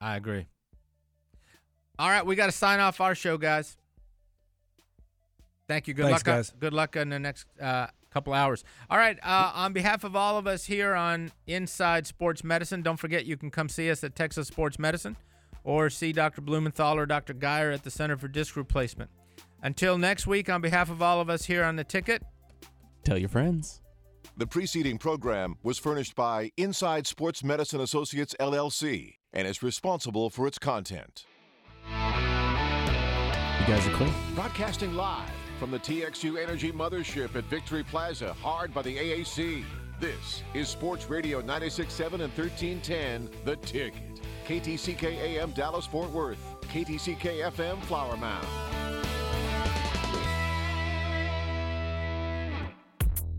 I agree. All right, we got to sign off our show, guys. Thank you. Good Thanks, luck. guys. Good luck in the next uh, couple hours. All right. Uh, on behalf of all of us here on Inside Sports Medicine, don't forget you can come see us at Texas Sports Medicine or see Dr. Blumenthal or Dr. Geyer at the Center for Disc Replacement. Until next week, on behalf of all of us here on the ticket, Tell your friends. The preceding program was furnished by Inside Sports Medicine Associates LLC and is responsible for its content. You guys are clear. Broadcasting live from the TXU Energy Mothership at Victory Plaza, hard by the AAC. This is Sports Radio 96.7 and 1310, The Ticket. KTCK AM Dallas Fort Worth, KTCK FM Flower Mound.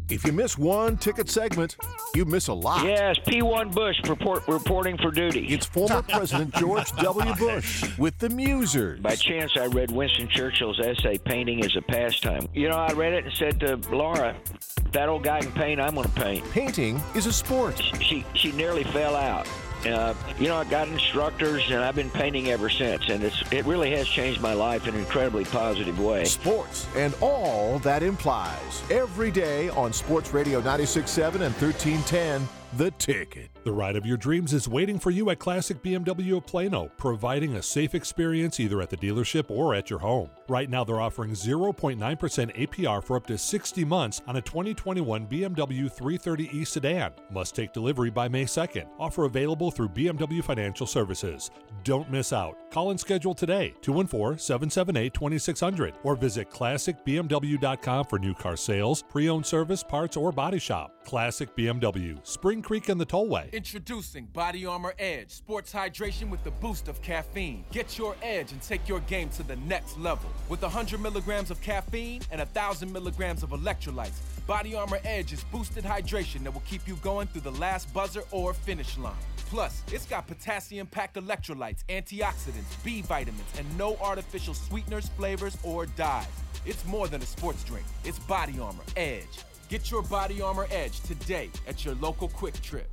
If you miss one ticket segment, you miss a lot. Yes, P1 Bush report, reporting for duty. It's former President George W. Bush with the Musers. By chance, I read Winston Churchill's essay, Painting as a Pastime. You know, I read it and said to Laura, that old guy can paint, I'm going to paint. Painting is a sport. She, she nearly fell out. Uh, you know, I got instructors, and I've been painting ever since, and it's it really has changed my life in an incredibly positive way. Sports and all that implies. Every day on Sports Radio 96.7 and 1310, The Ticket. The ride of your dreams is waiting for you at Classic BMW of Plano, providing a safe experience either at the dealership or at your home. Right now, they're offering 0.9% APR for up to 60 months on a 2021 BMW 330e sedan. Must take delivery by May 2nd. Offer available through BMW Financial Services. Don't miss out. Call and schedule today, 214 778 2600, or visit classicbmw.com for new car sales, pre owned service, parts, or body shop. Classic BMW, Spring Creek and the Tollway. Introducing Body Armor Edge, sports hydration with the boost of caffeine. Get your edge and take your game to the next level. With 100 milligrams of caffeine and 1,000 milligrams of electrolytes, Body Armor Edge is boosted hydration that will keep you going through the last buzzer or finish line. Plus, it's got potassium packed electrolytes, antioxidants, B vitamins, and no artificial sweeteners, flavors, or dyes. It's more than a sports drink, it's Body Armor Edge. Get your Body Armor Edge today at your local QuikTrip.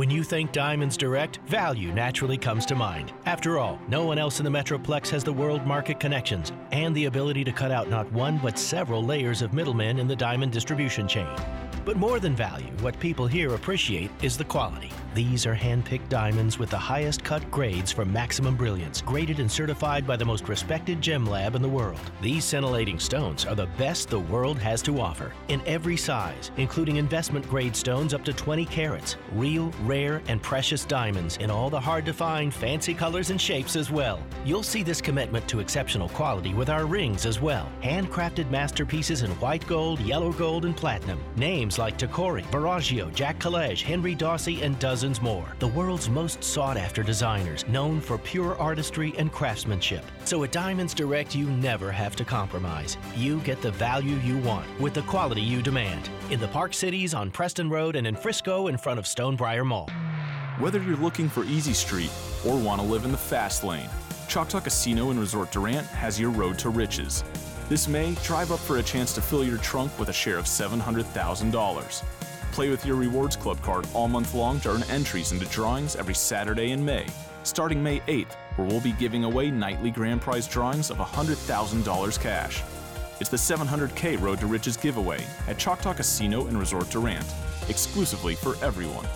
When you think Diamonds Direct, value naturally comes to mind. After all, no one else in the Metroplex has the world market connections and the ability to cut out not one but several layers of middlemen in the diamond distribution chain. But more than value, what people here appreciate is the quality. These are hand-picked diamonds with the highest cut grades for maximum brilliance, graded and certified by the most respected gem lab in the world. These scintillating stones are the best the world has to offer in every size, including investment grade stones up to 20 carats, real, rare, and precious diamonds in all the hard to find fancy colors and shapes as well. You'll see this commitment to exceptional quality with our rings as well. Handcrafted masterpieces in white gold, yellow gold, and platinum. Names like Tacori, Verragio, Jack Kelege, Henry Daussi, and dozens more. The world's most sought after designers, known for pure artistry and craftsmanship. So at Diamonds Direct, you never have to compromise. You get the value you want with the quality you demand. In the Park Cities, on Preston Road, and in Frisco in front of Stonebriar Mall. Whether you're looking for Easy Street or want to live in the fast lane, Choctaw Casino and Resort Durant has your road to riches. This May, drive up for a chance to fill your trunk with a share of $700,000. Play with your Rewards Club card all month long to earn entries into drawings every Saturday in May, starting May 8th, where we'll be giving away nightly grand prize drawings of $100,000 cash. It's the 700K Road to Riches giveaway at Choctaw Casino and Resort Durant, exclusively for everyone.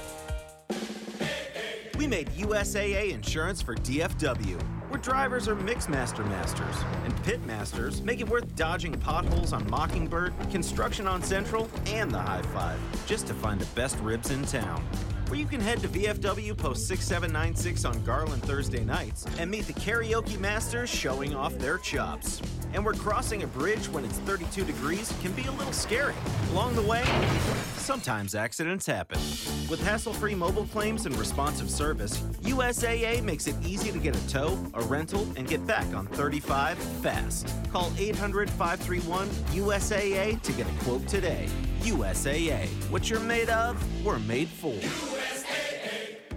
We made USAA insurance for DFW, where drivers are Mixmaster masters, and pit masters make it worth dodging potholes on Mockingbird, construction on Central, and the High Five, just to find the best ribs in town. Where you can head to VFW Post 6796 on Garland Thursday nights and meet the karaoke masters showing off their chops. And where crossing a bridge when it's 32 degrees can be a little scary. Along the way, sometimes accidents happen. With hassle free mobile claims and responsive service, USAA makes it easy to get a tow, a rental, and get back on 35 fast. Call 800 531 USAA to get a quote today. USAA. What you're made of, we're made for.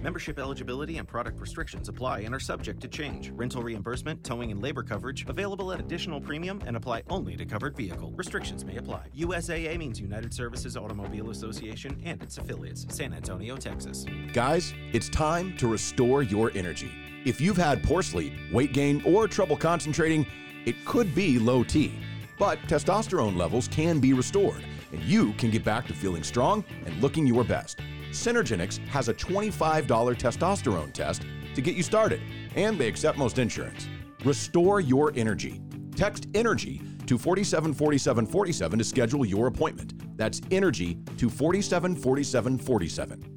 Membership eligibility and product restrictions apply and are subject to change. Rental reimbursement, towing, and labor coverage available at additional premium and apply only to covered vehicle. Restrictions may apply. USAA means United Services Automobile Association and its affiliates, San Antonio, Texas. Guys, it's time to restore your energy. If you've had poor sleep, weight gain, or trouble concentrating, it could be low T. But testosterone levels can be restored, and you can get back to feeling strong and looking your best. SynergenX has a $25 testosterone test to get you started, and they accept most insurance. Restore your energy. Text ENERGY to 474747 to schedule your appointment. That's ENERGY to 474747.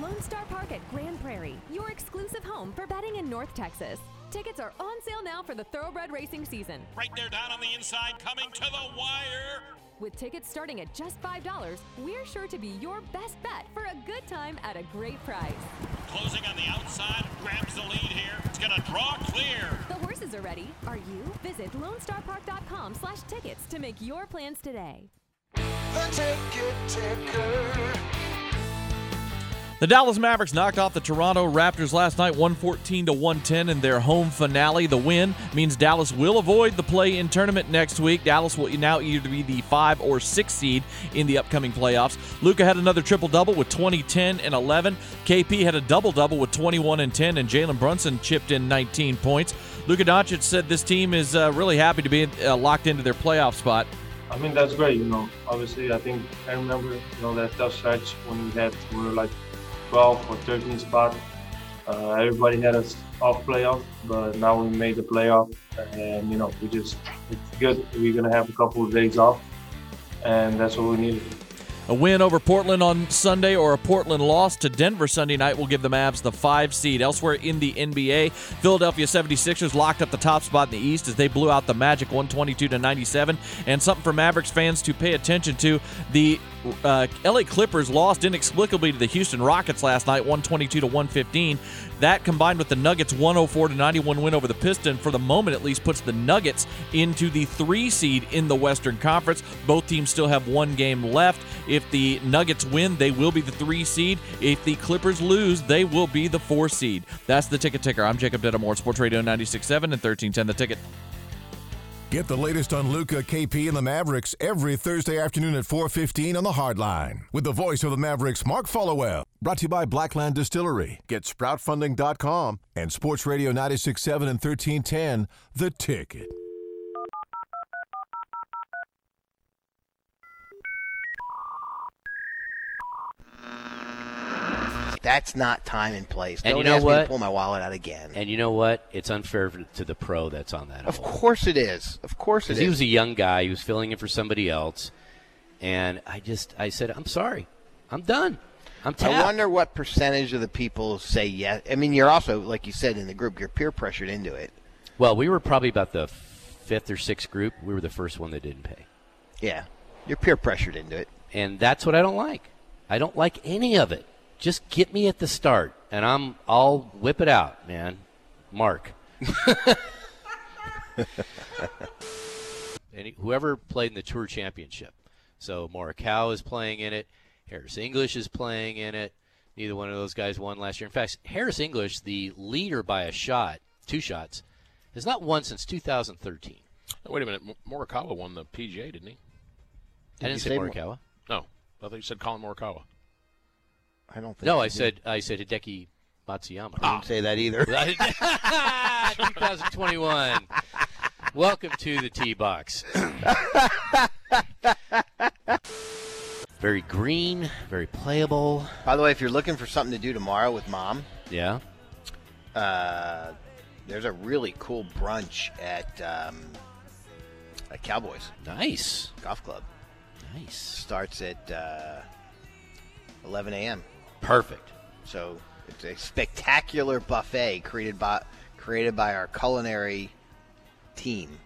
Lone Star Park at Grand Prairie, your exclusive home for betting in North Texas. Tickets are on sale now for the Thoroughbred racing season. Right there down on the inside, coming to the wire. With tickets starting at just $5, we're sure to be your best bet for a good time at a great price. Closing on the outside, grabs the lead here. It's going to draw clear. The horses are ready. Are you? Visit LoneStarPark.com slash tickets to make your plans today. The ticket ticker. The Dallas Mavericks knocked off the Toronto Raptors last night 114 to 110 in their home finale. The win means Dallas will avoid the play-in tournament next week. Dallas will now either be the 5 or 6 seed in the upcoming playoffs. Luka had another triple-double with 20, 10 and 11. KP had a double-double with 21 and 10 and Jalen Brunson chipped in 19 points. Luka Doncic said this team is uh, really happy to be uh, locked into their playoff spot. I mean that's great, you know. Obviously, I think I remember, you know, that tough stretch when we had we were like 12 or 13 spot. Uh, everybody had us off playoff, but now we made the playoff, and you know we just it's good. We're gonna have a couple of days off, and that's what we needed. A win over Portland on Sunday or a Portland loss to Denver Sunday night will give the Mavs the five seed. Elsewhere in the NBA, Philadelphia 76ers locked up the top spot in the East as they blew out the Magic 122 to 97. And something for Mavericks fans to pay attention to: the uh, LA Clippers lost inexplicably to the Houston Rockets last night, 122 to 115. That combined with the Nuggets 104 to 91 win over the Pistons, for the moment at least, puts the Nuggets into the three seed in the Western Conference. Both teams still have one game left. If the Nuggets win, they will be the three seed. If the Clippers lose, they will be the four seed. That's the ticket ticker. I'm Jacob Dedamore, Sports Radio 96.7 and 1310 The Ticket. Get the latest on Luka, KP, and the Mavericks every Thursday afternoon at 4:15 on the Hardline with the voice of the Mavericks, Mark Followill. Brought to you by Blackland Distillery. Get SproutFunding.com and Sports Radio 96.7 and 1310. The Ticket. That's not time and place. And Don't you know ask me what? to pull my wallet out again. And you know what? It's unfair to the pro that's on that. Of course it is. Of course it is. he was a young guy. He was filling in for somebody else. And I just, I said, I'm sorry. I'm done. I'm tapped. I wonder what percentage of the people say yes. I mean, you're also, like you said in the group, you're peer pressured into it. Well, we were probably about the fifth or sixth group. We were the first one that didn't pay. Yeah, you're peer pressured into it. And that's what I don't like. I don't like any of it. Just get me at the start, and I'm I'll whip it out, man. Mark. Any, whoever played in the Tour Championship. So Morikawa is playing in it. Harris English is playing in it. Neither one of those guys won last year. In fact, Harris English, the leader by a shot, two shots, has not won since 2013. Wait a minute. Morikawa won the PGA, didn't he? I didn't say Morikawa. No. I think you said Collin Morikawa. I don't think No, you I said I said Hideki Matsuyama. I didn't say that either. 2021. Welcome to the T box. very green, very playable. By the way, if you're looking for something to do tomorrow with mom, Yeah. uh, there's a really cool brunch at um, at Cowboys Nice. Golf Club. Nice. Starts at uh, 11 a.m. Perfect. So it's a spectacular buffet created by created by our culinary team.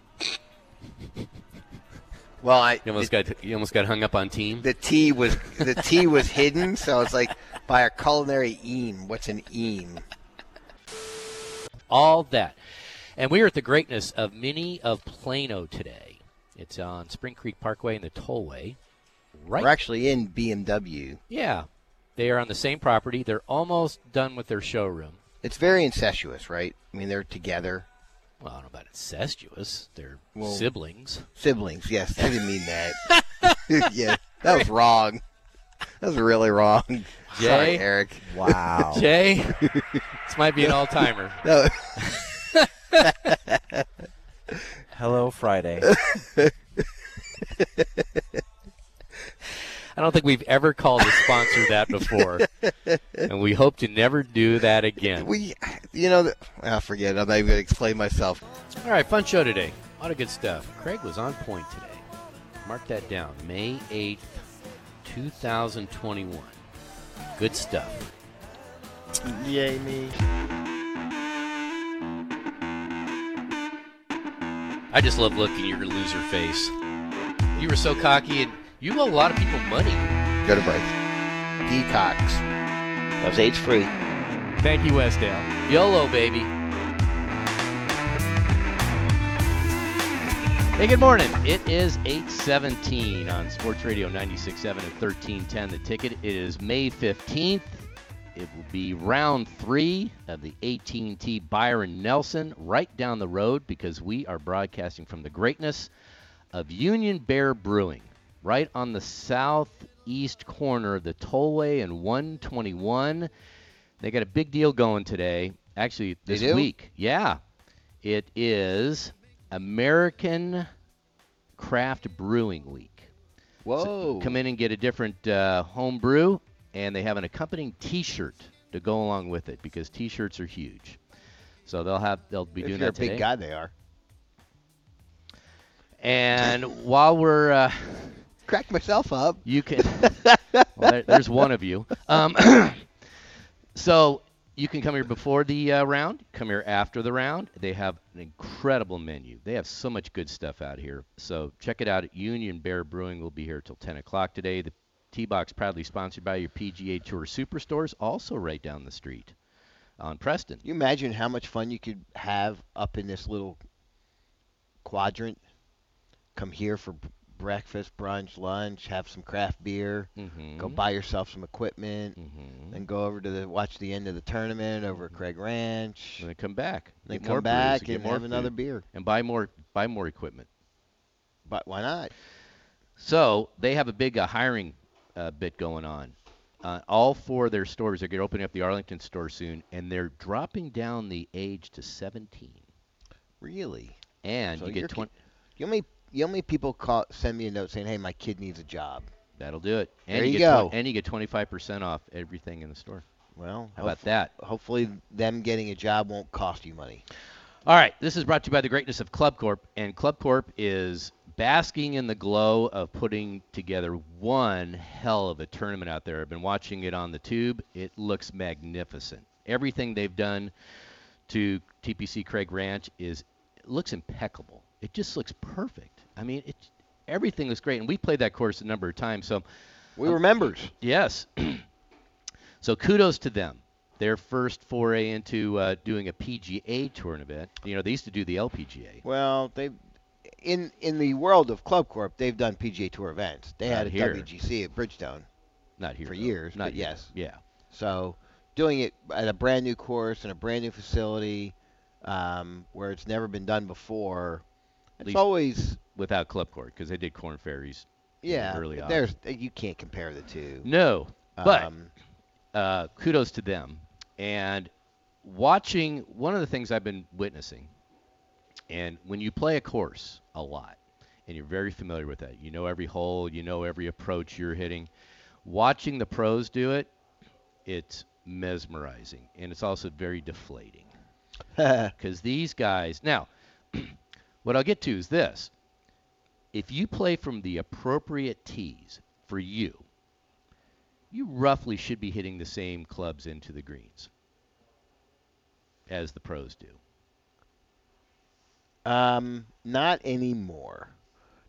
Well, I You almost got you almost got hung up on team. the T was the T was hidden, so it's like by our culinary eam. What's an eam? all that. And we are at the greatness of Mini of Plano today. It's on Spring Creek Parkway and the Tollway. Right. We're actually in BMW. Yeah. They are on the same property. They're almost done with their showroom. It's very incestuous, right? I mean, they're together. Well, I don't know about incestuous. They're Well, siblings. Siblings, yes. I didn't mean that. yeah, that was wrong. That was really wrong. Jay? Sorry, Eric. Wow. Jay, this might be an all-timer. No. Hello, Friday. I don't think we've ever called a sponsor that before, and we hope to never do that again. We, you know, I ah, forget. it. I'm not even going to explain myself. All right, fun show today. A lot of good stuff. Craig was on point today. Mark that down. May 8th, 2021. Good stuff. Yay, me. I just love looking at your loser face. You were so cocky, and you owe a lot of people money. Go to break. Peacocks. That was AIDS free. Thank you, Westdale. YOLO, baby. Hey, good morning. It is 817 on Sports Radio 96.7 and 1310. The ticket it is May 15th. It will be round three of the AT&T Byron Nelson right down the road because we are broadcasting from the greatness of Union Bear Brewing right on the southeast corner of the Tollway and 121. They got a big deal going today. Actually, this week. Yeah. It is American Craft Brewing Week. Whoa. come in and get a different uh, home brew, and they have an accompanying T-shirt to go along with it because T-shirts are huge. So they'll have they'll be If doing you're a big guy, they are. And while we're uh, crack myself up, you can. well, there, there's one of you. Um, so you can come here before the uh, round. Come here after the round. They have an incredible menu. They have so much good stuff out here. So check it out at Union Bear Brewing. We'll be here till 10 o'clock today. The T-Box proudly sponsored by your PGA Tour Superstores, also right down the street on Preston. you imagine how much fun you could have up in this little quadrant? Come here for breakfast, brunch, lunch, have some craft beer, Mhm. go buy yourself some equipment, Mm-hmm. then go over to the watch the end of the tournament over at Craig Ranch. And then come back. Then Get come back and more have another beer. and buy more buy more equipment. But why not? So they have a big uh, hiring uh, bit going on. Uh, all four of their stores are going to open up the Arlington store soon, and they're dropping down the age to 17. Really? And So you get ki- 20. You know how many, you know how many people call, send me a note saying, "Hey, my kid needs a job." That'll do it. And There you get go. twen- and you get 25% off everything in the store. Well, how about that? Hopefully, them getting a job won't cost you money. All right, this is brought to you by the greatness of Club Corp, and Club Corp is basking in the glow of putting together one hell of a tournament out there. I've been watching it on the tube. It looks magnificent. Everything they've done to TPC Craig Ranch is looks impeccable. It just looks perfect. I mean, it everything looks great, and we played that course a number of times. So We were members. Yes. so kudos to them. Their first foray into uh, doing a PGA tournament. You know, they used to do the LPGA. Well, they in in the world of Club Corp, they've done PGA Tour events. They Not had a here. WGC at Bridgestone Not here for though. years, Not here. yes. Yeah. So doing it at a brand new course and a brand new facility um, where it's never been done before, it's always without Club Corp because they did Korn Ferrys. yeah. early on. There's you can't compare the two. No, but Um, uh, kudos to them. And watching one of the things I've been witnessing, and when you play a course a lot, and you're very familiar with that, you know every hole, you know every approach you're hitting. Watching the pros do it, it's mesmerizing, and it's also very deflating. Because these guys, now, what I'll get to is this: if you play from the appropriate tees for you, you roughly should be hitting the same clubs into the greens as the pros do. Um, not anymore.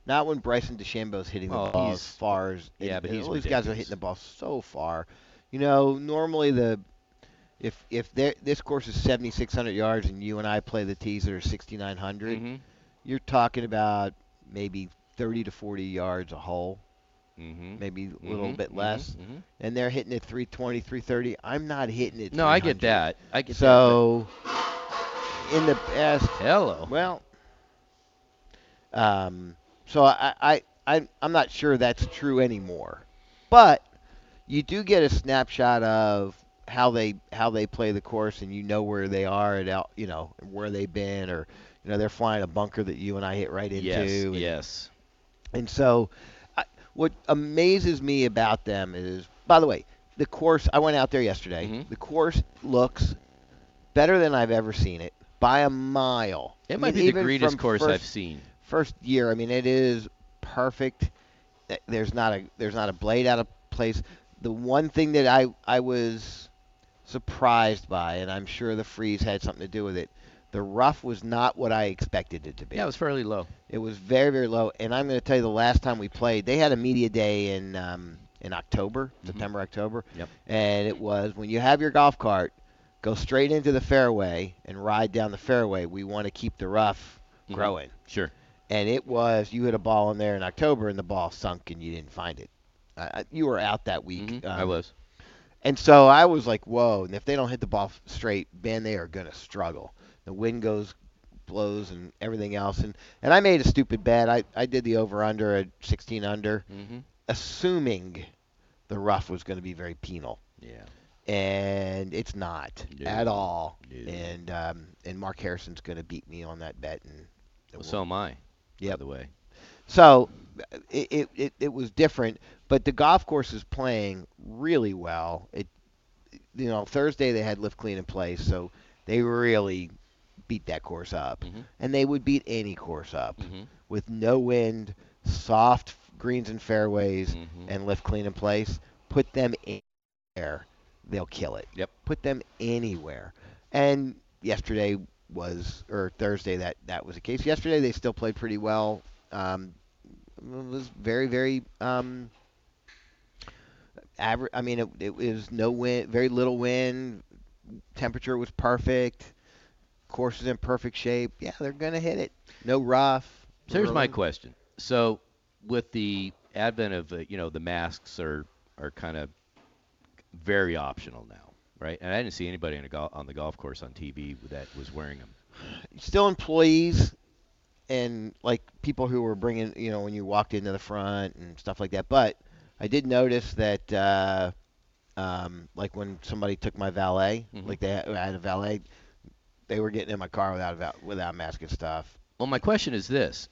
Not when Bryson DeChambeau's hitting the Oh, ball as far as yeah, and- but he's all these guys are hitting the ball so far. You know, normally the if if this course is 7,600 yards and you and I play the tees that are 6,900, Mhm. You're talking about maybe 30 to 40 yards a hole, Mm-hmm. maybe a little Mhm, bit mhm, less. mhm. And they're hitting it 320, 330. I'm not hitting it. No, I get that. I get that, so in the past, Hello. well, um, so I, I, I, I'm not sure that's true anymore. But you do get a snapshot of how they how they play the course, and you know where they are at out, you know where they've been, or you know they're flying a bunker that you and I hit right into. Yes, and- yes. and so, I, what amazes me about them is, by the way, the course. I went out there yesterday. Mm-hmm. The course looks better than I've ever seen it by a mile. It I might mean, be the even greatest course I've seen. First year, I mean, it is perfect. There's not a there's not a blade out of place. The one thing that I I was surprised by, and I'm sure the freeze had something to do with it. The rough was not what I expected it to be. Yeah, it was fairly low. It was very, very low. And I'm going to tell you, the last time we played, they had a media day in um, in October, September, October. Yep. And it was when you have your golf cart, go straight into the fairway and ride down the fairway. We want to keep the rough Mhm. growing. Sure. And it was you hit a ball in there in October, and the ball sunk, and you didn't find it. Uh, you were out that week. Mm-hmm. I um, was. and so I was like, whoa. And if they don't hit the ball straight, man, they are going to struggle. The wind goes, blows, and everything else. And, and I made a stupid bet. I, I did the over under at 16 under, Mhm. assuming the rough was going to be very penal. Yeah. And it's not at all. No. And um, and Mark Harrison's going to beat me on that bet. And Well, so am I. Yeah. By the way. so it, it, it, it was different, but the golf course is playing really well. It you know Thursday they had lift clean in place, so they really beat that course up, Mhm. and they would beat any course up Mhm. with no wind, soft greens and fairways, Mhm. and lift clean in place. Put them in there, they'll kill it. Yep. Put them anywhere, and yesterday was or Thursday that that was the case. Yesterday they still played pretty well. Um, it was very very um, average. I mean, it, it was no wind, very little wind. Temperature was perfect. Course is in perfect shape. Yeah, they're gonna hit it. No rough. So here's my question. So with the advent of uh, you know the masks are are kind of very optional now, right? And I didn't see anybody gol- on the golf course on TV that was wearing them. Still employees and like people who were bringing, you know, when you walked into the front and stuff like that. But I did notice that, uh, um, like when somebody took my valet, Mhm. like they had a valet, they were getting in my car without without a mask and stuff. Well, my question is this: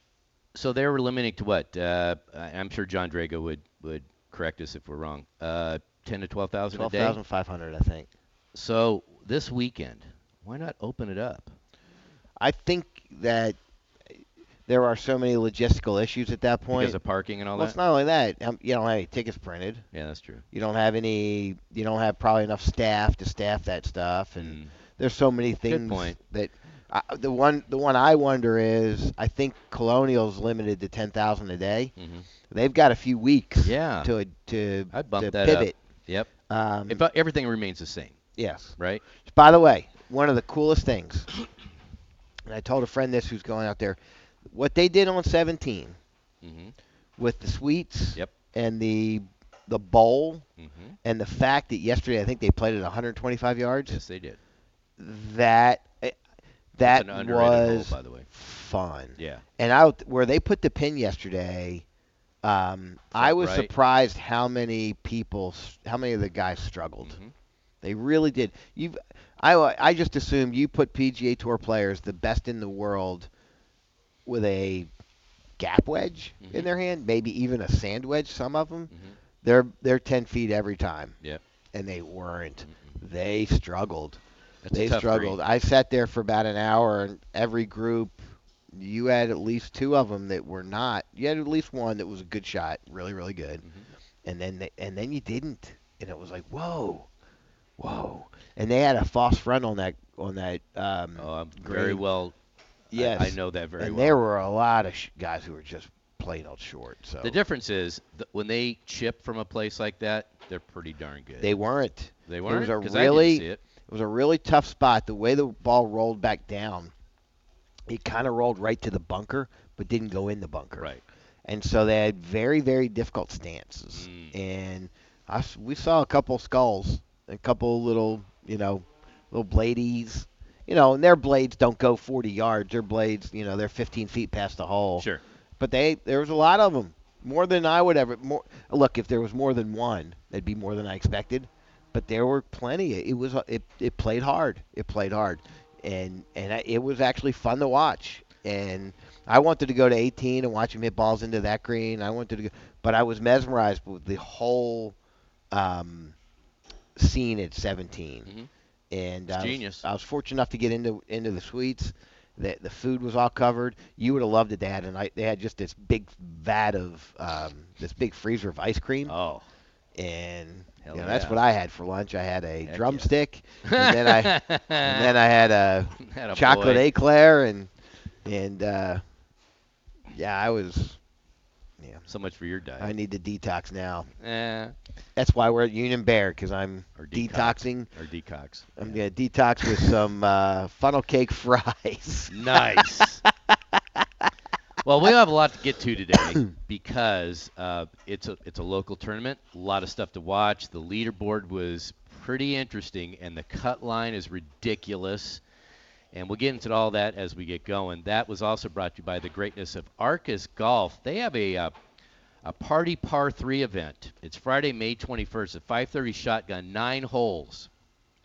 so they were limiting to what? Uh, I'm sure Jon Drago would would correct us if we're wrong. Uh, ten to twelve thousand a Twelve day. thousand five hundred, I think. So this weekend, why not open it up? I think that there are so many logistical issues at that point. Because of parking and all well, that? it's not only that. Um, you don't have any tickets printed. Yeah, that's true. You don't have any. You don't have probably enough staff to staff that stuff, and there's so many things point. that. I, the one, the one I wonder is, I think Colonial's limited to ten thousand a day. Mhm. They've got a few weeks. Yeah. To to I'd bump to that pivot. up. Yep. Um, if uh, everything remains the same. Yes. Right. By the way, one of the coolest things, and I told a friend this who's going out there, what they did on 17 Mhm. with the suites Yep. and the the bowl Mhm. and the fact that yesterday I think they played at 125 yards. Yes, they did. That eh, that underrated hole, was by the way. fun. Yeah. And out where they put the pin yesterday, um, I was right. surprised how many people, how many of the guys struggled. Mm-hmm. They really did. You, I, I just assumed you put PGA Tour players, the best in the world, with a gap wedge Mm-hmm. in their hand, maybe even a sand wedge. Some of them, they're they're ten feet every time. Yep. And they weren't. They struggled. That's they struggled. green. I sat there for about an hour, and every group, you had at least two of them that were not. You had at least one that was a good shot, really, really good, Mm-hmm. and then they, and then you didn't, and it was like whoa, whoa. And they had a false front on that on that. Um, Oh, I'm very well. Yes, I, know that very well. and well. there were a lot of sh- guys who were just plain old short. So The difference is th- when they chip from a place like that, they're pretty darn good. They weren't. They weren't. was a I really, it. was a really tough spot. The way the ball rolled back down, it kind of rolled right to the bunker, but didn't go in the bunker. Right. And so they had very, very difficult stances. Mm. And I we saw a couple skulls, a couple little, you know, little bladies. You know, and their blades don't go 40 yards. Their blades, you know, they're 15 feet past the hole. Sure. But they, there was a lot of them. more than I would ever. More look, if there was more than one, that'd be more than I expected. But there were plenty. It was it, it played hard. It played hard, and and it was actually fun to watch. And I wanted to go to 18 and watch him hit balls into that green. I wanted to, go, but I was mesmerized with the whole um, scene at 17. And It's I was- genius. I was fortunate enough to get into into the suites. The, the food was all covered. You would have loved it. Had and I they had just this big vat of um, this big freezer of ice cream. Oh, and Hell know, that's yeah. what I had for lunch. I had a Heck yeah. drumstick, and then I and then I had a chocolate boy. eclair, and and uh, yeah, I was. Yeah. So much for your diet. I need to detox now. Eh. That's why we're at Union Bear because I'm Or detox. detoxing. Or detox. I'm gonna detox with some uh, funnel cake fries. Nice. Well, we have a lot to get to today because uh, it's a it's a local tournament. A lot of stuff to watch. The leaderboard was pretty interesting, and the cut line is ridiculous. And we'll get into all that as we get going. That was also brought to you by the greatness of Arcis Golf. They have a uh, a party par three event. It's Friday, May 21st at 5:30 shotgun, nine holes.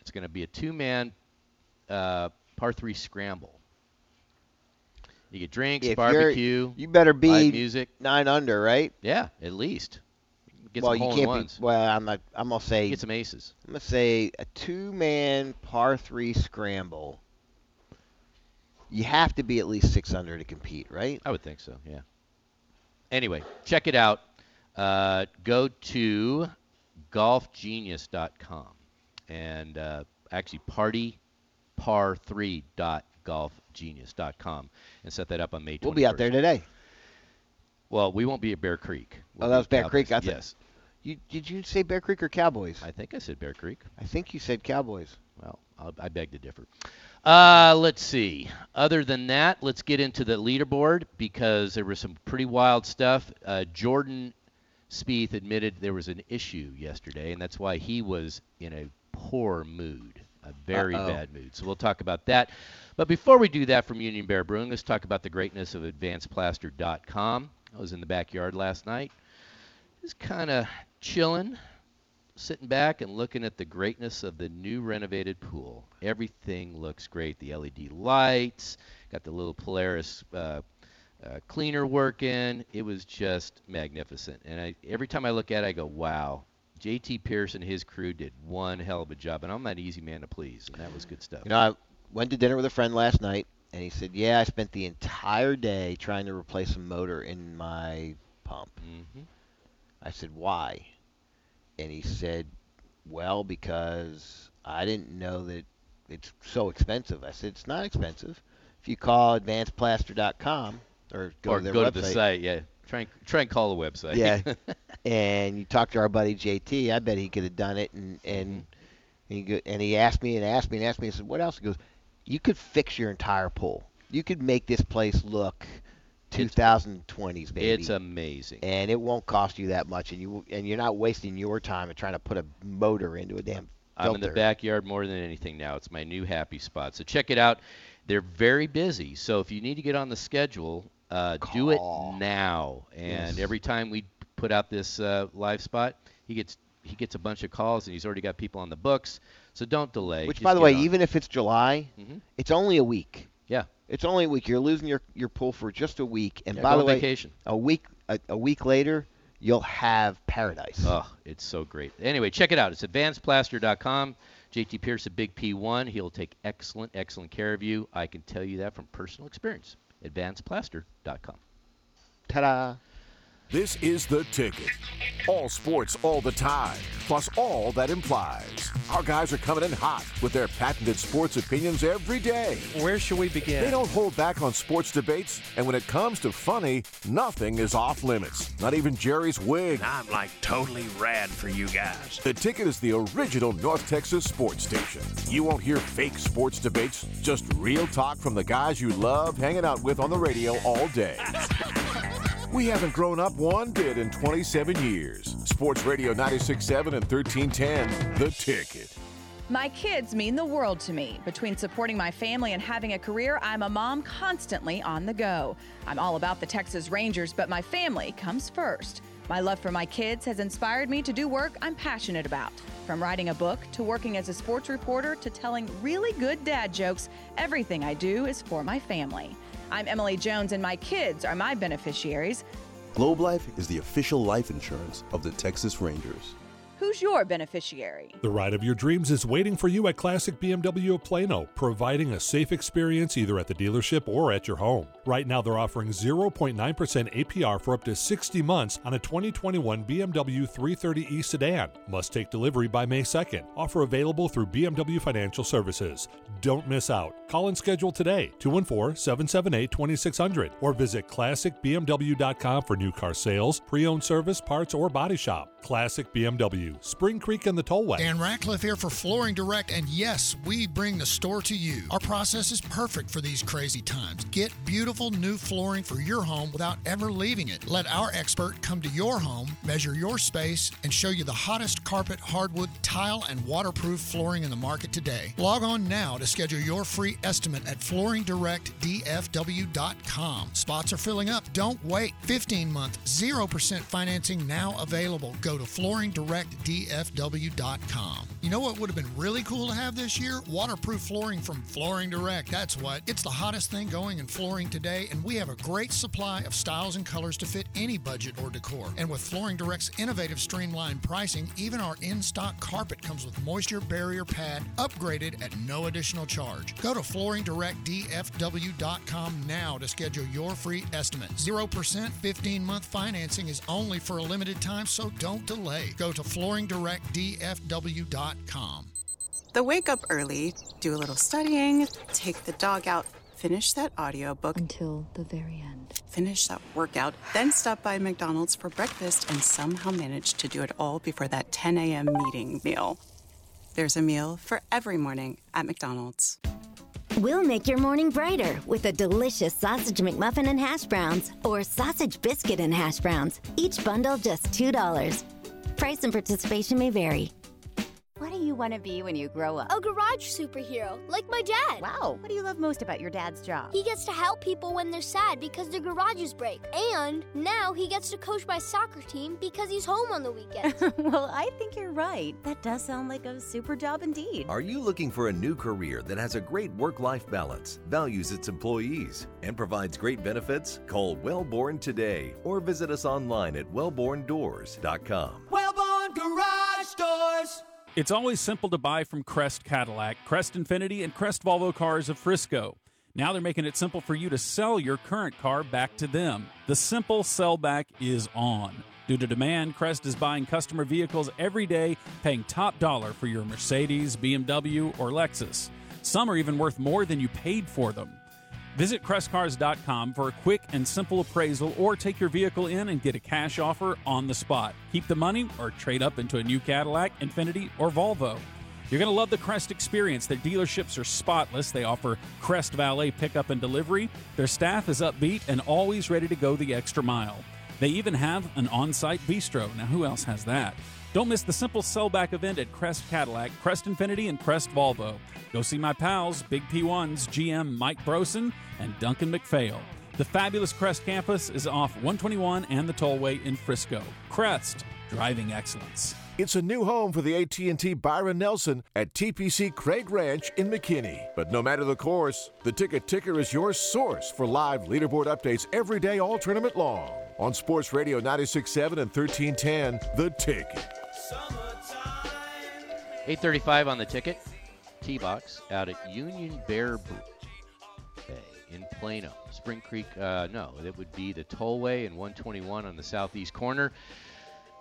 It's going to be a two-man uh, par three scramble. You get drinks, If barbecue. you better be live music. nine under, right? Yeah, at least. Get well, some you can't ones. be. Well, I'm not. I'm gonna say. Get some aces. I'm gonna say a two-man par three scramble. You have to be at least six under to compete, right? I would think so. Yeah. Anyway, check it out. Uh, go to golfgenius.com and uh, actually partypar3.golfgenius.com and set that up on May 21st. We'll be out there today. Well, we won't be at Bear Creek. Oh, that was Bear Creek. I yes. You did you say Bear Creek or Cowboys? I think I said Bear Creek. I think you said Cowboys. Well, I'll, I beg to differ. Uh, let's see. Other than that, let's get into the leaderboard because there was some pretty wild stuff. Uh, Jordan Spieth admitted there was an issue yesterday, and that's why he was in a poor mood, a very Uh-oh. bad mood. So we'll talk about that. But before we do that from Union Bear Brewing, let's talk about the greatness of AdvancedPlaster.com. I was in the backyard last night. Just kind of chilling, sitting back and looking at the greatness of the new renovated pool. Everything looks great. The LED lights, got the little Polaris uh, uh, cleaner working. It was just magnificent. And I, every time I look at it, I go, wow. JT Pierce and his crew did one hell of a job, and I'm not an easy man to please, and that was good stuff. You know, I went to dinner with a friend last night, and he said, "Yeah, I spent the entire day trying to replace a motor in my pump." Mhm. I said, "Why?" And he said, "Well, because I didn't know that it's so expensive." I said, "It's not expensive. If you call advancedplaster.com or go or to their go website, to the site, yeah. Try and, try and call the website. yeah, and you talk to our buddy JT, I bet he could have done it. And and Mm-hmm. and, he go, and he asked me and asked me and asked me. I said, "What else?" He goes, "You could fix your entire pool. You could make this place look 2020s, baby. It's amazing. and it won't cost you that much, and you and you're not wasting your time and trying to put a motor into a damn I'm in the backyard more than anything now. It's my new happy spot. So check it out. They're very busy. So if you need to get on the schedule, uh, do it now. And Yes. every time we put out this uh, live spot, he gets he gets a bunch of calls, and he's already got people on the books. So don't delay. Which, Just by the way, on. even if it's July, Mhm. it's only a week. Yeah. It's only a week. You're losing your, your pool for just a week. And Yeah, by the way, vacation. a week a, a week later, you'll have paradise. Oh, it's so great. Anyway, check it out. It's advancedplaster.com. JT Pierce at Big P1. He'll take excellent, excellent care of you. I can tell you that from personal experience. Advancedplaster.com. Ta-da! This is The Ticket. All sports all the time, plus all that implies. Our guys are coming in hot with their patented sports opinions every day. Where should we begin? They don't hold back on sports debates, and when it comes to funny, nothing is off limits. Not even Jerry's wig. I'm like totally rad for you guys. The Ticket is the original North Texas sports station. You won't hear fake sports debates, just real talk from the guys you love hanging out with on the radio all day. We haven't grown up one bit in 27 years. Sports Radio 96.7 and 1310, The Ticket. My kids mean the world to me. Between supporting my family and having a career, I'm a mom constantly on the go. I'm all about the Texas Rangers, but my family comes first. My love for my kids has inspired me to do work I'm passionate about. From writing a book to working as a sports reporter to telling really good dad jokes, everything I do is for my family. I'm Emily Jones, and my kids are my beneficiaries. Globe Life is the official life insurance of the Texas Rangers. Who's your beneficiary? The ride of your dreams is waiting for you at Classic BMW of Plano, providing a safe experience either at the dealership or at your home. Right now, they're offering 0.9% APR for up to 60 months on a 2021 BMW 330e sedan. Must take delivery by May 2nd. Offer available through BMW Financial Services. Don't miss out. Call and schedule today, 214 778 2600, or visit classicbmw.com for new car sales, pre owned service, parts, or body shop. Classic BMW, Spring Creek and the Tollway. Dan Ratcliffe here for Flooring Direct, and yes, we bring the store to you. Our process is perfect for these crazy times. Get beautiful new flooring for your home without ever leaving it. Let our expert come to your home, measure your space, and show you the hottest carpet, hardwood, tile, and waterproof flooring in the market today. Log on now to schedule your free estimate at flooringdirectdfw.com. Spots are filling up. Don't wait. 15 month, 0% financing now available. Go to flooringdirectdfw.com. You know what would have been really cool to have this year? Waterproof flooring from Flooring Direct. That's what. It's the hottest thing going in flooring today, and we have a great supply of styles and colors to fit any budget or decor. And with Flooring Direct's innovative streamlined pricing, even our in stock carpet comes with moisture barrier pad upgraded at no additional charge. Go to flooringdirectdfw.com now to schedule your free estimate. 0% 15 month financing is only for a limited time, so don't delay. Go to flooringdirectdfw.com. The wake up early, do a little studying, take the dog out, finish that audiobook until the very end. Finish that workout, then stop by McDonald's for breakfast and somehow manage to do it all before that 10 a.m. meeting meal. There's a meal for every morning at McDonald's. We'll make your morning brighter with a delicious sausage McMuffin and hash browns or sausage biscuit and hash browns. Each bundle just $2. Price and participation may vary. What do you want to be when you grow up? A garage superhero, like my dad. Wow. What do you love most about your dad's job? He gets to help people when they're sad because their garages break. And now he gets to coach my soccer team because he's home on the weekends. well, I think you're right. That does sound like a super job indeed. Are you looking for a new career that has a great work life balance, values its employees, and provides great benefits? Call Wellborn today or visit us online at wellborndoors.com. Wellborn Garage Doors. It's always simple to buy from Crest Cadillac, Crest Infiniti, and Crest Volvo cars of Frisco. Now they're making it simple for you to sell your current car back to them. The simple sellback is on. Due to demand, Crest is buying customer vehicles every day, paying top dollar for your Mercedes, BMW, or Lexus. Some are even worth more than you paid for them. Visit crestcars.com for a quick and simple appraisal or take your vehicle in and get a cash offer on the spot. Keep the money or trade up into a new Cadillac, Infiniti, or Volvo. You're going to love the Crest experience. Their dealerships are spotless. They offer Crest Valet pickup and delivery. Their staff is upbeat and always ready to go the extra mile. They even have an on site bistro. Now, who else has that? Don't miss the simple sellback event at Crest Cadillac, Crest Infiniti, and Crest Volvo. Go see my pals, Big P1's GM Mike Brosen and Duncan McPhail. The fabulous Crest campus is off 121 and the Tollway in Frisco. Crest, driving excellence. It's a new home for the AT&T Byron Nelson at TPC Craig Ranch in McKinney. But no matter the course, the Ticket Ticker is your source for live leaderboard updates every day all tournament long. On Sports Radio 96.7 and 1310, The Ticket. 835 on the ticket. T-Box out at Union Bear Bay in Plano. Spring Creek, uh, no, it would be the Tollway and 121 on the southeast corner.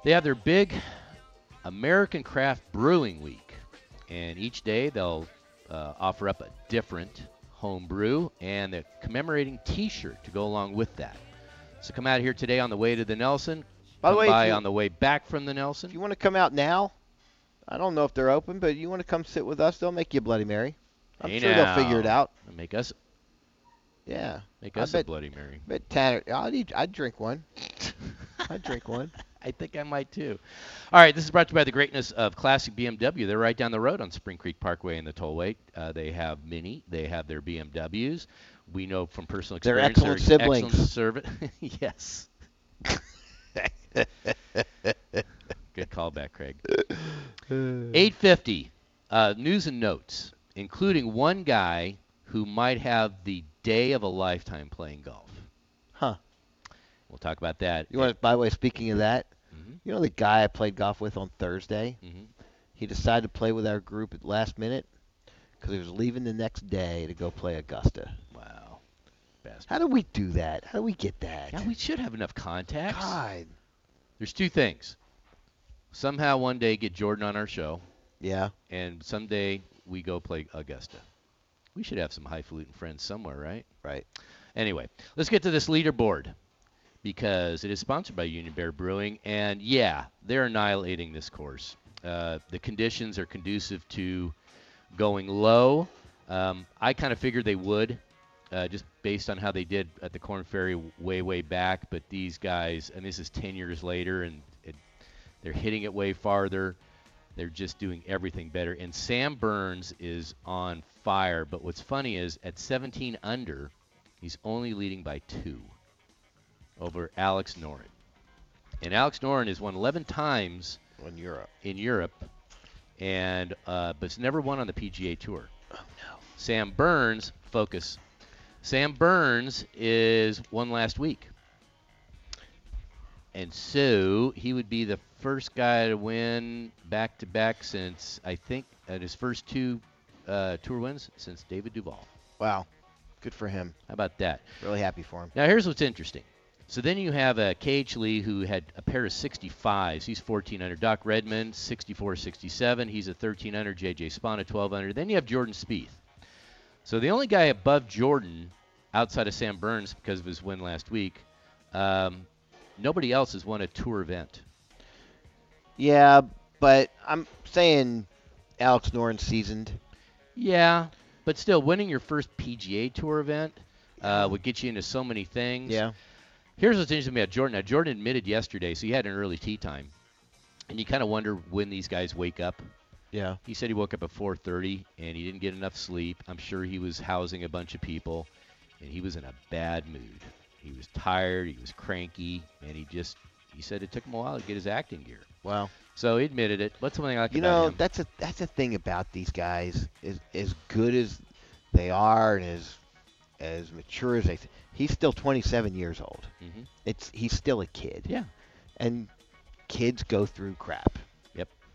They have their big American Craft Brewing Week, and each day they'll uh, offer up a different home brew and a commemorating T-shirt to go along with that. So come out here today on the way to the Nelson. By the way, by you- on the way back from the Nelson. If you want to come out now, I don't know if they're open, but you want to come sit with us, they'll make you a Bloody Mary. I'm Hey sure they'll figure it now. out. Make us. Yeah. Make I us a Bloody Mary. Bet Tanner, I'd, eat, I'd drink one. I'd drink one. I think I might too. All right, this is brought to you by the greatness of Classic BMW. They're right down the road on Spring Creek Parkway in the Tollway. Uh, they have Mini, they have their BMWs. We know from personal experience. They're excellent excellent siblings. service. yes. Good callback, Craig. 850 uh, news and notes, including one guy who might have the day of a lifetime playing golf. Huh. We'll talk about that. You want? By the way, speaking of that, Mm-hmm. you know the guy I played golf with on Thursday. Mhm. He decided to play with our group at last minute because he was leaving the next day to go play Augusta. Bastard. How do we do that? How do we get that? Yeah, we should have enough contacts. God. There's two things. Somehow one day get Jordan on our show, Yeah. and someday we go play Augusta. We should have some highfalutin friends somewhere, right? Right. Anyway, let's get to this leaderboard because it is sponsored by Union Bear Brewing, and yeah, they're annihilating this course. Uh, the conditions are conducive to going low. Um, I kind of figured they would, uh, just based on how they did at the Korn Ferry way, way back. But these guys, and this is 10 years later, and it, they're hitting it way farther. They're just doing everything better. And Sam Burns is on fire. But what's funny is at 17 under, he's only leading by two over Alex Noren. And Alex Noren has won 11 times in Europe. In Europe, and uh, but's never won on the PGA Tour. Oh no. Sam Burns, focus. Sam Burns is won last week. And so he would be the first guy to win back to back since I think at his first two uh, tour wins since David Duval. Wow. Good for him. How about that? Really happy for him. Now here's what's interesting. So then you have uh, KH Lee who had a pair of 65s. He's 14 under. Doc Redman 64 67. He's a 13 under. JJ Spaun a 12 under. Then you have Jordan Spieth. So the only guy above Jordan outside of Sam Burns because of his win last week, um, nobody else has won a tour event. Yeah, but I'm saying Alex Noren seasoned. Yeah, but still, winning your first PGA Tour event uh, would get you into so many things. Yeah. Here's what's interesting about Jordan. Now, Jordan admitted yesterday, so he had an early tee time, and you kind of wonder when these guys wake up. Yeah. He said he woke up at 4:30 and he didn't get enough sleep. I'm sure he was housing a bunch of people, and he was in a bad mood. He was tired. He was cranky, and he just he said it took him a while to get his acting gear. Wow. So he admitted it. What's something I like You know, him? that's a that's a thing about these guys. Is as good as they are and as as mature as they, he's still 27 years old. Mhm. It's he's still a kid. Yeah. And kids go through crap.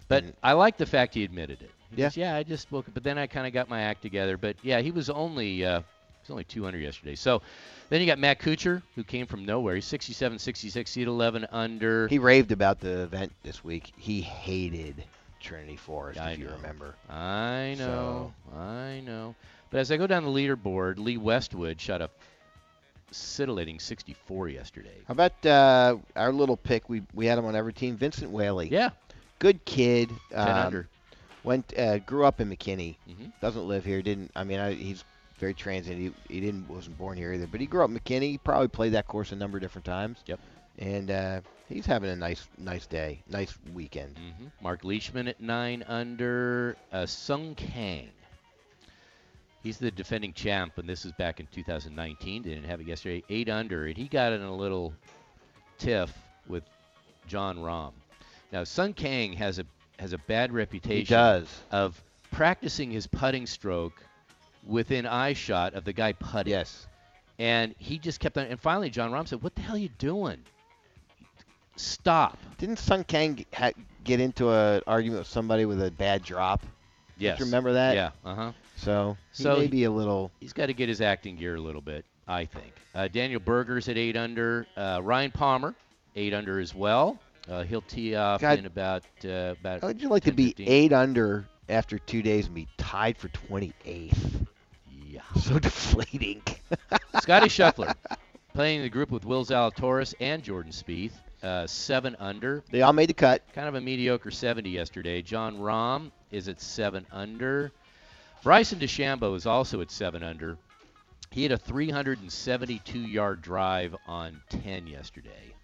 But And- I like the fact he admitted it. He Yeah. goes, yeah, I just woke up, but then I kind of got my act together. But yeah, he was only uh, he was only 200 yesterday. So then you got Matt Kuchar, who came from nowhere. He's 67, 66, he's 11 under. He raved about the event this week. He hated Trinity Forest, I if you remember. I know, I know. But as I go down the leaderboard, Lee Westwood shot a scintillating 64 yesterday. How about uh, our little pick? We we had him on every team. Vincent Whaley. Yeah. Good kid. 10 um, under. Went uh, grew up in McKinney. Mhm. Doesn't live here. Didn't. I mean, I, he's very transient. He, he didn't wasn't born here either. But he grew up in McKinney. He probably played that course a number of different times. Yep. And uh, he's having a nice nice day, nice weekend. Mhm. Mark Leishman at 9 under. Uh, Sung Kang. He's the defending champ, and this is back in 2019. Didn't have it yesterday. 8 under, and he got in a little tiff with Jon Rahm. Now, Sung Kang has a has a bad reputation He does. of practicing his putting stroke within eye shot of the guy putting. Yes. And he just kept on. And finally, Jon Rahm said, "What the hell are you doing? Stop." Didn't Sung Kang ha- get into an argument with somebody with a bad drop? Yes. Do you remember that? Yeah. Uh huh. So So may he- be a little. He's got to get his acting gear a little bit, I think. Uh, Daniel Berger's at eight under. Uh, Ryan Palmer, eight under as well. Uh, he'll tee off God. in about uh, about. How would you like to 10, be 15. eight under after two days and be tied for 28th? Yeah. So deflating. Scotty Scheffler playing the group with Will Zalatoris and Jordan Spieth. Uh, seven under. They all made the cut. Kind of a mediocre 70 yesterday. Jon Rahm is at seven under. Bryson DeChambeau is also at seven under. He had a 372 yard drive on 10 yesterday.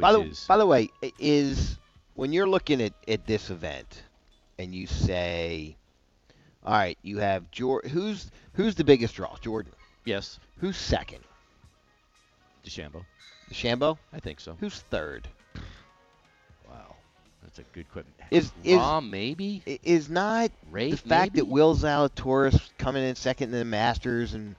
By the is by the way, is when you're looking at, at this event and you say, all right, you have Jordan. who's who's the biggest draw? Jordan. yes, Who's second? DeChambeau. DeChambeau. I think so. Who's third? Wow, that's a good question. Is is maybe? is not Rafe, the fact that maybe? Will Zalatoris coming in second in the Masters and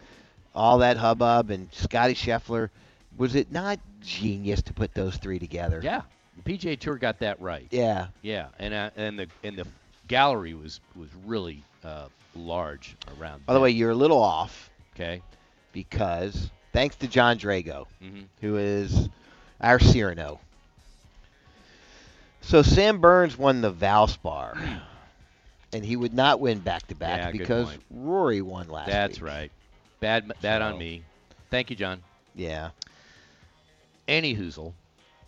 all that hubbub and Scotty Scheffler was it not genius to put those three together? Yeah, the PGA Tour got that right. Yeah. Yeah, and uh, and the and the gallery was was really uh, large around. By the way, you're a little off okay. because thanks to Jon Drago, Mhm. who is our Cyrano. So Sam Burns won the Valspar, and he would not win back to back because. Rory won last That's week. right. Bad bad on me. Thank you, John. Yeah. Any hoozle,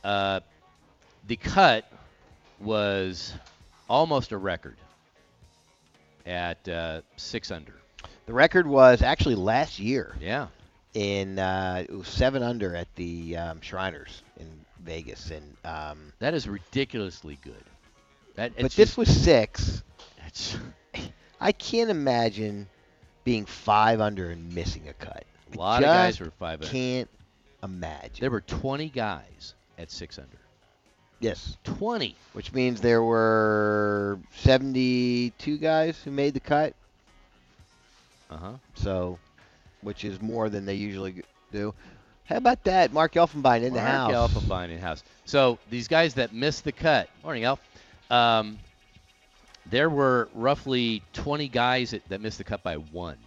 uh, the cut was almost a record at uh, six under. The record was actually last year. Yeah. In uh, it was seven under at the um, Shriners in Vegas, and um, That is ridiculously good. That, but it's this was six. I can't imagine being five under and missing a cut. a lot of guys were five under. Can't imagine. There were 20 guys at six under. Yes. 20. Which means there were 72 guys who made the cut. Uh huh. So, which is more than they usually do. How about that? Mark Elfenbein in the house. Mark. Elfenbein in house. So these guys that missed the cut. Morning, Elf. Um, there were roughly 20 guys that, that missed the cut by one,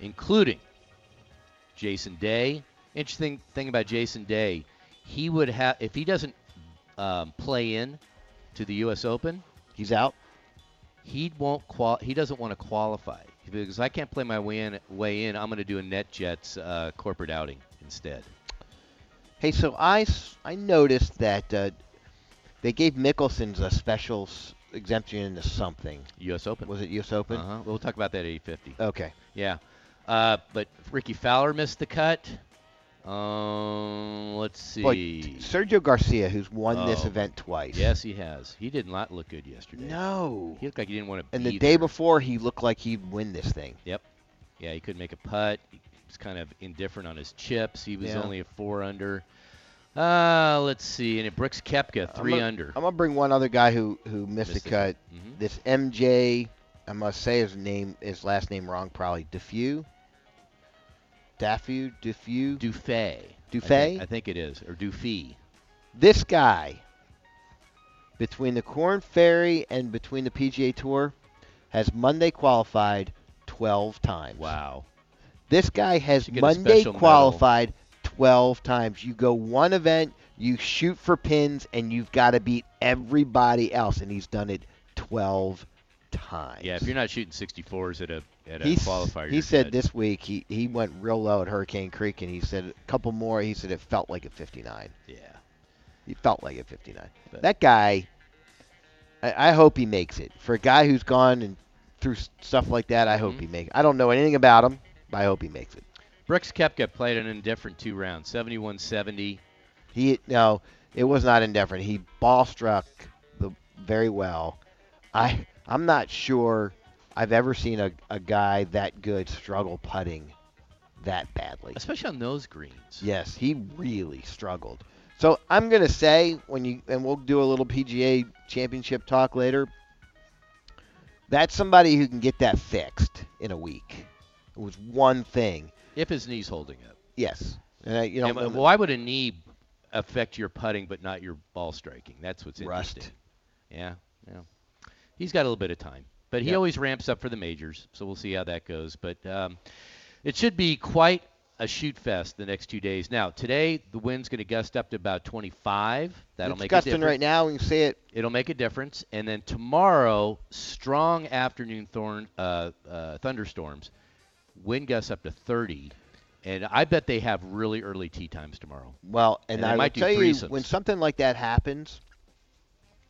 including Jason Day. Interesting thing about Jason Day, he would have if he doesn't um, play in to the U.S. Open, He's out. he won't qual. He doesn't want to qualify because I can't play my way in. Way in, I'm going to do a NetJets uh, corporate outing instead. Hey, so I, I noticed that uh, they gave Mickelson's a special s- exemption into something. U.S. Open. Was it U.S. Open? Uh-huh. We'll talk about that at 850. Okay. Yeah. Uh, but Rickie Fowler missed the cut. Um, let's see. Boy, t- Sergio Garcia, who's won this Oh. event twice. Yes, he has. He did not look good yesterday. No. He looked like he didn't want to And the day there. before, he looked like he'd win this thing. Yep. Yeah, he couldn't make a putt. He was kind of indifferent on his chips. He was Yeah. only a four under. Uh, let's see. And it Brooks Koepka, 3 I'm gonna, under. I'm gonna bring one other guy who who missed, Missed the it. cut. Mhm. This MJ, I must say his name, his last name wrong probably. Defew. Daffew, Defew. Dufay. I Dufay. think, I think it is. Or Dufee. This guy, between the Korn Ferry and between the PGA Tour, has Monday qualified 12 times. Wow. This guy has Should get a Monday special medal. qualified 12 times. You go one event, you shoot for pins, and you've got to beat everybody else, and he's done it 12 times. Yeah, if you're not shooting 64s at a at a qualifier, he said dead. this week he, he went real low at Hurricane Creek, and he said a couple more. He said it felt like a 59. Yeah. He felt like a 59. But- that guy, I, I hope he makes it. For a guy who's gone and through stuff like that, I hope Mhm. he makes it. I don't know anything about him, but I hope he makes it. Brooks Koepka played an indifferent two rounds, 71-70. He no, it was not indifferent. He ball struck the very well. I I'm not sure I've ever seen a, a guy that good struggle putting that badly. especially on those greens. Yes, he really struggled. So I'm gonna say when you and we'll do a little PGA Championship talk later. That's somebody who can get that fixed in a week. It was one thing. If his knee's holding up. Yes, and I, you know, And why would a knee affect your putting but not your ball striking? That's what's Rust. interesting. Yeah, yeah. He's got a little bit of time, but he Yep. always ramps up for the majors, so we'll see how that goes. But um, it should be quite a shoot fest the next two days. Now, today the wind's going to gust up to about 25. That'll it's make gusting a difference. right now. We can see it. It'll make a difference. And then tomorrow, strong afternoon thorn, uh, uh, thunderstorms, wind gusts up to 30. And I bet they have really early tee times tomorrow. Well, and, And I might tell you, when something like that happens,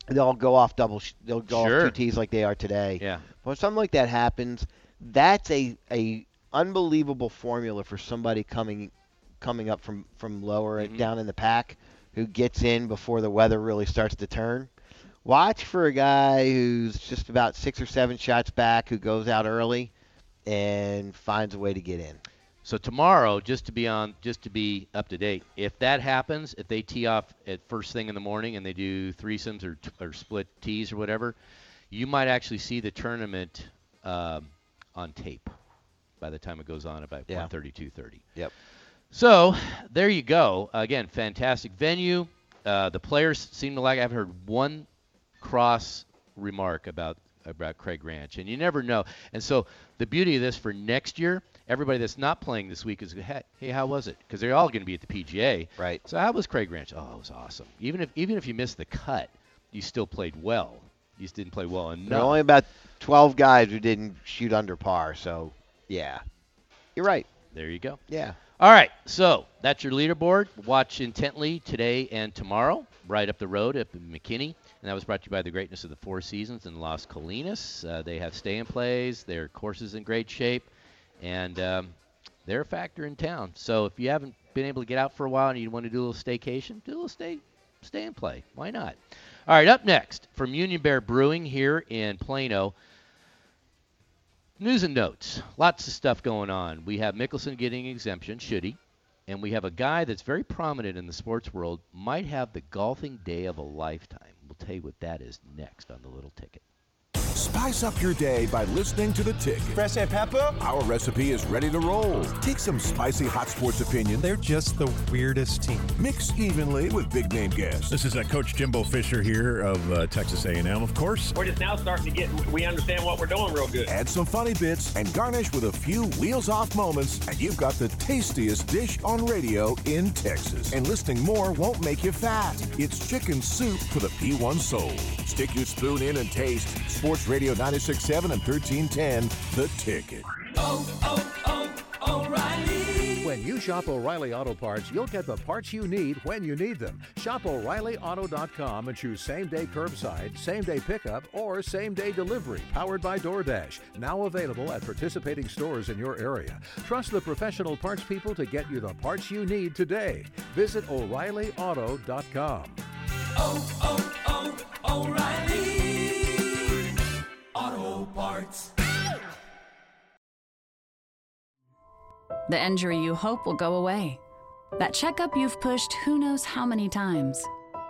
they'll go off double. Sh- they'll go Sure. off two tees like they are today. Yeah. When something like that happens, that's a a unbelievable formula for somebody coming coming up from from lower Mhm. down in the pack who gets in before the weather really starts to turn. Watch for a guy who's just about six or seven shots back who goes out early and finds a way to get in. So tomorrow, just to be on, just to be up to date, if that happens, if they tee off at first thing in the morning and they do threesomes or, or split tees or whatever, you might actually see the tournament um, on tape by the time it goes on about Yeah. 1:30, 2:30. Yep. So there you go. Again, fantastic venue. Uh, the players seem to like. I've heard one cross remark about about Craig Ranch, and you never know. And so the beauty of this for next year, everybody that's not playing this week is, hey, hey how was it? Because they're all going to be at the PGA. Right. So how was Craig Ranch? Oh, it was awesome. Even if even if you missed the cut, you still played well. You just didn't play well enough. There are only about 12 guys who didn't shoot under par, so yeah. You're right. There you go. Yeah. All right, so that's your leaderboard. Watch intently today and tomorrow, right up the road up in McKinney. And that was brought to you by the greatness of the Four Seasons in Las Colinas. Uh, they have stay and plays, their course is in great shape, and um, they're a factor in town. So if you haven't been able to get out for a while and you want to do a little staycation, do a little stay, stay and play. Why not? All right, up next from Union Bear Brewing here in Plano. News and notes. Lots of stuff going on. We have Mickelson getting exemption, should he? And we have a guy that's very prominent in the sports world, might have the golfing day of a lifetime. We'll tell you what that is next on the Little Ticket. Spice up your day by listening to the Tick. Fresh and pepper. Our recipe is ready to roll. Take some spicy hot sports opinion. They're just the weirdest team. Mix evenly with big name guests. This is uh, Coach Jimbo Fisher here of uh, Texas A&M, of course. We're just now starting to get, we understand what we're doing real good. Add some funny bits and garnish with a few wheels off moments, and you've got the tastiest dish on radio in Texas. And listening more won't make you fat. It's chicken soup for the P1 soul. Stick your spoon in and taste. Sports Radio 96.7 and 1310, The Ticket. When you shop O'Reilly Auto Parts, you'll get the parts you need when you need them. Shop O'ReillyAuto.com and choose same day curbside, same day pickup, or same day delivery powered by DoorDash. Now available at participating stores in your area. Trust the professional parts people to get you the parts you need today. Visit O'ReillyAuto.com. O'Reilly Auto Parts. The injury you hope will go away. That checkup you've pushed who knows how many times.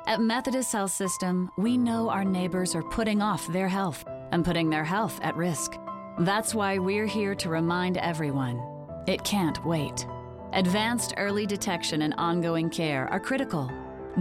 At Methodist Health System, we know our neighbors are putting off their health and putting their health at risk. That's why we're here to remind everyone it can't wait. Advanced early detection and ongoing care are critical.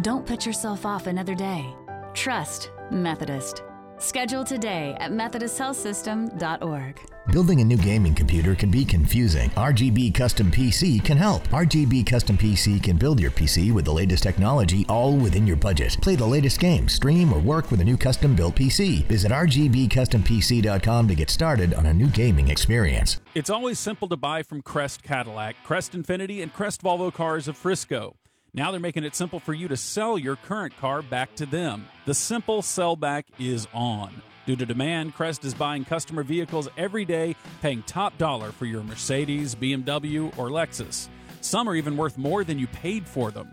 Don't put yourself off another day. Trust Methodist. Schedule today at MethodistHealthSystem.org. Building a new gaming computer can be confusing. RGB Custom PC can help. RGB Custom PC can build your PC with the latest technology all within your budget. Play the latest games, stream, or work with a new custom built PC. Visit RGBCustomPC.com to get started on a new gaming experience. It's always simple to buy from Crest Cadillac, Crest Infiniti, and Crest Volvo Cars of Frisco. Now they're making it simple for you to sell your current car back to them. The simple sellback is on. Due to demand, Crest is buying customer vehicles every day, paying top dollar for your Mercedes, BMW, or Lexus. Some are even worth more than you paid for them.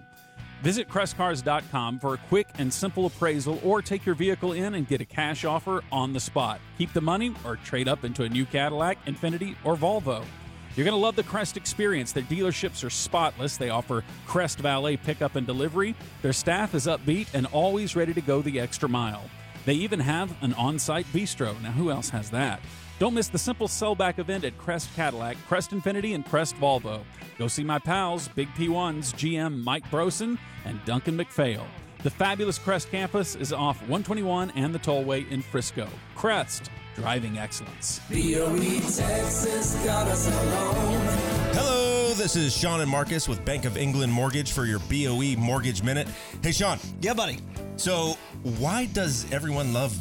Visit CrestCars.com for a quick and simple appraisal or take your vehicle in and get a cash offer on the spot. Keep the money or trade up into a new Cadillac, Infiniti, or Volvo. You're going to love the Crest experience. Their dealerships are spotless. They offer Crest Valet pickup and delivery. Their staff is upbeat and always ready to go the extra mile. They even have an on site bistro. Now, who else has that? Don't miss the simple sellback event at Crest Cadillac, Crest Infiniti, and Crest Volvo. Go see my pals, Big P1's GM Mike Brosen and Duncan McPhail. The fabulous Crest campus is off 121 and the tollway in Frisco. Crest, driving excellence. BOE Texas got us alone. Hello, this is Sean and Marcus with Bank of England Mortgage for your BOE Mortgage Minute. Hey, Sean. Yeah, buddy. So, why does everyone love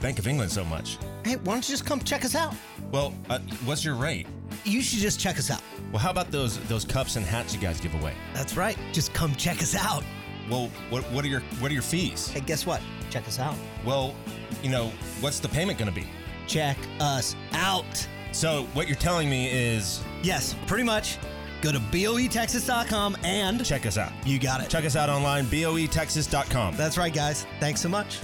Bank of England so much? Hey, why don't you just come check us out? Well, uh, what's your rate? You should just check us out. Well, how about those those cups and hats you guys give away? That's right. Just come check us out. Well, what what are your what are your fees? Hey, guess what? Check us out. Well, you know, what's the payment going to be? Check us out. So, what you're telling me is Yes, pretty much. Go to boetexas.com and check us out. You got it. Check us out online, boetexas.com. That's right, guys. Thanks so much.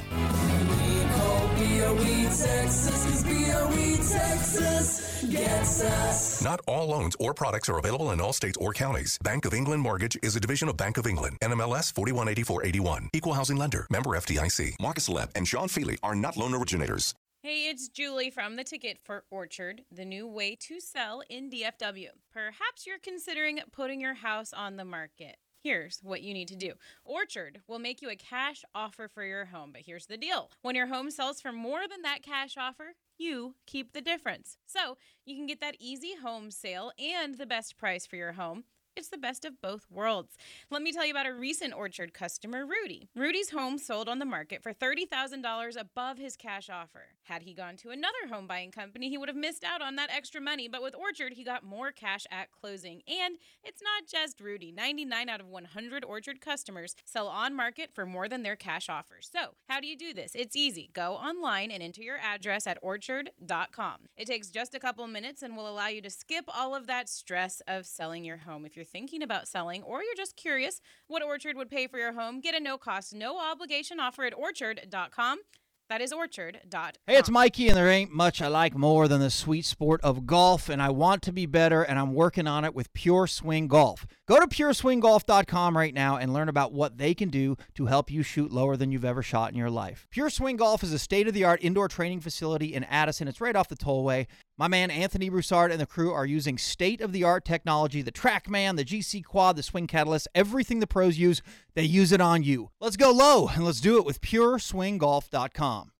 BOE Texas, 'cause BOE Texas gets us. Not all loans or products are available in all states or counties. Bank of England Mortgage is a division of Bank of England. NMLS 418481. Equal housing lender. Member FDIC. Marcus Lebb and Sean Feely are not loan originators. Hey, it's Julie from the Ticket for Orchard, the new way to sell in DFW. Perhaps you're considering putting your house on the market. Here's what you need to do Orchard will make you a cash offer for your home, but here's the deal when your home sells for more than that cash offer, you keep the difference. So you can get that easy home sale and the best price for your home. It's the best of both worlds. Let me tell you about a recent Orchard customer, Rudy. Rudy's home sold on the market for $30,000 above his cash offer. Had he gone to another home buying company, he would have missed out on that extra money, but with Orchard, he got more cash at closing. And it's not just Rudy. 99 out of 100 Orchard customers sell on market for more than their cash offers. So, how do you do this? It's easy. Go online and enter your address at orchard.com. It takes just a couple minutes and will allow you to skip all of that stress of selling your home. If you're thinking about selling or you're just curious what Orchard would pay for your home, get a no cost, no obligation offer at orchard.com. That is orchard.com. Hey, it's Mikey, and there ain't much I like more than the sweet sport of golf, and I want to be better, and I'm working on it with Pure Swing Golf. Go to pureswinggolf.com right now and learn about what they can do to help you shoot lower than you've ever shot in your life. Pure Swing Golf is a state of the art indoor training facility in Addison. It's right off the tollway. My man Anthony Broussard and the crew are using state of the art technology the Trackman, the GC Quad, the Swing Catalyst, everything the pros use, they use it on you. Let's go low and let's do it with pureswinggolf.com.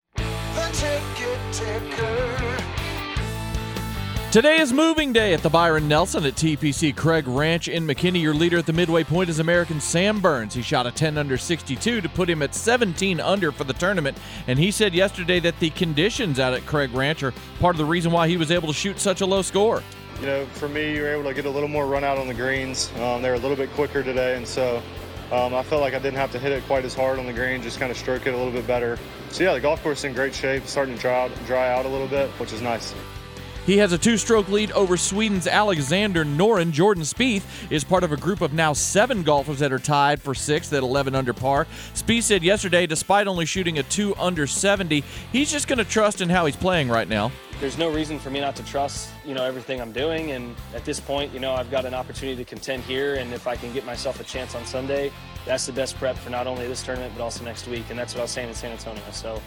Today is moving day at the Byron Nelson at TPC Craig Ranch in McKinney. Your leader at the midway point is American Sam Burns. He shot a 10 under 62 to put him at 17 under for the tournament. And he said yesterday that the conditions out at Craig Ranch are part of the reason why he was able to shoot such a low score. You know, for me, you were able to get a little more run out on the greens. Um, they were a little bit quicker today, and so um, I felt like I didn't have to hit it quite as hard on the green, just kind of stroke it a little bit better. So yeah, the golf course is in great shape, starting to dry dry out a little bit, which is nice. He has a two stroke lead over Sweden's Alexander Noren. Jordan Spieth is part of a group of now seven golfers that are tied for sixth at 11 under par. Spieth said yesterday, despite only shooting a 2 under 70, he's just going to trust in how he's playing right now. There's no reason for me not to trust, you know, everything I'm doing. And at this point, you know, I've got an opportunity to contend here. And if I can get myself a chance on Sunday, that's the best prep for not only this tournament, but also next week. And that's what I was saying in San Antonio. So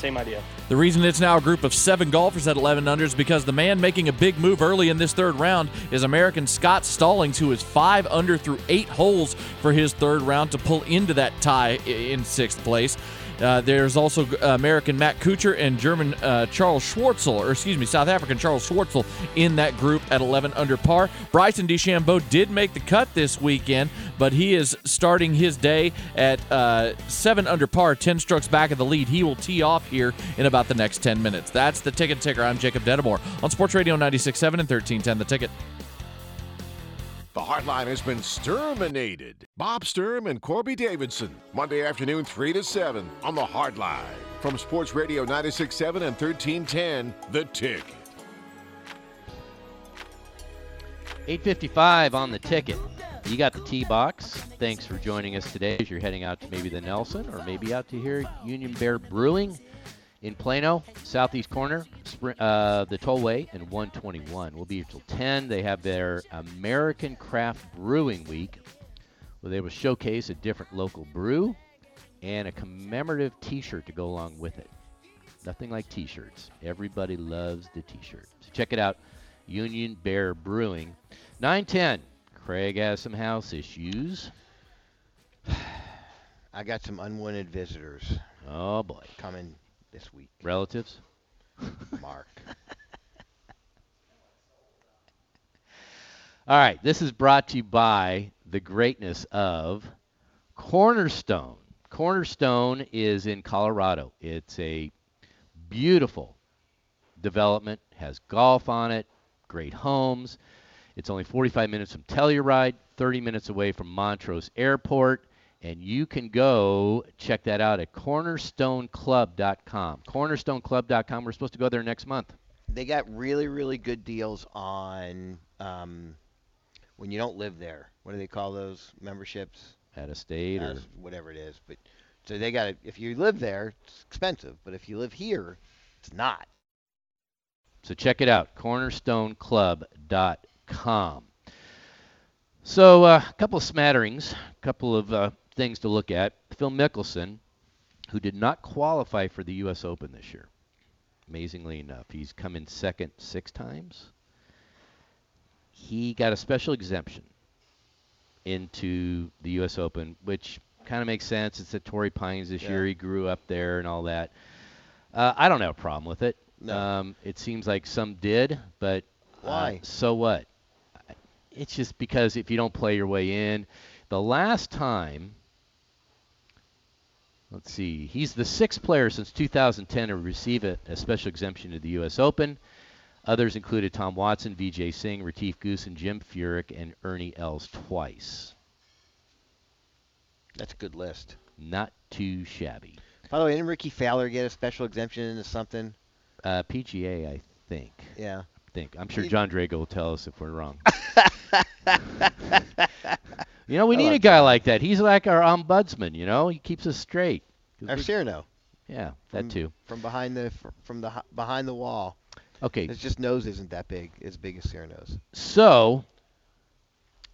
same idea. The reason it's now a group of seven golfers at 11 under is because the man making a big move early in this third round is American Scott Stallings, who is five under through eight holes for his third round to pull into that tie in sixth place. Uh, there's also American Matt Kuchar and German uh, Charles Schwartzel, or excuse me, South African Charles Schwartzel in that group at 11 under par. Bryson DeChambeau did make the cut this weekend, but he is starting his day at uh, 7 under par, 10 strokes back of the lead. He will tee off here in about the next 10 minutes. That's the ticket ticker. I'm Jacob Dedamore on Sports Radio 96.7 and 1310 The Ticket. The Hardline has been Sturminated. Bob Sturm and Corby Davidson. Monday afternoon, 3 to 7 on The Hardline. From Sports Radio 96.7 and 1310, The Ticket. 855 on the ticket. You got the T box. Thanks for joining us today as you're heading out to maybe the Nelson or maybe out to here Union Bear Brewing in Plano, southeast corner, uh, the tollway, and 121. We'll be here till 10. They have their American Craft Brewing Week, where they will showcase a different local brew and a commemorative T-shirt to go along with it. Nothing like T-shirts. Everybody loves the T-shirt. So check it out, Union Bear Brewing. 910. Craig has some house issues. I got some unwanted visitors. Oh boy, coming this week. Relatives? Mark. All right, this is brought to you by the greatness of Cornerstone. Cornerstone is in Colorado. It's a beautiful development, has golf on it, great homes. It's only 45 minutes from Telluride, 30 minutes away from Montrose Airport and you can go check that out at cornerstoneclub.com. Cornerstoneclub.com. We're supposed to go there next month. They got really, really good deals on um, when you don't live there. What do they call those memberships? At a state or whatever it is. But so they got it. If you live there, it's expensive. But if you live here, it's not. So check it out, cornerstoneclub.com. So uh, a couple of smatterings, a couple of uh, things to look at. Phil Mickelson, who did not qualify for the U.S. Open this year, amazingly enough, he's come in second six times. He got a special exemption into the U.S. Open, which kind of makes sense. It's at Torrey Pines this Yeah. year. He grew up there and all that. Uh, I don't have a problem with it. No. Um, it seems like some did, but uh, Why? so what? It's just because if you don't play your way in, the last time. Let's see. He's the sixth player since 2010 to receive a, a special exemption to the U.S. Open. Others included Tom Watson, Vijay Singh, Retief Goosen, Jim Furyk, and Ernie Els twice. That's a good list. Not too shabby. By the way, didn't Rickie Fowler get a special exemption into something? Uh, PGA, I think. Yeah. I think. I'm sure Jon Drago will tell us if we're wrong. you know, we I need a like guy like that. He's like our ombudsman. You know, he keeps us straight. Or we- Cyrano. Yeah, From, that too. From behind the from the behind the wall. Okay. His just nose isn't that big, as big as Cyrano's. So,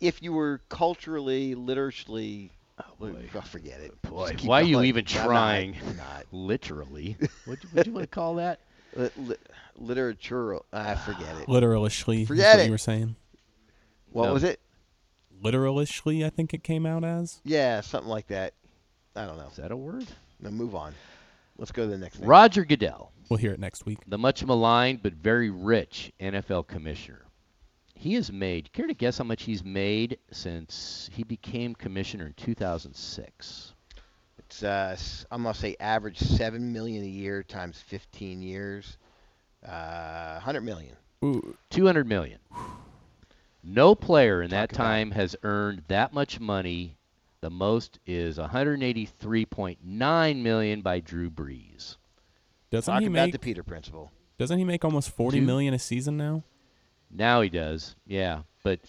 If you were culturally, literally, oh, oh, oh forget it. boy, Just keep why are you going. even I'm not- trying? I'm not. Literally. What would you want to call that? Li- li- literature. I forget it. Literalishly. is Forget what it. you were saying. What No. was it? Literalishly, I think it came out as. Yeah, something like that. I don't know. Is that a word? Now move on. Let's go to the next thing. Roger Goodell, We'll hear it next week. the much maligned but very rich NFL commissioner. He has made, care to guess how much he's made since he became commissioner in 2006? It's uh, s- I'm gonna say average seven million a year times 15 years. Uh, 100 million. Ooh. 200 million. No player in that Talk about- time has earned that much money. The most is 183.9 million by Drew Brees. Doesn't Talk he about make? the Peter principle. Doesn't he make almost forty Two? million a season now? Now he does, yeah. But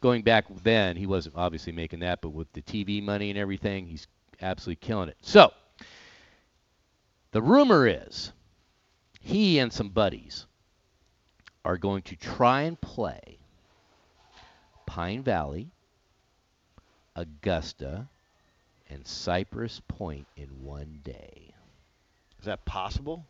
going back then, he wasn't obviously making that. But with the TV money and everything, he's absolutely killing it. So the rumor is he and some buddies are going to try and play Pine Valley, Augusta, and Cypress Point in one day. Is that possible?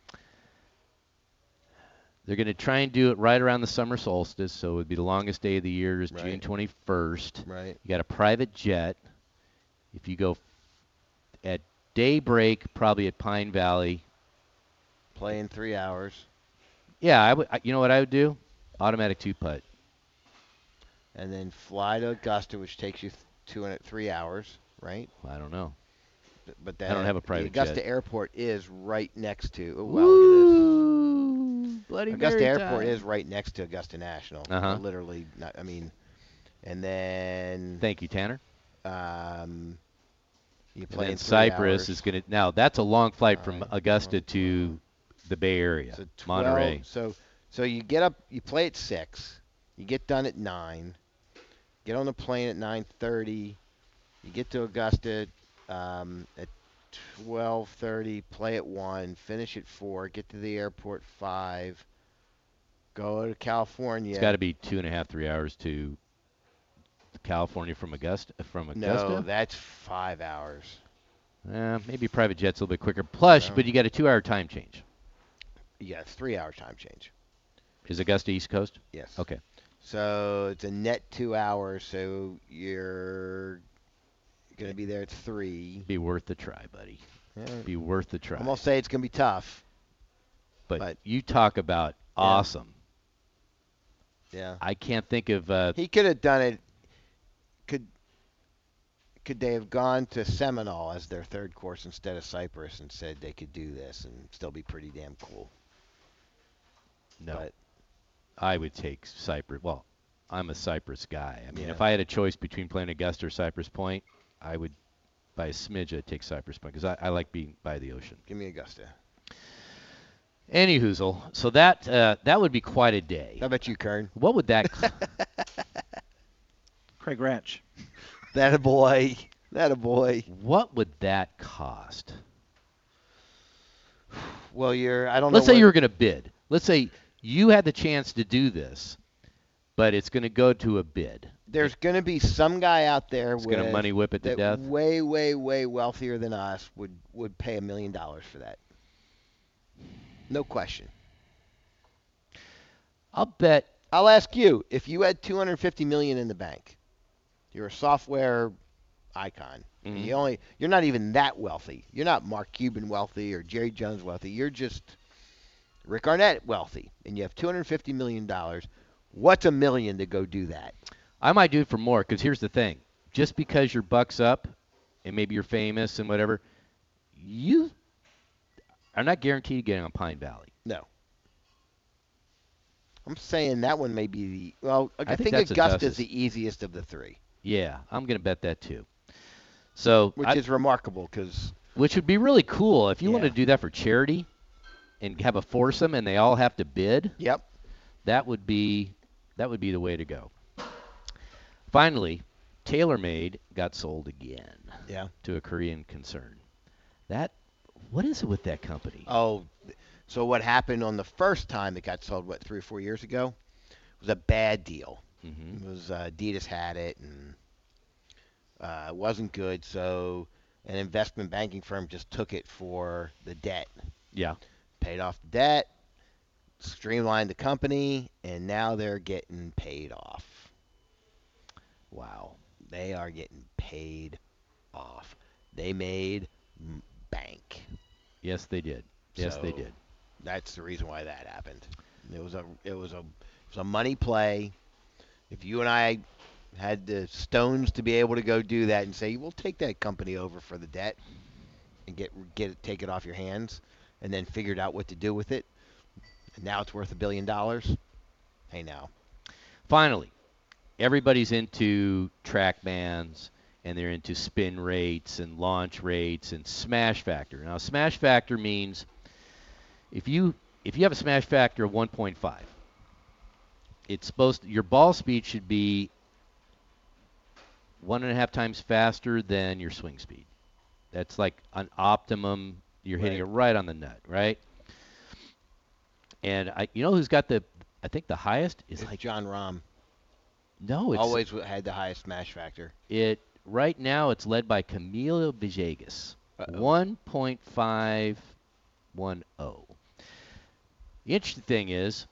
They're going to try and do it right around the summer solstice, so it would be the longest day of the year is June 21st. Right. You got a private jet. If you go at daybreak, probably at Pine Valley. Play in three hours. Yeah, I would. You know what I would do? Automatic two putt. And then fly to Augusta, which takes you th- two and three hours, right? I don't know. But that I don't have a private Augusta jet. Airport is right next to. Oh, wow, look at this. Bloody Augusta Airport time. is right next to Augusta National. Uh-huh. Literally, not, I mean, and then Thank you, Tanner. um, you And play in Cypress hours. is going to. Now that's a long flight from Alright. Augusta to the Bay Area, So 12 Monterey. So so you get up, you play at six, you get done at nine, get on the plane at nine thirty, you get to Augusta um, at twelve thirty, play at one, finish at four, get to the airport five, go to California. It's got to be two and a half, three hours to California from Augusta. From Augusta. no, that's five hours. Eh, maybe private jet's a little bit quicker. Plus, No. but you got a two-hour time change. Yeah, it's three hour time change. Is Augusta East Coast? Yes. Okay. So it's a net two hours. So you're gonna be there at three. Be worth the try, buddy. Yeah. Be worth the try. I'm gonna say it's gonna be tough. but, but- you talk about awesome. Yeah. I can't think of. Uh, He could have done it. Could could they have gone to Seminole as their third course instead of Cypress and said they could do this and still be pretty damn cool? no, But I would take Cypress. Well, I'm a Cypress guy. I mean, Yeah. if I had a choice between playing Augusta or Cypress Point, I would, by a smidge, I'd take Cypress Point because I, I like being by the ocean. give me Augusta. Any hoozle. So that uh, that would be quite a day. How about you, Kern? What would that? Craig Ranch. That a boy. That a boy. What would that cost? Well, you're. I don't know. Let's say what- you were going to bid. Let's say you had the chance to do this, but it's going to go to a bid. There's going to be some guy out there It's gonna with- money whip it to that death? Way, way, way wealthier than us would would pay a million dollars for that. No question. I'll bet. I'll ask you if you had 250 million in the bank. You're a software icon. Mhm. You only you're not even that wealthy. You're not Mark Cuban wealthy or Jerry Jones wealthy. You're just Rick Arnett wealthy, and you have 250 million dollars. What's a million to go do that? I might do it for more because here's the thing: just because your buck's up, and maybe you're famous and whatever, you are not guaranteed getting on Pine Valley. No. I'm saying that one may be the well. I, I think think, Augusta's the easiest of the three, Yeah, I'm going to bet that too. So, which I- is remarkable because which would be really cool if you want to do that for charity and have a foursome and they all have to bid. Yep. That would be that would be the way to go. Finally, TaylorMade got sold again. Yeah. To a Korean concern. That what is it with that company? oh, so what happened on the first time it got sold? What three or four years ago? It Was a bad deal. Mhm. It was uh, Adidas had it and uh, it wasn't good. So an investment banking firm just took it for the debt. Yeah. Paid off the debt, streamlined the company, and now they're getting paid off. Wow. They are getting paid off. They made bank. Yes, they did. Yes, they did. That's the reason why that happened. It was a it was a it was a money play. If you and I had the stones to be able to go do that and say, "We'll take that company over for the debt and get get it, take it off your hands," and then figured out what to do with it, and now it's worth a billion dollars. Hey, now. Finally, everybody's into track bands and they're into spin rates and launch rates and smash factor. Now, smash factor means if you if you have a smash factor of 1.5, it's supposed your ball speed should be one and a half times faster than your swing speed. That's like an optimum. You're hitting it right on the nut, right? And I, you know who's got the, I think the highest is It's like Jon Rahm. no, it's Always had the highest smash factor. it right now it's led by Camilo Villegas, one point five one zero. The interesting thing is,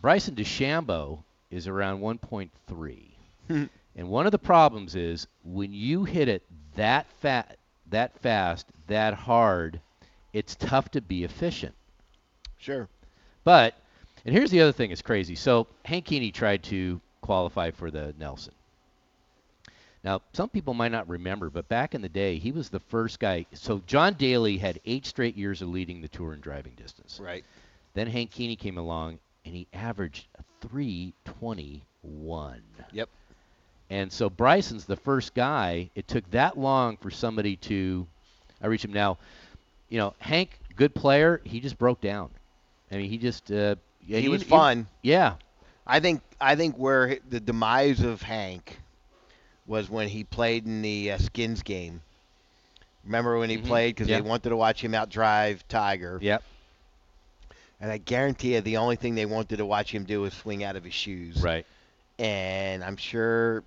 Bryson DeChambeau is around one point three, and one of the problems is when you hit it that fat, that fast, that hard, it's tough to be efficient. Sure. But, and here's the other thing that's crazy. So Hank Kuehne tried to qualify for the Nelson. Now, some people might not remember, but back in the day, he was the first guy. So John Daly had eight straight years of leading the tour in driving distance. Right. Then Hank Kuehne came along, and he averaged 321. Yep. And so Bryson's the first guy. It took that long for somebody to I reach him now. You know, Hank, good player. He just broke down. I mean, he just uh, yeah, he was he- fun. yeah. I think I think where the demise of Hank was when he played in the uh, Skins game. Remember when he Mhm. played because Yeah. they wanted to watch him outdrive Tiger. Yep. And I guarantee you, the only thing they wanted to watch him do was swing out of his shoes. Right. And I'm sure,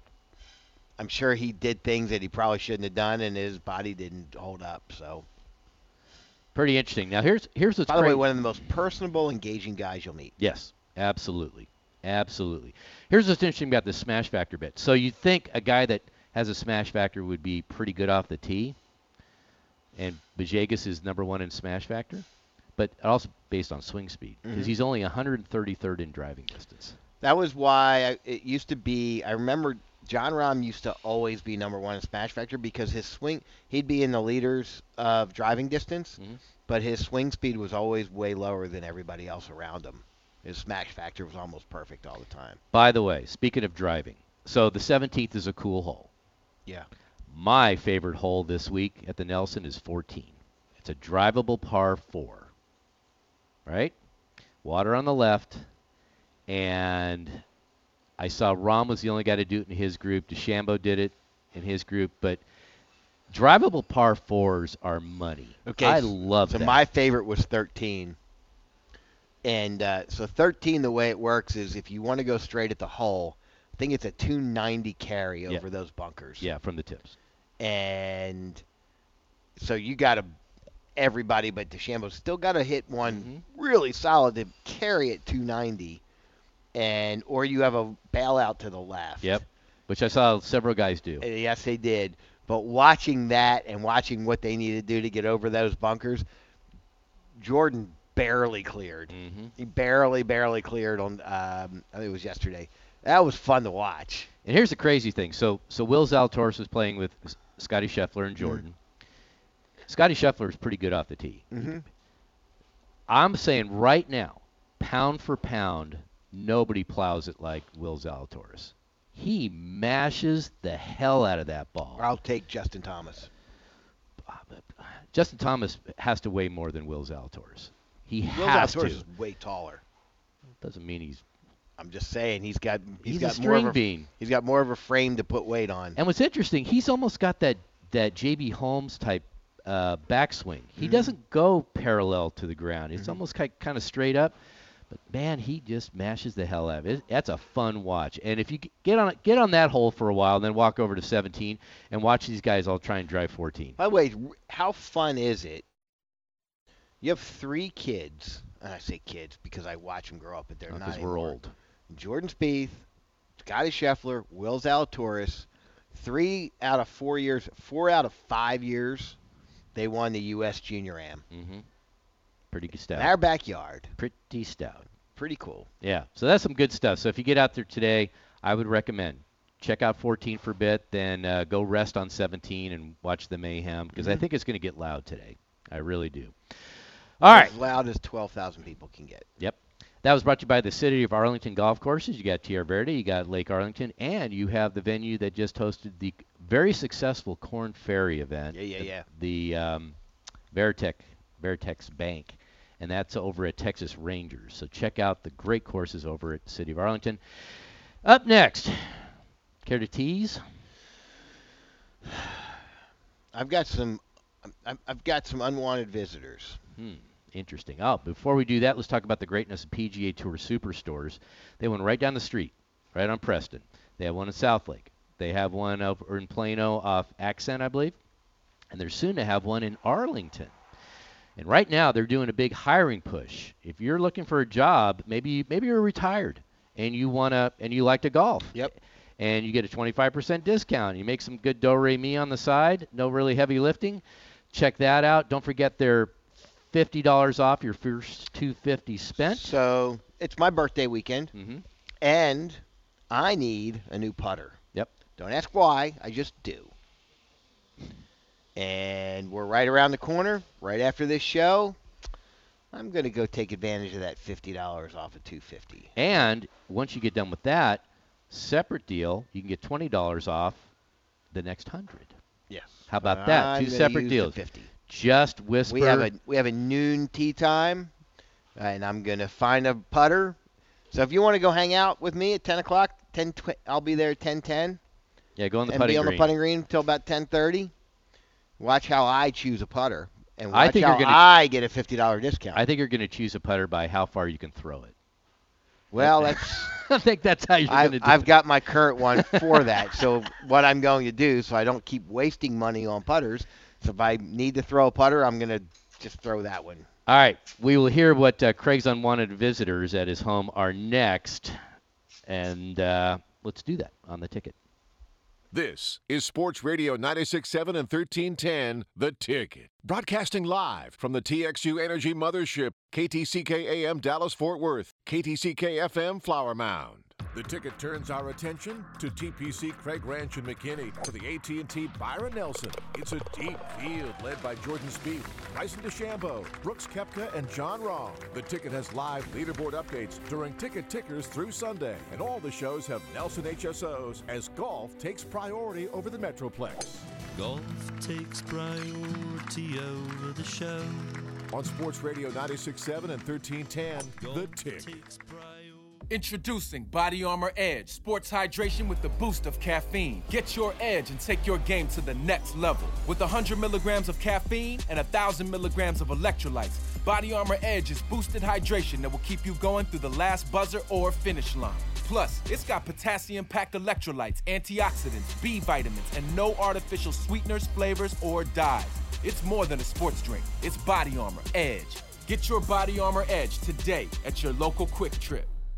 I'm sure he did things that he probably shouldn't have done, and his body didn't hold up. So, Pretty interesting. Now here's here's what's by the way, one of the most personable, engaging guys you'll meet. Yes, absolutely, absolutely. Here's what's interesting about the smash factor bit. So you'd think a guy that has a smash factor would be pretty good off the tee, and Villegas is number one in smash factor, but also based on swing speed because Mhm. he's only 133rd in driving distance. That was why I, it used to be. I remember Jon Rahm used to always be number one in smash factor because his swing, he'd be in the leaders of driving distance, Mm-hmm. but his swing speed was always way lower than everybody else around him. His smash factor was almost perfect all the time. By the way, speaking of driving, so the 17th is a cool hole. Yeah. My favorite hole this week at the Nelson is 14. It's a drivable par 4. Right? Water on the left and I saw Rahm was the only guy to do it in his group. DeChambeau did it in his group, but drivable par fours are money. Okay, I love it. so that. my favorite was 13. And uh, so 13, the way it works is if you want to go straight at the hole, I think it's a 290 carry Yeah. over those bunkers. yeah, from the tips. And so you got to everybody but DeChambeau still got to hit one Mm-hmm. really solid to carry it 290, and or you have a bailout to the left. Yep, which I saw several guys do. Uh, Yes, they did. But watching that and watching what they needed to do to get over those bunkers, Jordan barely cleared. Mm-hmm. He barely, barely cleared on. Um, I think it was yesterday. That was fun to watch. And here's the crazy thing. So so Will Zalatoris was playing with Scotty Scheffler Mm-hmm. and Jordan. Scotty Scheffler is pretty good off the tee. Mm-hmm. I'm saying right now, pound for pound, nobody plows it like Will Zalatoris. He mashes the hell out of that ball. I'll take Justin Thomas. Justin Thomas has to weigh more than Will Zalatoris. He Will has Zalatoris to. is way taller. Doesn't mean he's. I'm just saying he's got He's a got more of a, bean. He's got more of a frame to put weight on. And what's interesting, he's almost got that that JB Holmes type uh, backswing. He Mhm. doesn't go parallel to the ground. It's Mhm. almost kind of straight up. Man, he just mashes the hell out of it. That's a fun watch. And if you get on get on that hole for a while, and then walk over to 17 and watch these guys all try and drive 14. By the way, how fun is it? You have three kids, and I say kids because I watch them grow up, but they're not Because we're old. Jordan Spieth, Scotty Scheffler, Will Zalatoris. Three out of four years, four out of five years, they won the U.S. Junior Am. Mm-hmm. Pretty good stout. In our backyard. Pretty stout. Pretty cool. Yeah, so that's some good stuff. So if you get out there today, I would recommend check out 14 for a bit, then uh, go rest on 17 and watch the mayhem because I Mhm. think it's going to get loud today. I really do. All right. As loud as 12,000 people can get. Yep. That was brought to you by the City of Arlington Golf Courses. You got Tierra Verde, you got Lake Arlington, and you have the venue that just hosted the very successful Korn Ferry event. Yeah, yeah, the, yeah. The um, Veritech, Veritex Bank, and that's over at Texas Rangers. So check out the great courses over at City of Arlington. Up next, care to tease? I've got some. I've- I've got some unwanted visitors. Hmm, interesting. Oh, before we do that, let's talk about the greatness of PGA Tour Superstores. They went right down the street, right on Preston. They have one in South Lake. They have one over in Plano off Accent, I believe. And they're soon to have one in Arlington. And right now they're doing a big hiring push. If you're looking for a job, maybe maybe you're retired and you wanna and you like to golf. Yep. And you get a 25% discount. You make some good do re mi on the side. No really heavy lifting. Check that out. Don't forget their $50 off your first 250 spent. So it's my birthday weekend, Mhm. and I need a new putter. Yep. Don't ask why. I just do. And we're right around the corner. Right after this show, I'm gonna go take advantage of that fifty dollars off of 250. And once you get done with that, separate deal, you can get $20 off the next 100. Yes. How about that? I'm Two separate deals. 50. Just whisper. We have a we have a noon tea time, and I'm gonna find a putter. So if you want to go hang out with me at 10 o'clock, 10 tw- I'll be there at 10:10. yeah, go on the and putting be on green. the putting green until about 10:30. Watch how I choose a putter, and watch I think how you're gonna- I get a fifty dollar discount. I think you're going to choose a putter by how far you can throw it. well, that's I think that's how you're going to do it. I've it. got my current one for that. So what I'm going to do, so I don't keep wasting money on putters. So if I need to throw a putter, I'm going to just throw that one. All right, we will hear what uh, Craig's unwanted visitors at his home are next, and uh, let's do that on the ticket. This is Sports Radio 96.7 and 1310, The Ticket. Broadcasting live from the TXU Energy Mothership, KTCK AM Dallas Fort Worth, KTCK FM Flower Mound. The Ticket turns our attention to TPC Craig Ranch in McKinney for the AT&T Byron Nelson. It's a deep field led by Jordan Spieth, Bryson DeChambeau, Brooks Koepka, and Jon Rahm. The Ticket has live leaderboard updates during Ticket Tickers through Sunday, and all the shows have Nelson HSOs as golf takes priority over the Metroplex. Golf takes priority over the show. On Sports Radio 96.7 and 1310, The Tick. Introducing Body Armor Edge Sports Hydration with the boost of caffeine. Get your edge and take your game to the next level. With 100 milligrams of caffeine and 1,000 milligrams of electrolytes, Body Armor Edge is boosted hydration that will keep you going through the last buzzer or finish line. Plus, it's got potassium packed electrolytes, antioxidants, B vitamins, and no artificial sweeteners, flavors, or dyes. It's more than a sports drink, it's Body Armor Edge. Get your Body Armor Edge today at your local QuikTrip.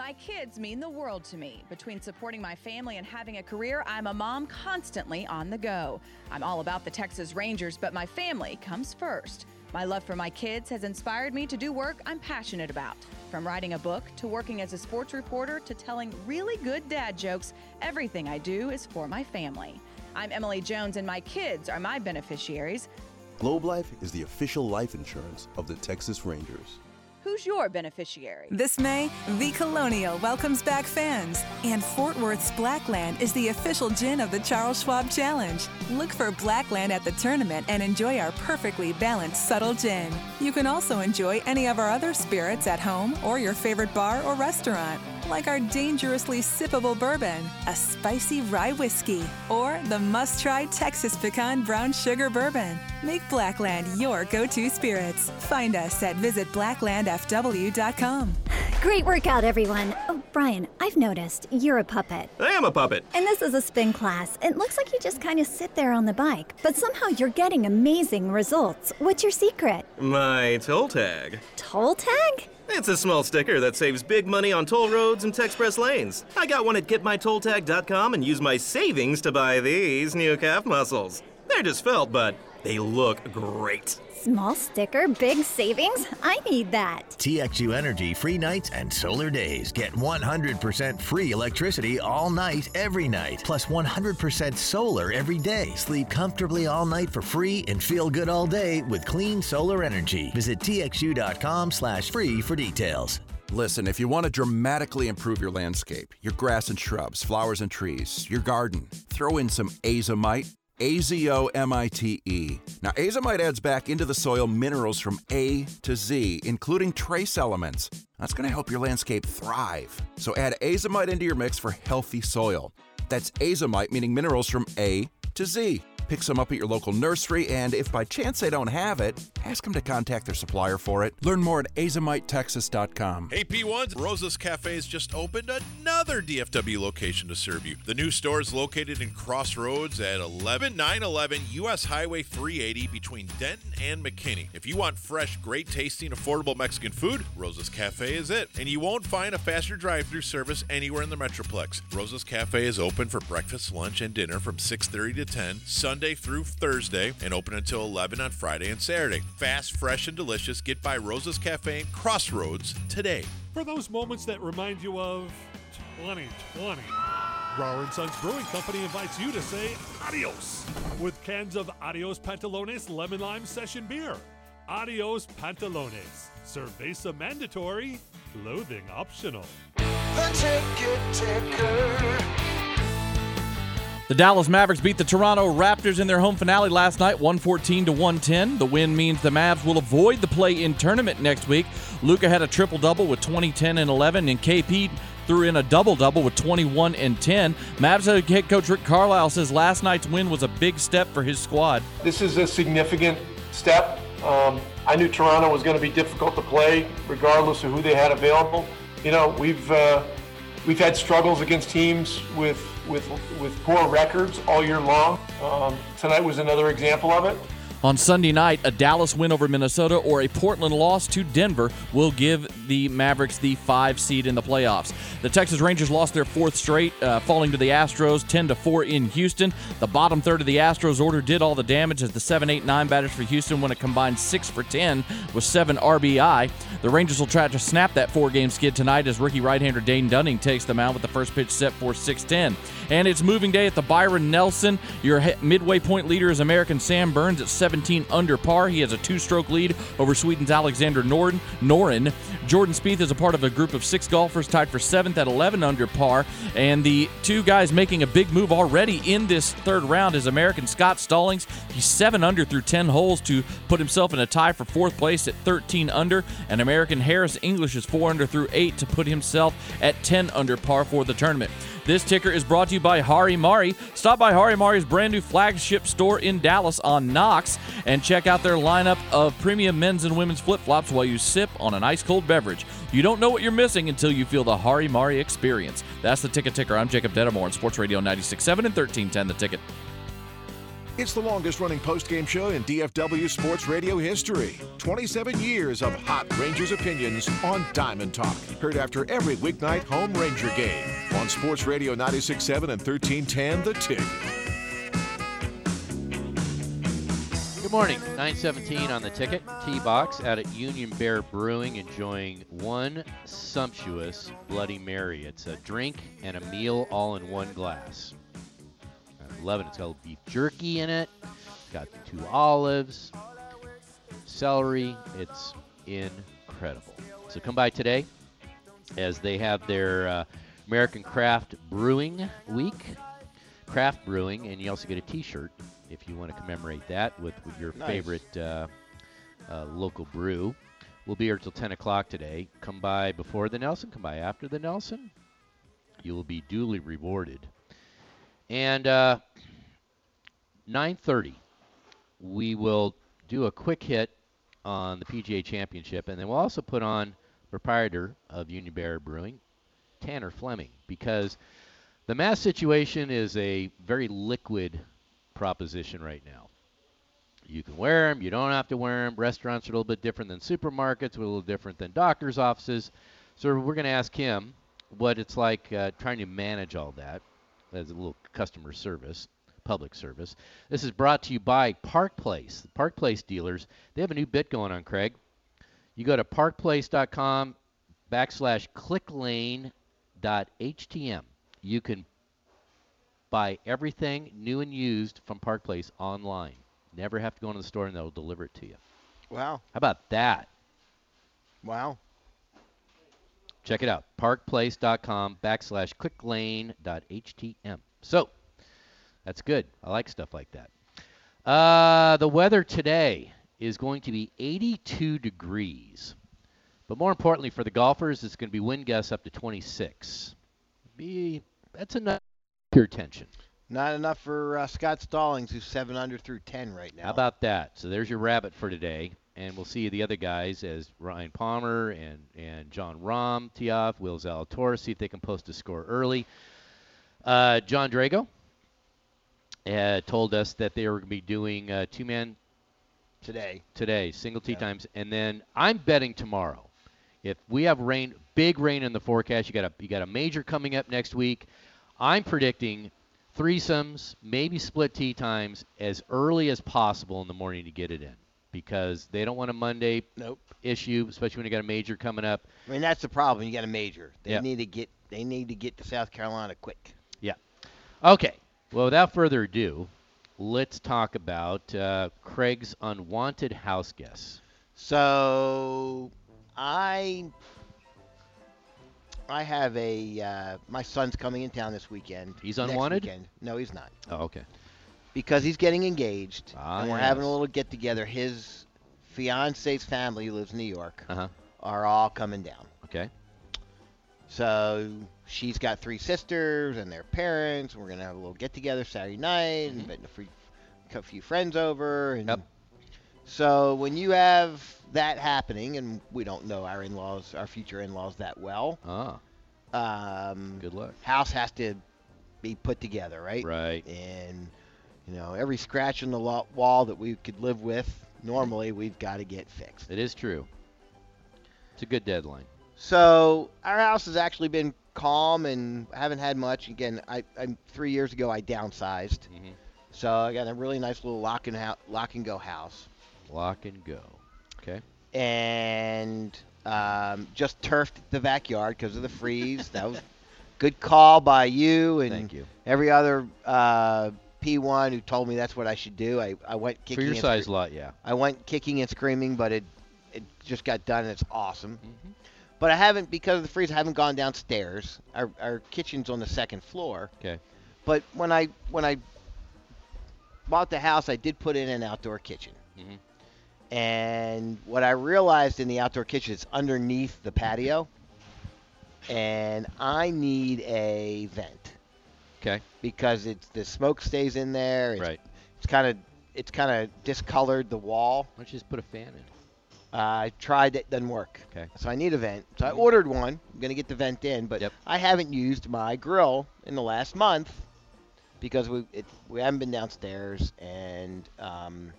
My kids mean the world to me. Between supporting my family and having a career, I'm a mom constantly on the go. I'm all about the Texas Rangers, but my family comes first. My love for my kids has inspired me to do work I'm passionate about. From writing a book to working as a sports reporter to telling really good dad jokes, everything I do is for my family. I'm Emily Jones, and my kids are my beneficiaries. Globe Life is the official life insurance of the Texas Rangers. Who's your beneficiary? This May, The Colonial welcomes back fans, and Fort Worth's Blackland is the official gin of the Charles Schwab Challenge. Look for Blackland at the tournament and enjoy our perfectly balanced, subtle gin. You can also enjoy any of our other spirits at home or your favorite bar or restaurant, like our dangerously sippable bourbon, a spicy rye whiskey, or the must try Texas pecan brown sugar bourbon. Make Blackland your go to spirits. Find us at visitblacklandfw.com. Great workout, everyone. Oh, Brian, I've noticed you're a puppet. I am a puppet. And this is a spin class. It looks like you just kind of sit there on the bike, but somehow you're getting amazing results. What's your secret? My toll tag. Toll tag? It's a small sticker that saves big money on toll roads and Texpress lanes. I got one at getmytolltag.com and used my savings to buy these new calf muscles. They're just felt, but they look great. Small sticker, big savings? I need that. TXU Energy free nights and solar days. Get 100% free electricity all night, every night, plus 100% solar every day. Sleep comfortably all night for free and feel good all day with clean solar energy. Visit txu.com slash free for details. Listen, if you want to dramatically improve your landscape, your grass and shrubs, flowers and trees, your garden, throw in some azomite. A-Z-O-M-I-T-E. Now, azomite adds back into the soil minerals from A to Z, including trace elements. That's going to help your landscape thrive. So add azomite into your mix for healthy soil. That's azomite, meaning minerals from A to Z. Pick some up at your local nursery, and if by chance they don't have it, ask them to contact their supplier for it. Learn more at azomitetexas.com. Hey P1s, Rosa's Cafe has just opened another DFW location to serve you. The new store is located in Crossroads at 11911 US Highway 380 between Denton and McKinney. If you want fresh, great tasting, affordable Mexican food, Rosa's Cafe is it. And you won't find a faster drive-through service anywhere in the Metroplex. Rosa's Cafe is open for breakfast, lunch, and dinner from 6:30 to 10, Sunday through Thursday, and open until 11 on Friday and Saturday. Fast, fresh, and delicious. Get by Rosa's Cafe and Crossroads today. For those moments that remind you of 2020, Brower & Sons Brewing Company invites you to say adios with cans of Adios Pantalones Lemon Lime Session Beer. Adios Pantalones. Cerveza mandatory, clothing optional. The ticket ticker. The Dallas Mavericks beat the Toronto Raptors in their home finale last night, 114 to 110. The win means the Mavs will avoid the play-in tournament next week. Luka had a triple double with 20, 10, and 11, and KP threw in a double double with 21 and 10. Mavs head coach Rick Carlisle says last night's win was a big step for his squad. This is a significant step. Um, I knew Toronto was going to be difficult to play, regardless of who they had available. You know, we've uh, we've had struggles against teams with with with poor records all year long. Um, tonight was another example of it. On Sunday night, a Dallas win over Minnesota or a Portland loss to Denver will give the Mavericks the five seed in the playoffs. The Texas Rangers lost their fourth straight, uh, falling to the Astros 10 to 4 in Houston. The bottom third of the Astros order did all the damage as the 7 8 9 batters for Houston went a combined 6 for 10 with 7 RBI. The Rangers will try to snap that four game skid tonight as rookie right hander Dane Dunning takes them out with the first pitch set for 6 10. And it's moving day at the Byron Nelson. Your midway point leader is American Sam Burns at 17 under par. He has a two stroke lead over Sweden's Alexander Norden, Norin. Jordan Spieth is a part of a group of six golfers tied for seventh at 11 under par. And the two guys making a big move already in this third round is American Scott Stallings. He's 7 under through 10 holes to put himself in a tie for fourth place at 13 under. And American Harris English is 4 under through 8 to put himself at 10 under par for the tournament. This ticker is brought to you by Hari Mari. Stop by Hari Mari's brand new flagship store in Dallas on Knox and check out their lineup of premium men's and women's flip flops while you sip on an ice cold beverage. You don't know what you're missing until you feel the Hari Mari experience. That's the ticket ticker. I'm Jacob Dedamore on Sports Radio 96.7 and 1310 The Ticket. It's the longest running post-game show in DFW sports radio history. 27 years of hot Rangers opinions on Diamond Talk. Heard after every weeknight home Ranger game on Sports Radio 96.7 and 1310 The Tick. Good morning. 917 on the ticket. T-Box out at Union Bear Brewing enjoying one sumptuous Bloody Mary. It's a drink and a meal all in one glass. Loving it. It's got beef jerky in it. It's got two olives, celery. It's incredible. So come by today as they have their uh, American Craft Brewing Week. Craft Brewing, and you also get a T-shirt if you want to commemorate that with, with your Nice. favorite uh, uh, local brew. We'll be here till 10 o'clock today. Come by before the Nelson, come by after the Nelson. You will be duly rewarded. And uh, 9:30, we will do a quick hit on the PGA Championship, and then we'll also put on proprietor of Union Bear Brewing, Tanner Fleming, because the mass situation is a very liquid proposition right now. You can wear them, you don't have to wear them. Restaurants are a little bit different than supermarkets, a little different than doctors' offices. So we're going to ask him what it's like uh, trying to manage all that as a little customer service, public service. This is brought to you by Park Place. Park Place dealers, they have a new bit going on, Craig. You go to parkplace.com backslash clicklane.htm. You can buy everything new and used from Park Place online. Never have to go into the store and they'll deliver it to you. Wow. How about that? Wow. Check it out. Parkplace.com backslash clicklane.htm. So, that's good. I like stuff like that. Uh, the weather today is going to be 82 degrees. But more importantly for the golfers, it's going to be wind gusts up to 26. Be That's enough your attention. Not enough for uh, Scott Stallings, who's seven under through ten right now. How about that? So there's your rabbit for today. And we'll see the other guys as Ryan Palmer and, and Jon Rahm tee off, Will Zalatoris, see if they can post a score early. Uh, Jon Drago uh, told us that they were going to be doing uh, two man today? Today, single tee times. And then I'm betting tomorrow. If we have rain, big rain in the forecast, you got a you got a major coming up next week. I'm predicting threesomes, maybe split tee times as early as possible in the morning to get it in because they don't want a Monday nope. issue, especially when you got a major coming up. I mean, that's the problem. You got a major. They Yeah. need to get. They need to get to South Carolina quick. Yeah. Okay. Well, without further ado, let's talk about uh, Craig's unwanted house guests. So I I have a uh, my son's coming in town this weekend. He's unwanted? weekend. No, he's not. Oh, okay. Because he's getting engaged, Ah, and we're having a little get together. His fiance's family, who lives in New York, Uh-huh. are all coming down. Okay. So she's got three sisters and their parents. We're gonna have a little get together Saturday night, and inviting a free, a few friends over. And so when you have that happening, and we don't know our in-laws, our future in-laws that well, Ah. um, Good luck. House has to be put together, right? Right. And you know, every scratch in the lo- wall that we could live with normally, we've got to get fixed. It is true. It's a good deadline. So our house has actually been calm and haven't had much. Again, I, I'm three years ago I downsized, Mm-hmm. so I got a really nice little lock and ho- lock and go house, Lock and go. Okay. and um, just turfed the backyard because of the freeze. that was good call by you and Thank you. every other uh, P1 who told me that's what I should do. I, I went kicking For your and size scre- lot, yeah. I went kicking and screaming, but it it just got done and it's awesome. Mm-hmm. But I haven't because of the freeze. I haven't gone downstairs. Our our kitchen's on the second floor. Okay. But when I when I bought the house, I did put in an outdoor kitchen. Mm-hmm. And what I realized in the outdoor kitchen is underneath the patio, and I need a vent Okay. because it's the smoke stays in there. It's, Right. It's kind of it's kind of discolored the wall. Why don't you just put a fan in? Uh, I tried it, doesn't work. Okay. So I need a vent. So I ordered one. I'm gonna get the vent in, but Yep. I haven't used my grill in the last month because we it, we haven't been downstairs, and um,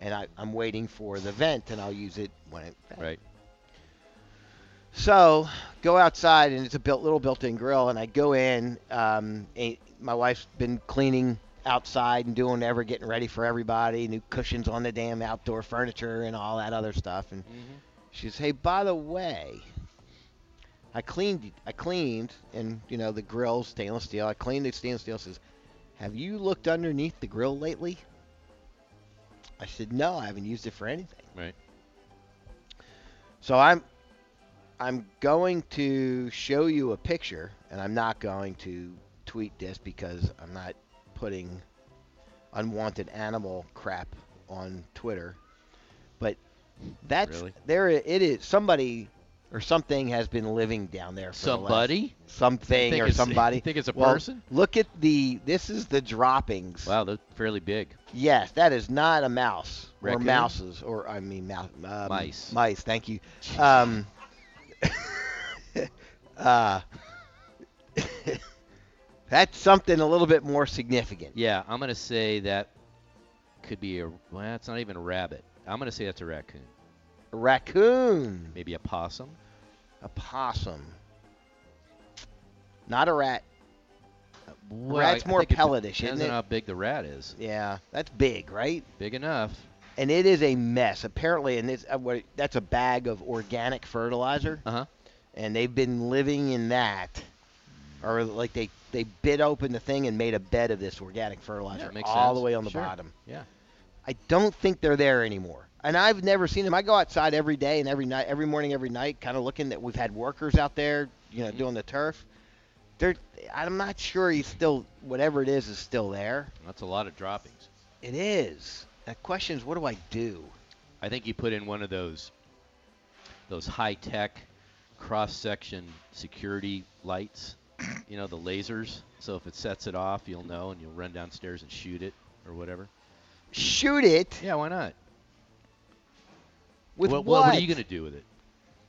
and I, I'm waiting for the vent, and I'll use it when it. Right. So go outside, and it's a built little built-in grill, and I go in. Um, my wife's been cleaning outside and doing ever getting ready for everybody, new cushions on the damn outdoor furniture and all that other stuff. And mm-hmm. she says, "Hey, by the way, I cleaned. I cleaned, and you know the grill's stainless steel. I cleaned the stainless steel. Says, have you looked underneath the grill lately?" I said, "No, I haven't used it for anything." Right. So I'm I'm going to show you a picture, and I'm not going to tweet this because I'm not putting unwanted animal crap on Twitter. But that's Really? there. It is somebody or something has been living down there. For the last- Somebody? something or somebody. you think it's a Well, person? Look at the. This is the droppings. Wow, they're fairly big. Yes, that is not a mouse Raccoon? or mouses or I mean mouse um, Mice. Mice. Thank you. Um, uh, that's something a little bit more significant. Yeah, I'm gonna say that could be a. Well, it's not even a rabbit. I'm gonna say that's a raccoon. A raccoon, Maybe a possum. a possum, not a rat. Well, Rat's I- I more it pelletish, depends isn't on it? how big the rat is. Yeah, that's big, right? Big enough. And it is a mess. Apparently, and it's uh, what that's a bag of organic fertilizer. Uh huh. and they've been living in that, or like they they bit open the thing and made a bed of this organic fertilizer Yeah, makes all sense. the way on the Sure. bottom. Yeah. I don't think they're there anymore, and I've never seen them. I go outside every day and every night, every morning, every night, kind of looking that we've had workers out there, you know, mm-hmm. doing the turf. They're, I'm not sure he's still whatever it is is still there. That's a lot of droppings. It is. The question is, what do I do? I think you put in one of those those high tech cross section security lights. You know the lasers. So if it sets it off, you'll know, and you'll run downstairs and shoot it or whatever. Shoot it Yeah, why not? with what, what? what are you gonna do with it?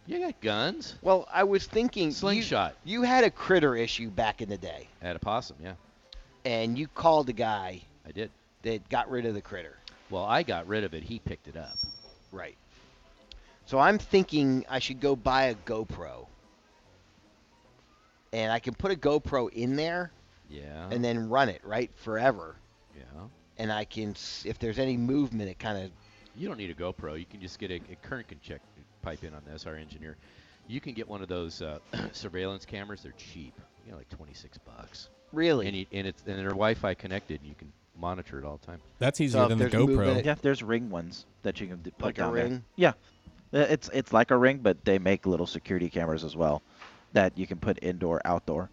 You got guns. Well, I was thinking Slingshot. You, had a critter issue back in the day, I had a possum. Yeah, and you called the guy I did. that got rid of the critter. Well, I got rid of it. He picked it up. Right. So I'm thinking I should go buy a GoPro, and I can put a GoPro in there Yeah. and then run it right forever, yeah. and I can if there's any movement, it kind of You don't need a GoPro. You can just get a, a current can check pipe in on this. Our engineer. You can get one of those uh, surveillance cameras. They're cheap. You know, like 26 bucks. really. And, you, and it's and they're Wi-Fi connected. And you can monitor it all the time. That's easier if than the there's movement- GoPro. Yeah, there's ring ones that you can put Like a down there. Yeah, Uh, it's it's like a ring, but they make little security cameras as well that you can put indoor, outdoor.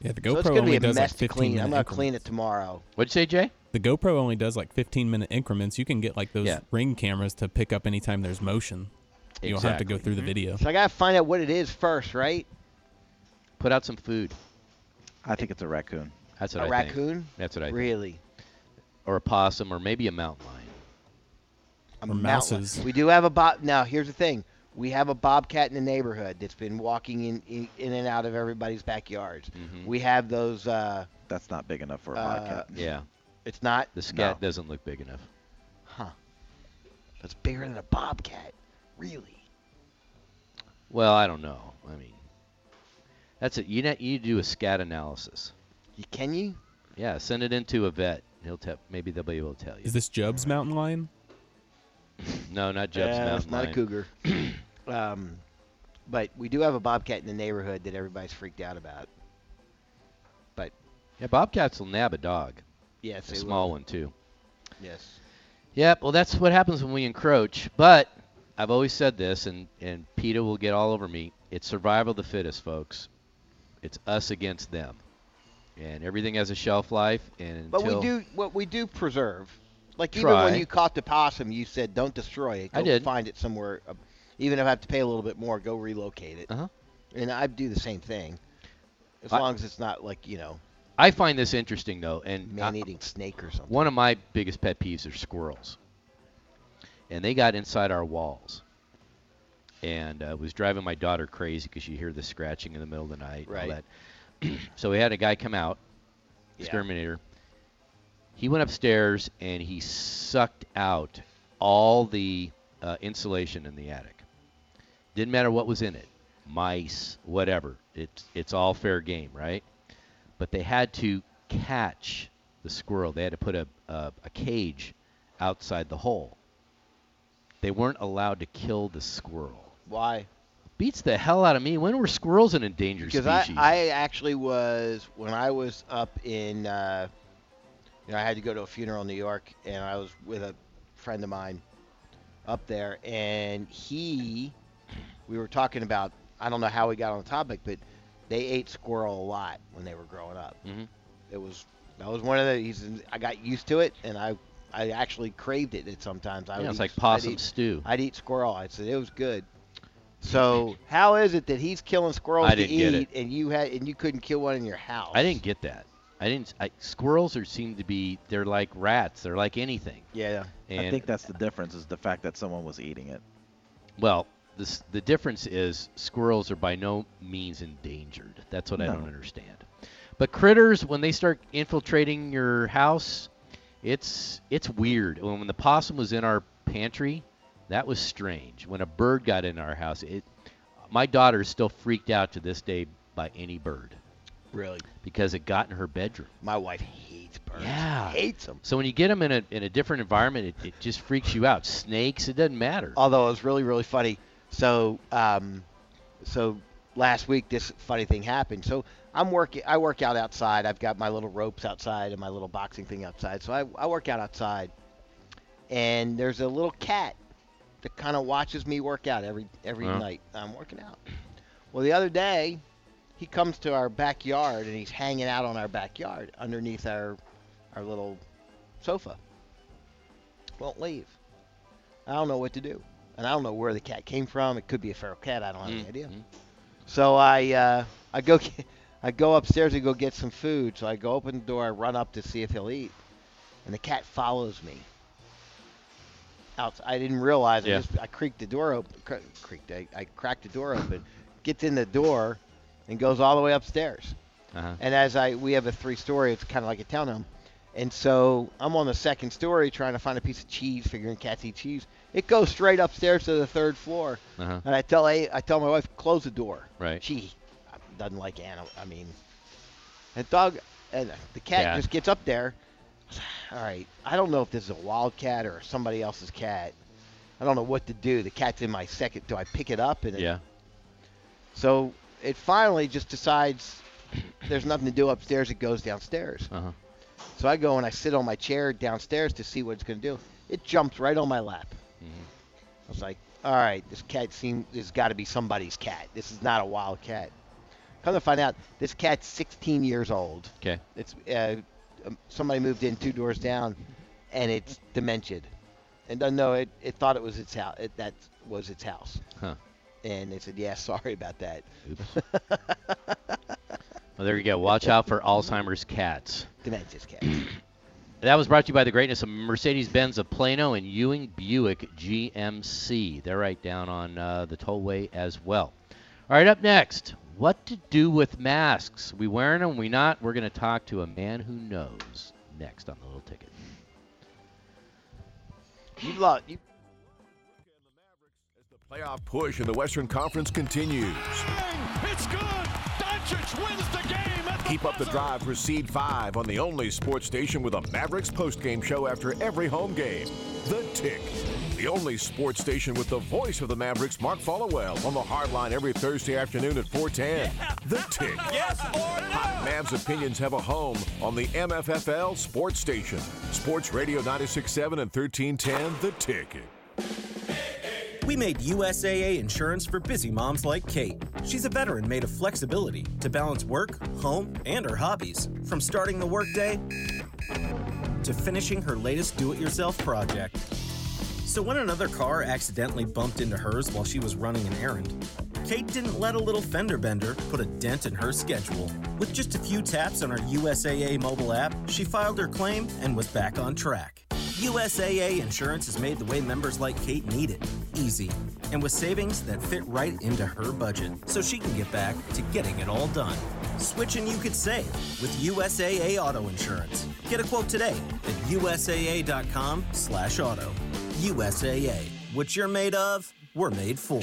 Yeah, the so it's GoPro gonna be only a does mess like to 15 clean. minute I'm gonna clean it tomorrow. What'd you say, Jay? The GoPro only does like 15 minute increments. You can get like those Yeah. ring cameras to pick up anytime there's motion. You don't have to go Exactly. through the mm-hmm. video. So I gotta find out what it is first, right? Put out some food. I think it's a raccoon. That's what a I think. raccoon? That's what I think. Really? Or a possum, or maybe a mountain lion. A Or mountain- mouses. We do have a bot. Now here's the thing: we have a bobcat in the neighborhood that's been walking in in, in and out of everybody's backyards. Mhm. We have those. Uh, That's not big enough for a Uh, bobcat. Yeah. it's not. The scat doesn't look big enough. Huh. That's bigger than a bobcat. Really? Well, I don't know. I mean, that's it. You net, you do a scat analysis. You, can you? Yeah, send it into a vet. He'll tell. Maybe they'll be able to tell you. Is this Jub's mountain lion? No, not Jeb's Uh, mountain not lion. a cougar. um, but we do have a bobcat in the neighborhood that everybody's freaked out about. But Yeah, bobcats will nab a dog. Yes, a small will. one too. yes, Yep. Well, that's what happens when we encroach. But I've always said this, and and PETA will get all over me. It's survival of the fittest, folks. It's us against them, and everything has a shelf life. And but we do what we do preserve. Like even Try. when you caught the possum, you said don't destroy it. Go I did. find it somewhere. Uh, even if I have to pay a little bit more, go relocate it. Uh-huh. And I do the same thing, as I- long as it's not like you know I find this interesting though, and man-eating snake or something. One of my biggest pet peeves are squirrels, and they got inside our walls, and uh, was driving my daughter crazy because you hear the scratching in the middle of the night. Right. that. so we had a guy come out, Yeah. He went upstairs and he sucked out all the uh, insulation in the attic. Didn't matter what was in it, mice, whatever. It's it's all fair game, right? But they had to catch the squirrel. They had to put a, a, a cage outside the hole. They weren't allowed to kill the squirrel. Why? Beats the hell out of me. When were squirrels an endangered Because I. I actually was when I was up in, uh, you know, I had to go to a funeral in New York, and I was with a friend of mine up there, and he, we were talking about, I don't know how we got on the topic, but they ate squirrel a lot when they were growing up. Mhm. It was that was one of the. He's, I got used to it, and I, I actually craved it. Sometimes I Yeah, eat- like I'd possum eat- stew. I'd eat squirrel. I said it was good. So how is it that he's killing squirrels I to eat, and you had and you couldn't kill one in your house? I didn't get that. I didn't. I, squirrels are seem to be. They're like rats. They're like anything. Yeah. And I think that's the difference is the fact that someone was eating it. Well, this, the difference is squirrels are by no means endangered. That's what I don't understand. But critters, when they start infiltrating your house, it's it's weird. When, when the possum was in our pantry, that was strange. When a bird got in our house, it my daughter is still freaked out to this day by any bird Really? because it got in her bedroom. My wife hates birds. Yeah. Hates them. So when you get them in a in a different environment, it, it just freaks you out. Snakes, it doesn't matter. Although it was really really funny. So um, so last week this funny thing happened. So I'm working. I work out outside. I've got my little ropes outside and my little boxing thing outside. So I, I work out outside, and there's a little cat that kind of watches me work out every every Huh. night I'm working out. Well, the other day, he comes to our backyard and he's hanging out on our backyard underneath our our little sofa. Won't leave. I don't know what to do, and I don't know where the cat came from. It could be a feral cat. I don't have any idea. So I uh, I go get, I go upstairs to go get some food. So I go open the door. I run up to see if he'll eat, and the cat follows me. Out. I didn't realize. Yeah. I just I creaked the door open. Cr- creaked. I, I cracked the door open. Gets in the door, and goes all the way upstairs. Uh-huh. And as I we have a three story, it's kind of like a townhome. And so I'm on the second story trying to find a piece of cheese, figuring cats eat cheese. It goes straight upstairs to the third floor. Uh-huh. And I tell I, I tell my wife close the door. Right. She doesn't like animal. I mean, and dog and the cat Cat. just gets up there. All right. I don't know if this is a wild cat or somebody else's cat. I don't know what to do. The cat's in my second. Do I pick it up? And it- Yeah. so it finally just decides there's nothing to do upstairs. It goes downstairs. Uh-huh. So I go and I sit on my chair downstairs to see what it's going to do. It jumps right on my lap. Mm-hmm. I was like, all right, this cat seems this got to be somebody's cat. This is not a wild cat. Come to find out, this cat's 16 years old. Okay. It's uh, um, somebody moved in two doors down, and it's demented, and doesn't know it. It thought it was its house. It, that was its house. Huh. And they said, yeah, sorry about that. Well, there you go. Watch out for Alzheimer's cats. Dementia's cat. That was brought to you by the greatness of Mercedes-Benz of Plano and Ewing Buick GMC. They're right down on uh, the tollway as well. All right, up next, what to do with masks? We wearing them? We not? We're going to talk to a man who knows. Next on the little ticket. You lost. You Playoff push in the Western Conference continues. It's good. Doncic wins the game at the Keep up the drive for Seed 5 on the only sports station with a Mavericks postgame show after every home game. The Tick. The only sports station with the voice of the Mavericks, Mark Followill, on the hard line every Thursday afternoon at 410. The Tick. Yes, or Hot Mavs opinions have a home on the MFFL sports station. Sports Radio 96.7 and 1310, The Ticket. We made USAA insurance for busy moms like Kate. She's a veteran made of flexibility to balance work, home, and her hobbies. From starting the workday to finishing her latest do it yourself project. So when another car accidentally bumped into hers while she was running an errand, Kate didn't let a little fender bender put a dent in her schedule. With just a few taps on her USAA mobile app, she filed her claim and was back on track. USAA insurance is made the way members like Kate need it easy, and with savings that fit right into her budget, so she can get back to getting it all done. Switching you could save with USAA Auto Insurance. Get a quote today at USAA.com/auto. USAA. What you're made of, we're made for.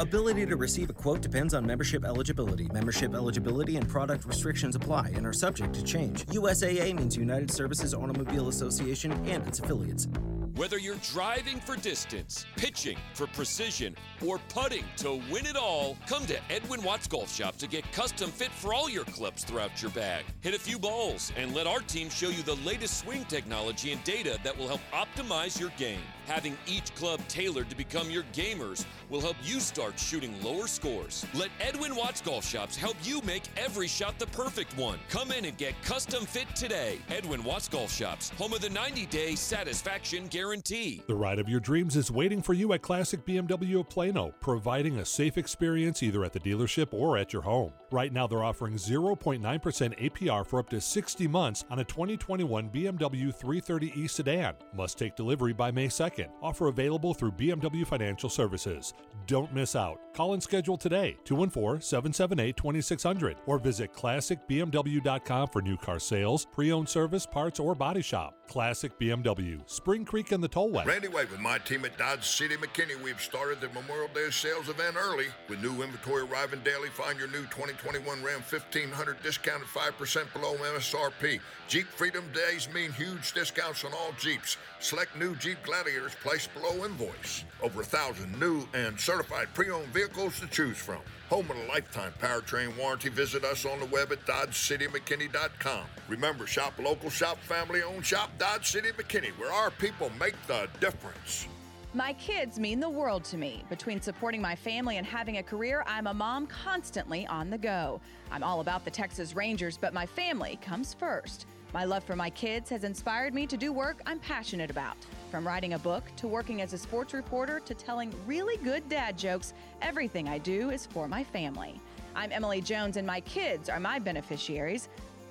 Ability to receive a quote depends on membership eligibility. Membership eligibility and product restrictions apply and are subject to change. USAA means United Services Automobile Association and its affiliates. Whether you're driving for distance, pitching for precision, or putting to win it all, come to Edwin Watts Golf Shop to get custom fit for all your clubs throughout your bag. Hit a few balls and let our team show you the latest swing technology and data that will help optimize your game. Having each club tailored to become your gamers will help you start shooting lower scores. Let Edwin Watts Golf Shops help you make every shot the perfect one. Come in and get custom fit today. Edwin Watts Golf Shops, home of the 90 day satisfaction guarantee. The ride of your dreams is waiting for you at Classic BMW of Plano, providing a safe experience either at the dealership or at your home. Right now, they're offering 0.9% APR for up to 60 months on a 2021 BMW 330e sedan. Must take delivery by May 2nd. Offer available through BMW Financial Services. Don't miss out. Call and schedule today, 214 778 2600, or visit classicbmw.com for new car sales, pre owned service, parts, or body shop. Classic BMW, Spring Creek and the Tollway. Randy White with my team at Dodge City McKinney. We've started the Memorial Day sales event early. With new inventory arriving daily, find your new 2021 Ram 1500 discounted 5% below MSRP. Jeep Freedom Days mean huge discounts on all Jeeps. Select new Jeep Gladiators placed below invoice. Over a thousand new and certified pre-owned vehicles to choose from. Home of a lifetime powertrain warranty. Visit us on the web at DodgeCityMcKinney.com. Remember, shop local, shop family owned, shop Dodge City McKinney, where our people make the difference. My kids mean the world to me. Between supporting my family and having a career, I'm a mom constantly on the go. I'm all about the Texas Rangers, but my family comes first. My love for my kids has inspired me to do work I'm passionate about. From writing a book to working as a sports reporter to telling really good dad jokes, everything I do is for my family. I'm Emily Jones, and my kids are my beneficiaries.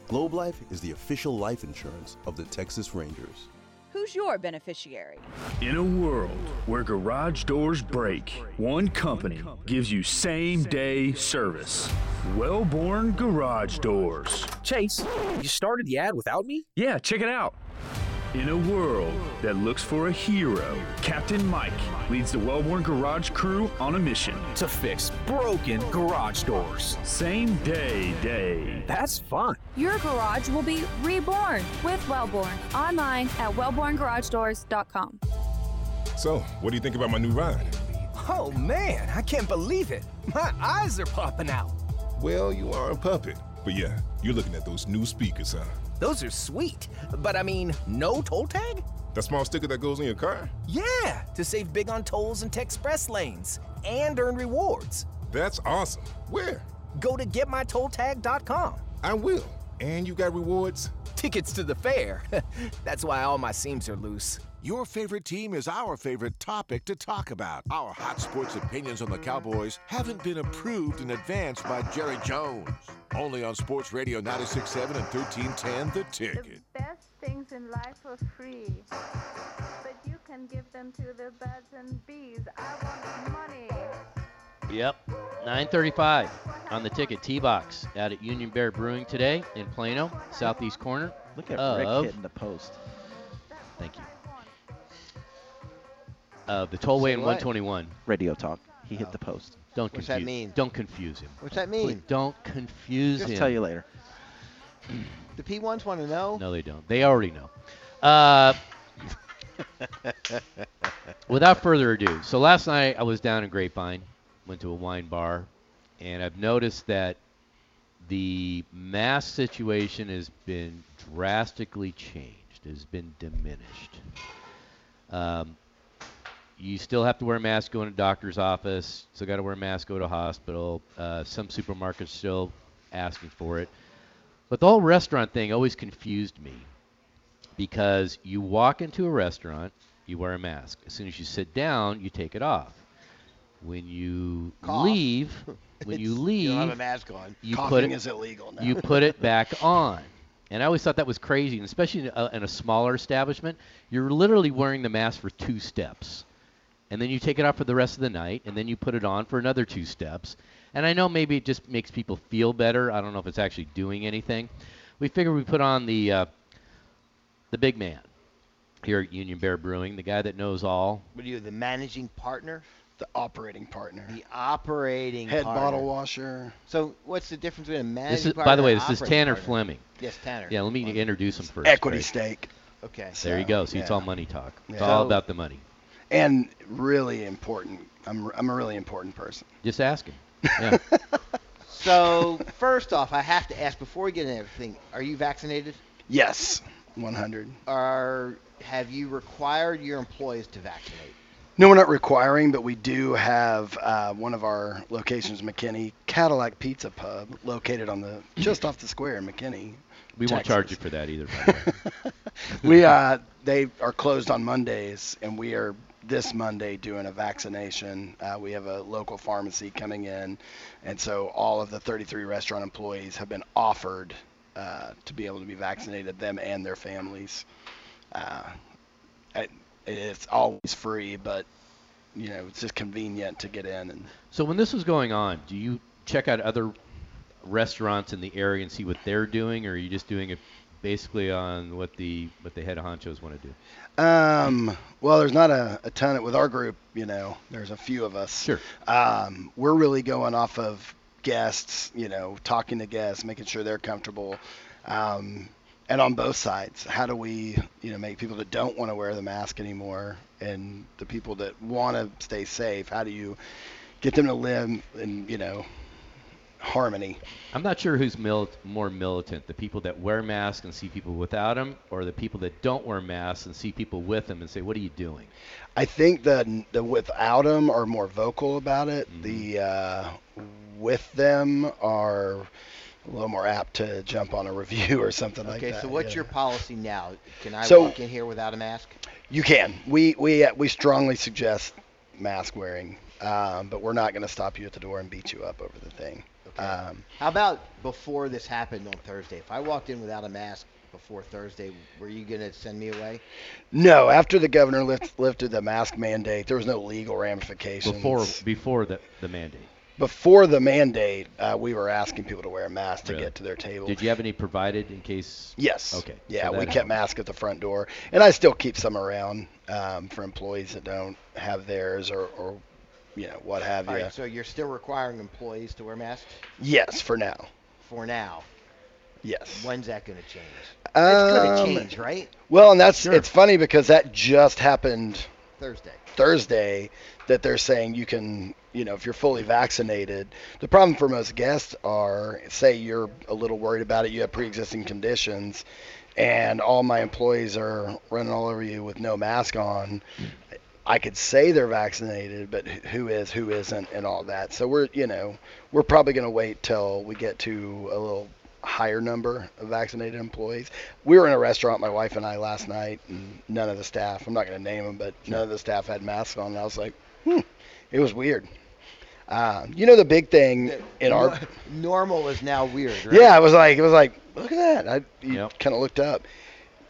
Globe Life is the official life insurance of the Texas Rangers. Who's your beneficiary? In a world where garage doors break, one company gives you same day service. Wellborn Garage Doors. Chase, you started the ad without me? Yeah, check it out. In a world that looks for a hero, Captain Mike leads the Wellborn Garage crew on a mission to fix broken garage doors. Same day, day. That's fun. Your garage will be reborn with Wellborn. Online at wellborngaragedoors.com. So, what do you think about my new ride? Oh man, I can't believe it. My eyes are popping out. Well, you are a puppet. But yeah, you're looking at those new speakers, huh? Those are sweet. But I mean, no toll tag? That small sticker that goes in your car? Yeah, to save big on tolls and express lanes and earn rewards. That's awesome. Where? Go to getmytolltag.com. I will. And you got rewards? Tickets to the fair. That's why all my seams are loose. Your favorite team is our favorite topic to talk about. Our hot sports opinions on the Cowboys haven't been approved in advance by Jerry Jones. Only on Sports Radio 96.7 and 1310 The Ticket. The best things in life are free, but you can give them to the birds and bees. I want money. Yep. 935 on the ticket T-Box out at Union Bear Brewing today in Plano, southeast corner. Look at of Rick hitting the post. Thank you. Of the tollway Say in what? 121. Radio talk. He hit the post. Don't What's confuse. that mean? Don't confuse him. What's that Please mean? don't confuse him. Just him. tell you later. The P1s want to know. No, they don't. They already know. Uh, without further ado, so last night I was down in Grapevine, went to a wine bar, and I've noticed that the mask situation has been drastically changed, has been diminished. Um, you still have to wear a mask going to a doctor's office. Still got to wear a mask go to hospital. Uh, some supermarkets still asking for it. But the whole restaurant thing always confused me because you walk into a restaurant, you wear a mask. As soon as you sit down, you take it off. When you Cough. leave, when you leave, you have a mask on. You put Coughing it, is illegal now. You put it back on. And I always thought that was crazy, and especially in a, in a smaller establishment, you're literally wearing the mask for two steps. And then you take it off for the rest of the night, and then you put it on for another two steps. And I know maybe it just makes people feel better. I don't know if it's actually doing anything. We figured we put on the uh, the big man here at Union Bear Brewing, the guy that knows all. What are you, the managing partner? The operating partner. The operating Head partner. bottle washer. So what's the difference between a managing This is, partner by the way, this is Tanner partner? Fleming. Yes, Tanner. Yeah, let me introduce him first. Equity Craig. stake. Okay. There you So, go. See, it's all money talk. It's Yeah. all So- about the money. And really important. I'm, I'm a really important person. Just asking. Yeah. So first off, I have to ask before we get into everything: Are you vaccinated? Yes, 100. Or have you required your employees to vaccinate? No, we're not requiring, but we do have uh, one of our locations, McKinney Cadillac Pizza Pub, located on the just off the square in McKinney. We won't charge you for that either. By the way. we uh, they are closed on Mondays, and we are this Monday doing a vaccination. Uh, we have a local pharmacy coming in, and so all of the 33 restaurant employees have been offered uh, to be able to be vaccinated, them and their families. Uh, it, it's always free, but you know it's just convenient to get in and. So when this was going on, do you check out other restaurants in the area and see what they're doing, or are you just doing it basically on what the what the head of honchos want to do? Um, well, there's not a, a ton with our group. You know, there's a few of us. Sure. Um, we're really going off of guests. You know, talking to guests, making sure they're comfortable. Um, and on both sides, how do we, you know, make people that don't want to wear the mask anymore, and the people that want to stay safe? How do you get them to live and you know, harmony? I'm not sure who's mil- more militant: the people that wear masks and see people without them, or the people that don't wear masks and see people with them and say, "What are you doing?" I think the the without them are more vocal about it. Mm-hmm. The uh, with them are a little more apt to jump on a review or something like that. Okay, so what's yeah. your policy now? Can I So- walk in here without a mask? You can. We we uh, we strongly suggest mask wearing, um, but we're not going to stop you at the door and beat you up over the thing. Um, How about before this happened on Thursday? If I walked in without a mask before Thursday, were you going to send me away? no, after the governor lift, lifted the mask mandate, there was no legal ramifications. Before before the the mandate. before the mandate, uh, we were asking people to wear a mask to Really? get to their table. Did you have any provided in case? Yes. Okay. Yeah, so we that kept masks at the front door, and I still keep some around um, for employees that don't have theirs or, or you know, what have All you. right, so you're still requiring employees to wear masks Yes, for now. for now. Yes. When's that going to change? it's going to Um, change, right? Well, and that's it's funny because that just happened Thursday. Thursday that they're saying you can, you know, if you're fully vaccinated. The problem for most guests are, say you're a little worried about it, you have pre-existing conditions, and all my employees are running all over you with no mask on. I could say they're vaccinated, but who is, who isn't, and all that. So we're, you know, we're probably going to wait till we get to a little higher number of vaccinated employees. We were in a restaurant, my wife and I, last night, and none of the staff, I'm not going to name them, but none of the staff had masks on. And I was like, hmm, it was weird. Uh, you know, the big thing in our Normal is now weird, right? yeah, it was like it was like look at that. I you kind of looked up.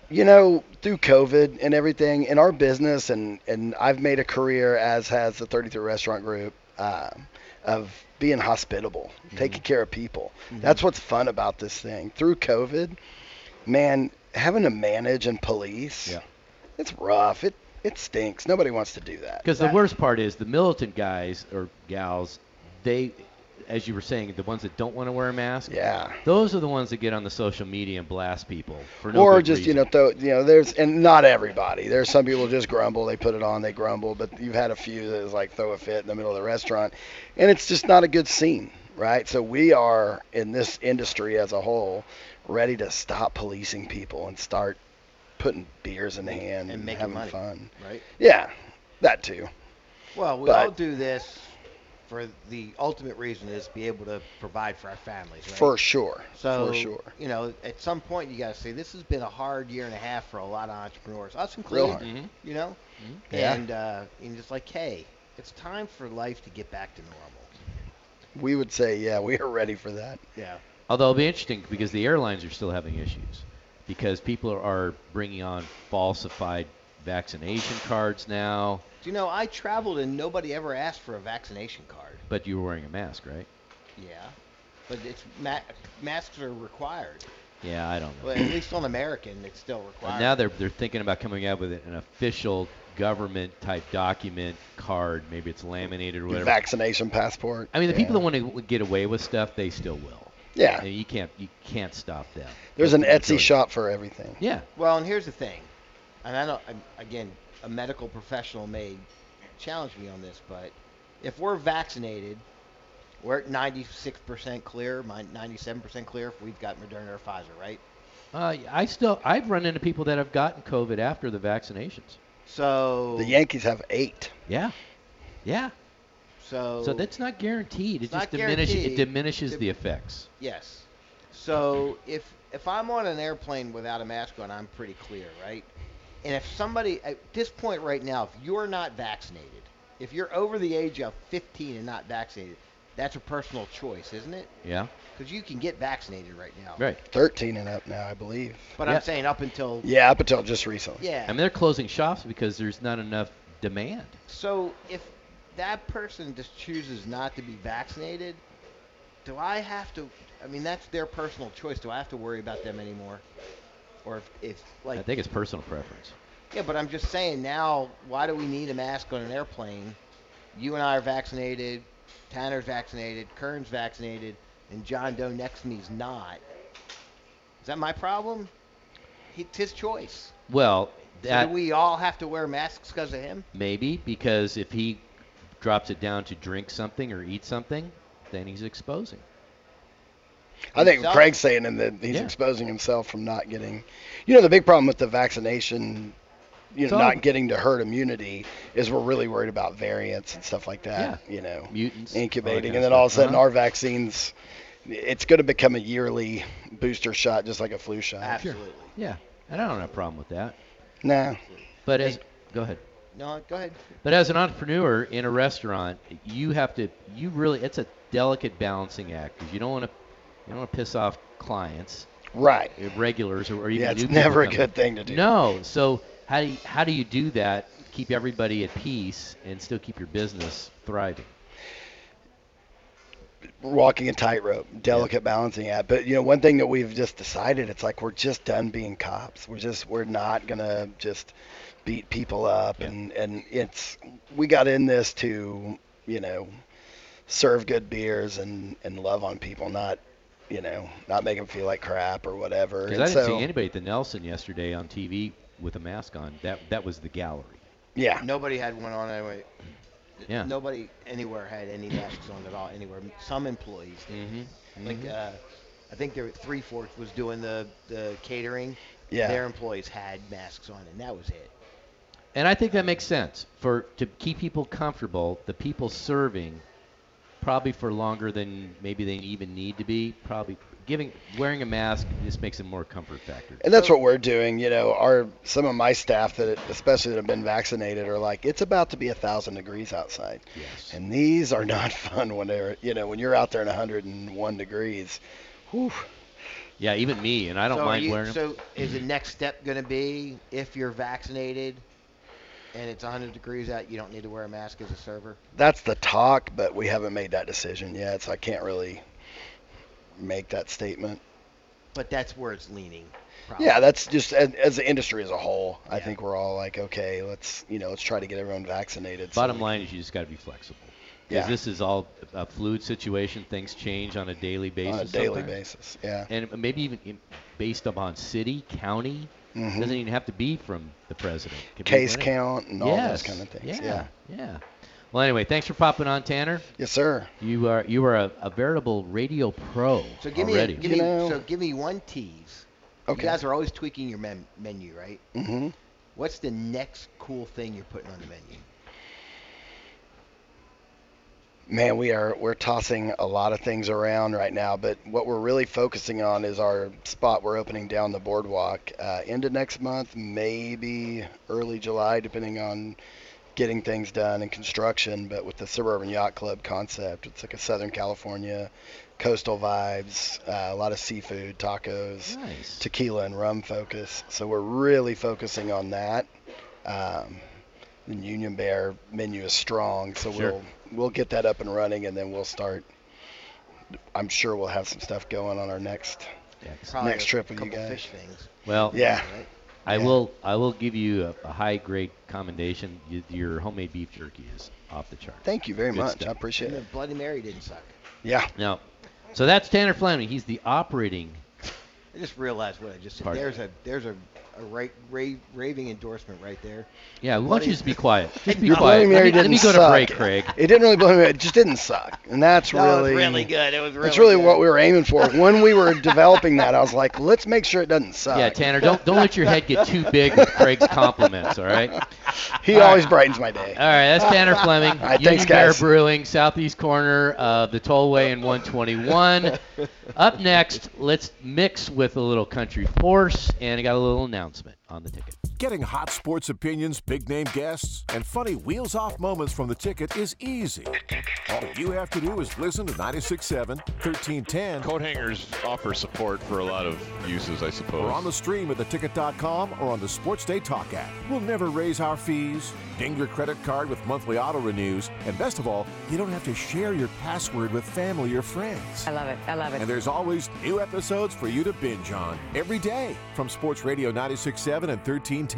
You know, through COVID and everything in our business, and and I've made a career, as has the 33 Restaurant Group, uh, of being hospitable, taking care of people. That's what's fun about this thing. Through COVID, man, having to manage and police, Yeah. it's rough. It It stinks. Nobody wants to do that. Because the worst part is the militant guys or gals, they, as you were saying, the ones that don't want to wear a mask. Yeah. Those are the ones that get on the social media and blast people for no or good just reason. you know throw, you know there's and not everybody there's some people just grumble they put it on they grumble but you've had a few that is like throw a fit in the middle of the restaurant and it's just not a good scene right so we are in this industry as a whole ready to stop policing people and start putting beers in the hand and, and making having money, fun right? yeah that too Well, we But- all do this for the ultimate reason is to be able to provide for our families, right? For sure. So, For sure. you know, at some point you got to say this has been a hard year and a half for a lot of entrepreneurs, us Real included. hard. Mm-hmm. Mhm. You know, Yeah. and uh, and just like, hey, it's time for life to get back to normal. we would say yeah we are ready for that Yeah. Although it'll be interesting because the airlines are still having issues because people are, are bringing on falsified vaccination cards now, Do you know I traveled and nobody ever asked for a vaccination card. but you were wearing a mask, right? Yeah, but it's ma- masks are required. Yeah, I don't know. Well, at least on American, it's still required. And now they're they're thinking about coming out with an official government type document card. Maybe it's laminated or whatever. vaccination passport I mean, the yeah. people that want to get away with stuff, they still will. Yeah. And you can't you can't stop them. there's That's an Etsy shop for everything Yeah. Well, and here's the thing, and I know I'm- again, a medical professional may challenge me on this, but if we're vaccinated, we're at 96% clear, my 97% clear if we've got Moderna or Pfizer, right? Uh, I still I've run into people that have gotten COVID after the vaccinations. So the Yankees have eight Yeah. Yeah. So So that's not guaranteed. It just diminishes it diminishes Dim- the effects. Yes. So if if I'm on an airplane without a mask on, I'm pretty clear, right? And if somebody at this point right now, if you're not vaccinated, if you're over the age of 15 and not vaccinated, that's a personal choice, isn't it? Yeah. Because you can get vaccinated right now. Right. 13 and up now i believe But Yeah. I'm saying up until yeah up until just recently Yeah. I mean, they're closing shops because there's not enough demand. So if that person just chooses not to be vaccinated, do I have to? I mean, that's their personal choice. Do I have to worry about them anymore? Or if, if like I think it's personal preference. Yeah, but I'm just saying now, why do we need a mask on an airplane? You and I are vaccinated, Tanner's vaccinated, Kern's vaccinated, and John Doe next to me is not. Is that my problem? It's his choice. Well, So that do we all have to wear masks because of him? maybe because if he drops it down to drink something or eat something, then he's exposing. I think Himself. Craig's saying and that he's Yeah. exposing himself from not getting. You know, the big problem with the vaccination, you know, So- not getting to herd immunity is we're really worried about variants and stuff like that. Yeah. You know, mutants, incubating, and then all of a sudden Uh-huh. our vaccines, it's going to become a yearly booster shot, just like a flu shot. Absolutely. Yeah, and I don't have a problem with that. Nah. But as go ahead. No, go ahead. But as an entrepreneur in a restaurant, you have to you really it's a delicate balancing act because you don't want to you don't want to piss off clients, Right. regulars, or, even Yeah, it's never a good thing to do. No. So how do you, how do you do that? Keep everybody at peace and still keep your business thriving. Walking a tightrope, delicate balancing act. But you know, one thing that we've just decided, it's like we're just done being cops. We're just we're not gonna just beat people up, and and it's we got in this to you know serve good beers and and love on people, not you know not make them feel like crap or whatever. Because I didn't so, see anybody at the Nelson yesterday on TV with a mask on. That that was the gallery. Yeah. Nobody had one on anyway. Yeah. Nobody anywhere had any masks on at all. Anywhere. Some employees did. Mm-hmm. Like uh, I think there were Three Forks was doing the the catering. Yeah. Their employees had masks on, and that was it. And I think that makes sense for to keep people comfortable. The people serving, probably for longer than maybe they even need to be. Probably giving wearing a mask just makes it more comfort factor. And that's what we're doing. You know, our some of my staff that, especially that have been vaccinated, are like, it's about to be a thousand degrees outside. Yes. And these are not fun when they're, you know, when you're out there in 101 degrees. Whew. Yeah, even me, and I don't so mind you- wearing them. So is the next step going to be if you're vaccinated and it's 100 degrees out, you don't need to wear a mask as a server? That's the talk, but we haven't made that decision yet, so I can't really make that statement. But that's where it's leaning. problem. Yeah, that's just as, as the industry as a whole. I think we're all like, okay, let's you know, let's try to get everyone vaccinated. Bottom we line is you just got to be flexible. Yeah. Because this is all a fluid situation. Things change on a daily basis. On a daily sometimes. basis, yeah. And maybe even based upon city, county. Mhm. Doesn't even have to be from the president. Could Case whatever. count and all those kind of things, Yeah, yeah. yeah. Well, anyway, thanks for popping on, Tanner. Yes, sir. You are you are a, a veritable radio pro So give me, already. a, give me so give me one tease. Okay. You guys are always tweaking your men- menu, right? Mm-hmm. What's the next cool thing you're putting on the menu? Man, we are we're tossing a lot of things around right now, but what we're really focusing on is our spot we're opening down the boardwalk uh, into next month, maybe early July, depending on getting things done and construction. But with the Suburban Yacht Club concept, it's like a Southern California coastal vibes, uh, a lot of seafood, tacos, Nice. tequila, and rum focus. So we're really focusing on that. Um, the Union Bear menu is strong, so Sure. we'll we'll get that up and running, and then we'll start. I'm sure we'll have some stuff going on our next Probably next trip with you couple guys. fish things. Well, yeah. I Yeah. will I will give you a, a high grade commendation. Y- Your homemade beef jerky is off the chart. Thank you very Good much. stuff. I appreciate And it. Bloody Mary didn't suck. Yeah. Now, so that's Tanner Fleming. He's the operating. I just realized what I just said. Pardon? There's a there's a, a ra- ra- raving endorsement right there. Yeah, we want you just be quiet. Just be Your quiet. Bloody Let me, let didn't me go suck. to break, Craig. It didn't really blow me. It just didn't suck, and that's That was really really good. It was That's really really what we were aiming for. When we were developing that, I was like, let's make sure it doesn't suck. Yeah, Tanner, don't don't let your head get too big with Craig's compliments. All right. He All always right. brightens my day. All right, that's Tanner Fleming. All right, Union thanks, Bear guys. Brewing, southeast corner of the Tollway and 121. Up next, let's mix with a little country force, and I got a little announcement on the ticket. Getting hot sports opinions, big name guests, and funny wheels off moments from the ticket is easy. All you have to do is listen to 96.7, 1310. Coat hangers offer support for a lot of uses, I suppose. Or on the stream at theticket.com or on the Sports Day Talk app. We'll never raise our fees, ding your credit card with monthly auto renews, and best of all, you don't have to share your password with family or friends. I love it. I love it. And there's always new episodes for you to binge on every day from Sports Radio 96.7 and 1310.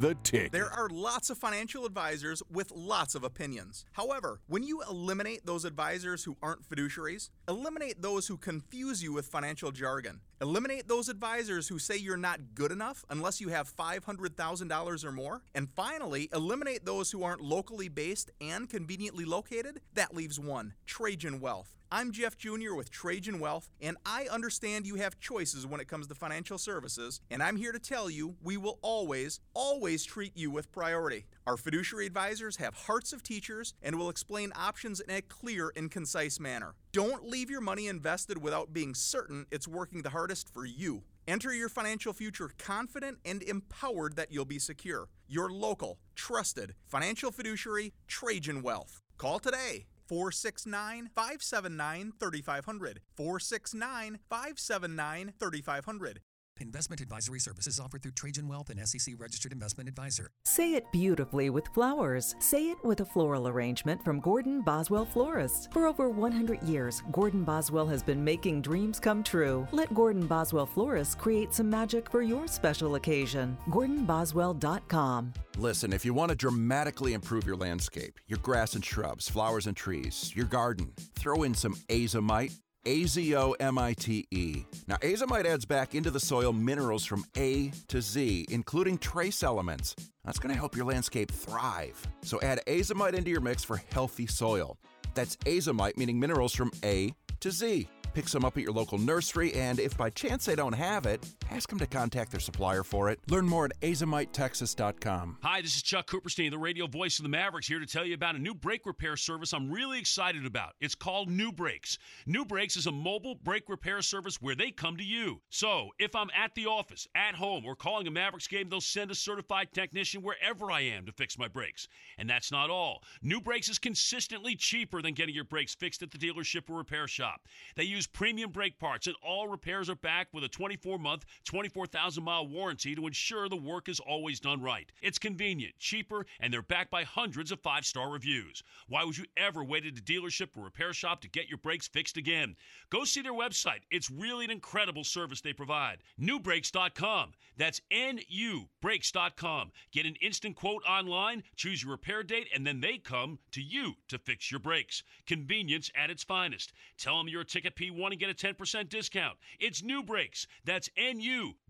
The Tick. There are lots of financial advisors with lots of opinions. However, when you eliminate those advisors who aren't fiduciaries, eliminate those who confuse you with financial jargon, eliminate those advisors who say you're not good enough unless you have $500,000 or more, and finally, eliminate those who aren't locally based and conveniently located, that leaves one Trajan Wealth. I'm Jeff Jr. with Trajan Wealth, and I understand you have choices when it comes to financial services, and I'm here to tell you we will always, always treat you with priority. Our fiduciary advisors have hearts of teachers and will explain options in a clear and concise manner. Don't leave your money invested without being certain it's working the hardest for you. Enter your financial future confident and empowered that you'll be secure. Your local, trusted financial fiduciary, Trajan Wealth. Call today 469 579 3500. 469 579 3500. Investment advisory services offered through Trajan Wealth and SEC registered investment advisor. Say it beautifully with flowers. Say it with a floral arrangement from Gordon Boswell Florists. For over 100 years, Gordon Boswell has been making dreams come true. Let Gordon Boswell Florists create some magic for your special occasion. GordonBoswell.com. Listen, if you want to dramatically improve your landscape, your grass and shrubs, flowers and trees, your garden, throw in some azomite. A Z O M I T E. Now, azomite adds back into the soil minerals from A to Z, including trace elements. That's going to help your landscape thrive. So, add azomite into your mix for healthy soil. That's azomite, meaning minerals from A to Z. Pick some up at your local nursery, and if by chance they don't have it, ask them to contact their supplier for it. Learn more at azomitetexas.com. Hi, this is Chuck Cooperstein, the radio voice of the Mavericks, here to tell you about a new brake repair service I'm really excited about. It's called NuBrakes. New Brakes is a mobile brake repair service where they come to you. So, if I'm at the office, at home, or calling a Mavericks game, they'll send a certified technician wherever I am to fix my brakes. And that's not all. NuBrakes is consistently cheaper than getting your brakes fixed at the dealership or repair shop. They use used premium brake parts, and all repairs are backed with a 24 month, 24,000 mile warranty to ensure the work is always done right. It's convenient, cheaper, and they're backed by hundreds of five star reviews. Why would you ever wait at a dealership or repair shop to get your brakes fixed again? Go see their website. It's really an incredible service they provide. NuBrakes.com. That's N-U Brakes.com. Get an instant quote online, choose your repair date, and then they come to you to fix your brakes. Convenience at its finest. Tell them you're a Ticket P1 and get a 10% discount. It's New. That's N-U-B-R-A-K-E-S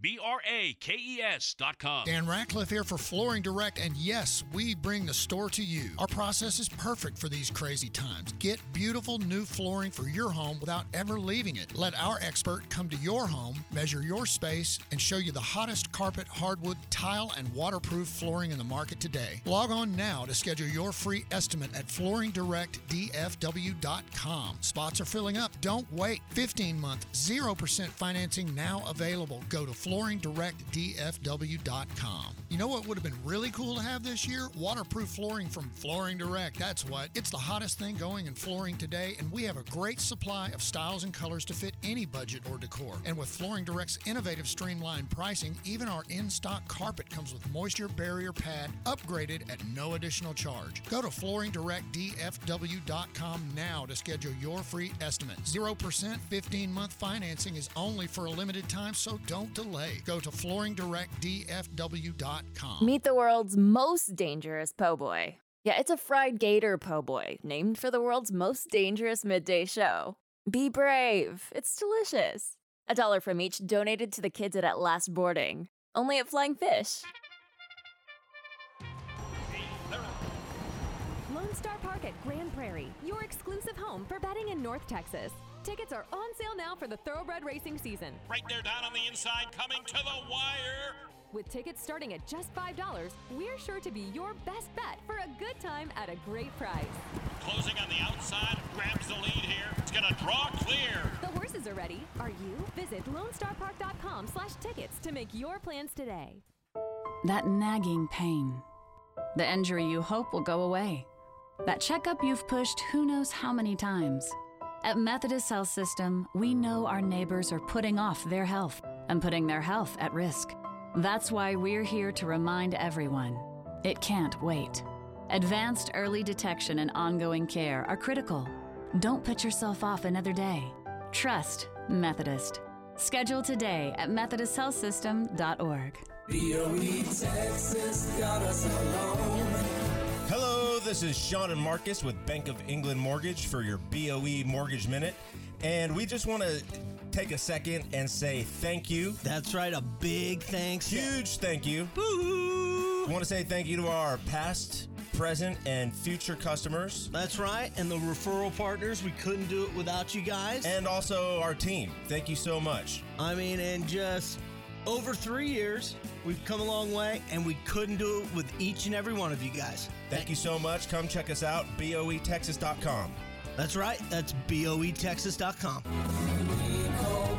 dot com. Dan Ratcliffe here for Flooring Direct, and yes, we bring the store to you. Our process is perfect for these crazy times. Get beautiful new flooring for your home without ever leaving it. Let our expert come to your home, measure your space, and show you the hottest carpet, hardwood, tile, and waterproof flooring in the market today. Log on now to schedule your free estimate at flooringdirectdfw.com. Spots are filling up. Don't wait. 15 month, 0% financing now available. Go to flooringdirectdfw.com. You know what would have been really cool to have this year? Waterproof flooring from Flooring Direct. That's what. It's the hottest thing going in flooring today, and we have a great supply of styles and colors to fit any budget or decor. And with Flooring Direct's innovative streamlined pricing, even our in stock carpet comes with moisture barrier pad upgraded at no additional charge. Go to flooringdirectdfw.com now to schedule your free estimate. 0% 15 month financing is only for a limited time, so don't delay. Go to flooringdirectdfw.com. Meet the world's most dangerous po' boy. Yeah, it's a fried gator po' boy, named for the world's most dangerous midday show. Be brave, it's delicious. A dollar from each donated to the kids at At Last Boarding. Only at Flying Fish. Lone Star Park at Grand Prairie, your exclusive home for betting in North Texas. Tickets are on sale now for the Thoroughbred racing season. Right there down on the inside, coming to the wire. With tickets starting at just $5, we're sure to be your best bet for a good time at a great price. Closing on the outside, grabs the lead here. It's gonna draw clear. The horses are ready. Are you? Visit LoneStarPark.com slash tickets to make your plans today. That nagging pain. The injury you hope will go away. That checkup you've pushed who knows how many times. At Methodist Health System, we know our neighbors are putting off their health and putting their health at risk. That's why we're here to remind everyone it can't wait. Advanced early detection and ongoing care are critical. Don't put yourself off another day. Trust Methodist. Schedule today at MethodistHealthSystem.org. BOE Texas got us alone. Hello, this is Sean and Marcus with Bank of England Mortgage for your BOE Mortgage Minute. And we just want to take a second and say thank you. That's right, a big thanks. Huge thank you. We want to say thank you to our past, present, and future customers. That's right, and the referral partners. We couldn't do it without you guys. And also our team. Thank you so much. I mean, and just over three years, we've come a long way, and we couldn't do it with each and every one of you guys. Thank you so much. Come check us out, boetexas.com. That's right, that's boetexas.com.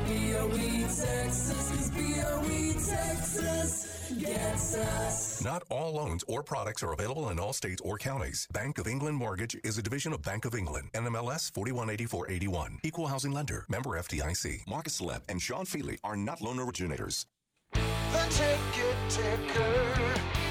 BOE Texas, 'cause BOE Texas gets us. Not all loans or products are available in all states or counties. Bank of England Mortgage is a division of Bank of England. NMLS 418481. Equal housing lender. Member FDIC. Marcus Celeb and Sean Feely are not loan originators. The ticket ticker.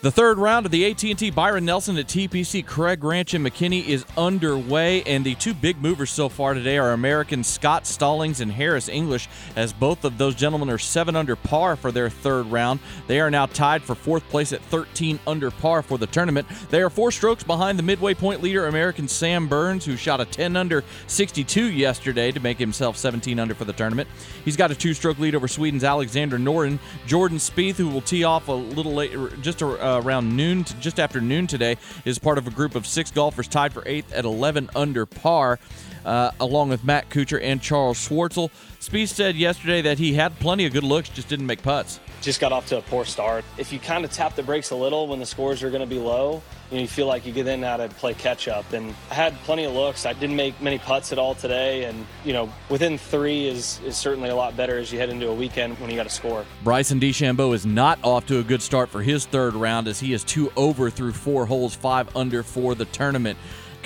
The third round of the AT&T Byron Nelson at TPC Craig Ranch in McKinney is underway, and the two big movers so far today are American Scott Stallings and Harris English, as both of those gentlemen are seven under par for their third round. They are now tied for fourth place at 13 under par for the tournament. They are four strokes behind the midway point leader American Sam Burns, who shot a 10 under 62 yesterday to make himself 17 under for the tournament. He's got a two-stroke lead over Sweden's Alexander Norén. Jordan Spieth, who will tee off a little later, just a uh, around noon, to just after noon today, is part of a group of six golfers tied for eighth at 11 under par, uh, along with Matt Kuchar and Charl Schwartzel. Spieth said yesterday that he had plenty of good looks, just didn't make putts. Just got off to a poor start. If you kind of tap the brakes a little when the scores are going to be low, you, know, you feel like you get in now to play catch up. And I had plenty of looks. I didn't make many putts at all today. And, you know, within three is, is certainly a lot better as you head into a weekend when you got to score. Bryson DeChambeau is not off to a good start for his third round as he is two over through four holes, five under for the tournament.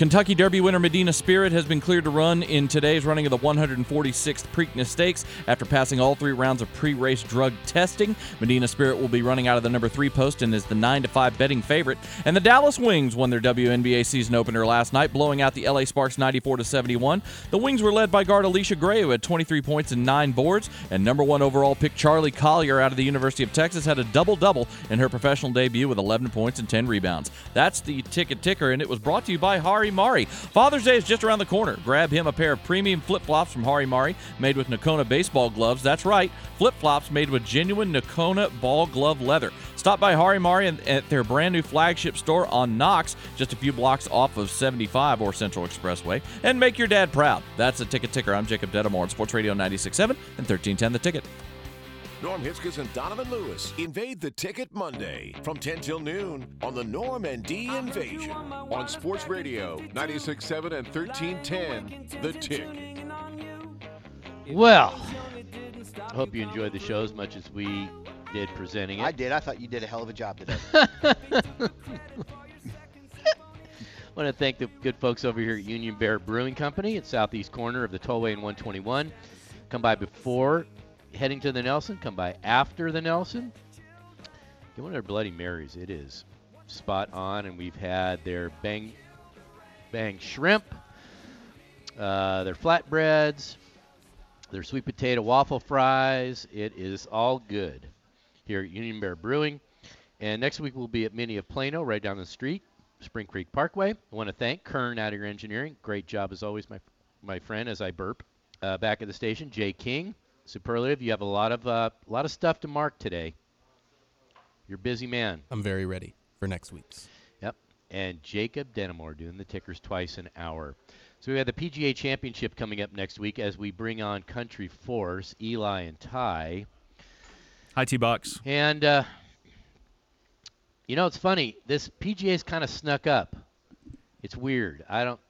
Kentucky Derby winner Medina Spirit has been cleared to run in today's running of the 146th Preakness Stakes after passing all three rounds of pre-race drug testing. Medina Spirit will be running out of the number three post and is the nine to five betting favorite. And the Dallas Wings won their WNBA season opener last night, blowing out the LA Sparks 94 to 71. The Wings were led by guard Allisha Gray, who had 23 points and nine boards, and number one overall pick Charli Collier out of the University of Texas had a double double in her professional debut with 11 points and 10 rebounds. That's the ticket ticker, and it was brought to you by Hari Mari. Father's Day is just around the corner. Grab him a pair of premium flip flops from Hari Mari, made with Nokona baseball gloves. That's right, flip flops made with genuine Nokona ball glove leather. Stop by Hari Mari at their brand new flagship store on Knox, just a few blocks off of 75 or Central Expressway, and make your dad proud. That's a ticket ticker. I'm Jacob Dedamore on Sports Radio 96.7 and 1310 The Ticket. Norm Hitzges and Donovan Lewis invade the ticket Monday from 10 till noon on the Norm and D Invasion on Sports Radio 96.7 and 1310 The Ticket. Well, I hope you enjoyed the show as much as we did presenting it. I did. I thought you did a hell of a job today. I want to thank the good folks over here at Union Bear Brewing Company at southeast corner of the Tollway and 121. Come by before heading to the Nelson. Come by after the Nelson. Get one of their Bloody Marys. It is spot on, and we've had their bang bang shrimp, uh, their flatbreads, their sweet potato waffle fries. It is all good here at Union Bear Brewing. And next week we'll be at Mini of Plano, right down the street, Spring Creek Parkway. I want to thank Kern out of your engineering. Great job as always, my my friend. As I burp, uh, back at the station, Jay King, superlative. You have a lot of uh, a lot of stuff to mark today. You're a busy man. I'm very ready for next week's. Yep. And Jacob Denimore doing the tickers twice an hour. So we have the PGA Championship coming up next week as we bring on Country Force, Eli and Ty. Hi, T Box. And uh, you know, it's funny. This PGA's kind of snuck up. It's weird. I don't.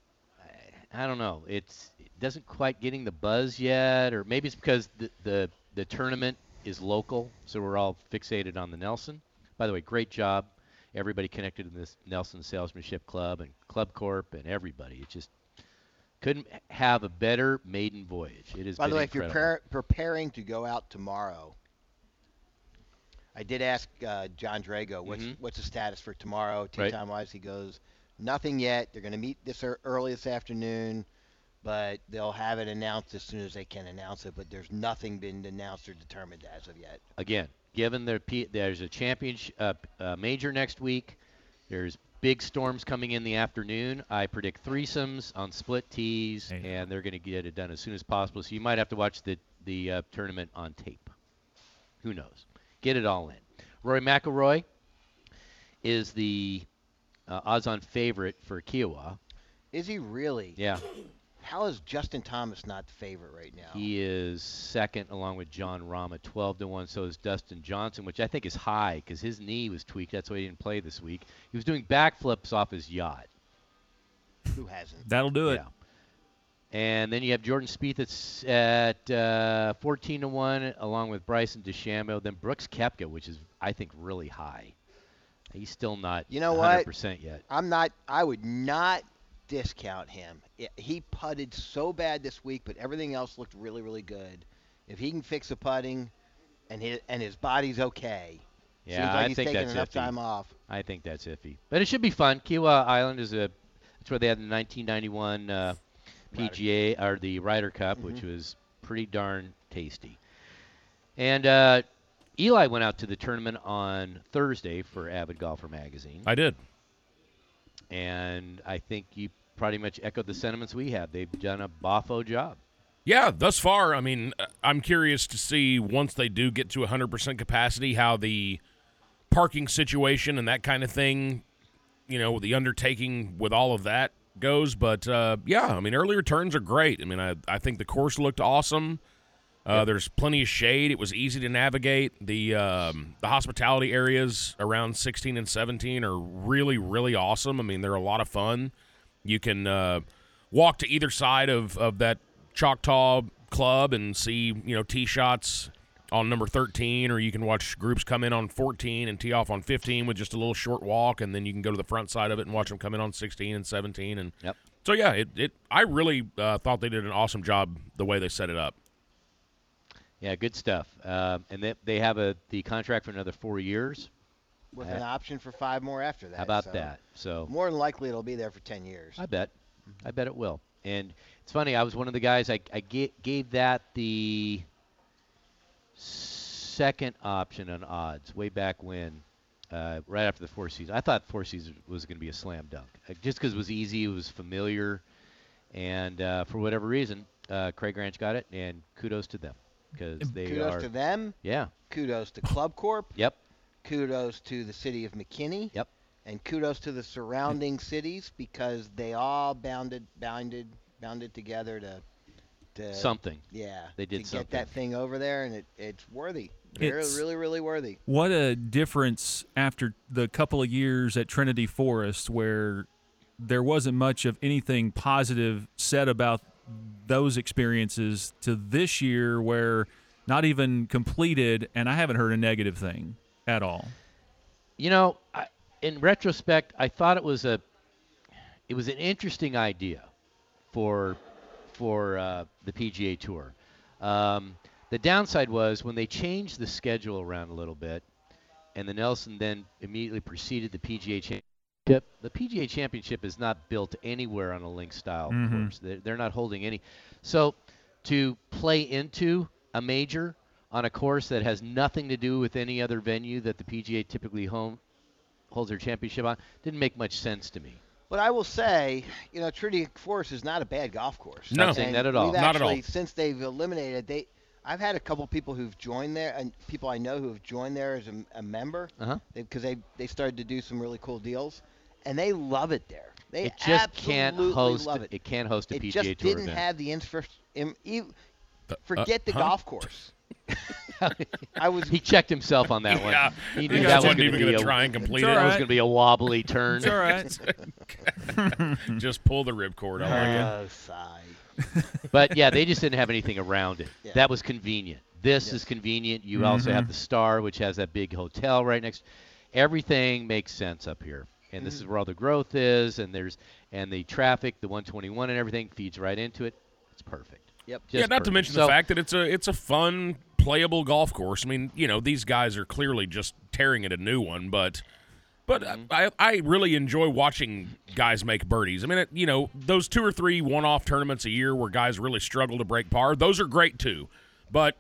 I, don't know. It's it doesn't quite getting the buzz yet, or maybe it's because the, the the tournament is local, so we're all fixated on the Nelson. By the way, great job, everybody connected in this Nelson Salesmanship Club and Club Corp and everybody. It just couldn't have a better maiden voyage. It is. By the way, if you're pre- preparing to go out tomorrow, I did ask uh, Jon Drago what's Mhm. what's the status for tomorrow, tee Right. time wise. He goes, nothing yet. They're going to meet this ear- early this afternoon, but they'll have it announced as soon as they can announce it. But there's nothing been announced or determined as of yet. again, given there P- there's a championship uh, uh, major next week, there's big storms coming in the afternoon. I predict threesomes on split tees, and they're going to get it done as soon as possible. So you might have to watch the the uh, tournament on tape. Who knows? Get it all in. Rory McIlroy is the uh, odds-on favorite for Kiawah. Is he really? Yeah. How is Justin Thomas not the favorite right now? He is second along with Jon Rahm at 12 to 1. So is Dustin Johnson, which I think is high because his knee was tweaked. That's why he didn't play this week. He was doing backflips off his yacht. Who hasn't? That'll do it. Yeah. And then you have Jordan Spieth that's at uh, 14 to 1 along with Bryson DeChambeau. Then Brooks Koepka, which is, I think, really high. He's still not You know 100% what? yet. I'm not. I would not discount him. I- he putted so bad this week, but everything else looked really, really good. If he can fix the putting, and his and his body's okay, Yeah, seems like I he's think taking that's enough iffy. time off. I think that's iffy, but it should be fun. Kiawah Island is a that's where they had the 1991 uh, PGA or the Ryder Cup, which Mhm. was pretty darn tasty. And uh, Eli went out to the tournament on Thursday for Avid Golfer magazine, I did. and I think you pretty much echoed the sentiments we had. They've done a boffo job. Yeah, thus far, I mean, uh, I'm curious to see once they do get to 100% capacity how the parking situation and that kind of thing, you know, the undertaking with all of that goes. But uh, yeah, I mean, early returns are great. I mean, I, I think the course looked awesome. Uh, There's plenty of shade. It was easy to navigate. The um, the hospitality areas around 16 and 17 are really really awesome. I mean, they're a lot of fun. You can uh, walk to either side of, of that Choctaw Club and see you know tee shots on number 13, or you can watch groups come in on 14 and tee off on 15 with just a little short walk, and then you can go to the front side of it and watch them come in on 16 and 17. And Yep. so yeah, it, it I really uh, thought they did an awesome job the way they set it up. Yeah, good stuff. Um, and they, they have a the contract for another four years. With an option for five more after that. How about so that? So More than likely, it'll be there for 10 years. I bet. I bet it will. And it's funny. I was one of the guys. I, I ga- gave that the second option on odds way back when, uh, right after the Four Seasons. I thought Four Seasons was going to be a slam dunk, uh, just because it was easy, it was familiar, and uh, for whatever reason, uh, Craig Ranch got it, and kudos to them because they kudos are. to them. Yeah. Kudos to Club Corp. Yep. Kudos to the city of McKinney. Yep. And kudos to the surrounding cities because they all bounded, bounded, bounded together to, to Something. Yeah. They did to something. get that thing over there, and it, it's worthy. Very, It's- really, really worthy. What a difference after the couple of years at Trinity Forest where there wasn't much of anything positive said about those experiences to this year where not even completed and I haven't heard a negative thing at all. You know, I, in retrospect, I thought it was a it was an interesting idea for for uh, the PGA Tour. Um, the downside was when they changed the schedule around a little bit, and the Nelson then immediately preceded the PGA Championship. The PGA Championship is not built anywhere on a link style Mhm. course. They're, they're not holding any. So to play into a major on a course that has nothing to do with any other venue that the PGA typically home holds their championship on didn't make much sense to me. But I will say, you know, Trinity Forest is not a bad golf course. No. Not And saying that at all. We've Not at actually, all. Since they've eliminated, they, I've had a couple people who've joined there, and people I know who have joined there as a, a member, Uh-huh. because they, they started to do some really cool deals, and they love it there. They It just can't host love it. it. It can't host a it PGA just didn't have the infra- im, e- uh, forget the huh? golf course. I was. He checked himself on that one. Yeah. He knew that was wasn't going even to be gonna a, try and complete that it. was going to be a wobbly turn. It's all right. Just pull the ripcord. I like it. Oh, sigh. but yeah, they just didn't have anything around it. Yeah. That was convenient. This is convenient. You also have mm-hmm. the Star, which has that big hotel right next. Everything makes sense up here, and this is mm-hmm. where all the growth is, and there's and the traffic, the 121 and everything feeds right into it. It's perfect. Yep. yeah, not to mention So- the fact that it's a it's a fun, playable golf course. I mean, you know, these guys are clearly just tearing at a new one, but but Mm-hmm. I I really enjoy watching guys make birdies. I mean, it, you know, those two or three one-off tournaments a year where guys really struggle to break par, those are great too. But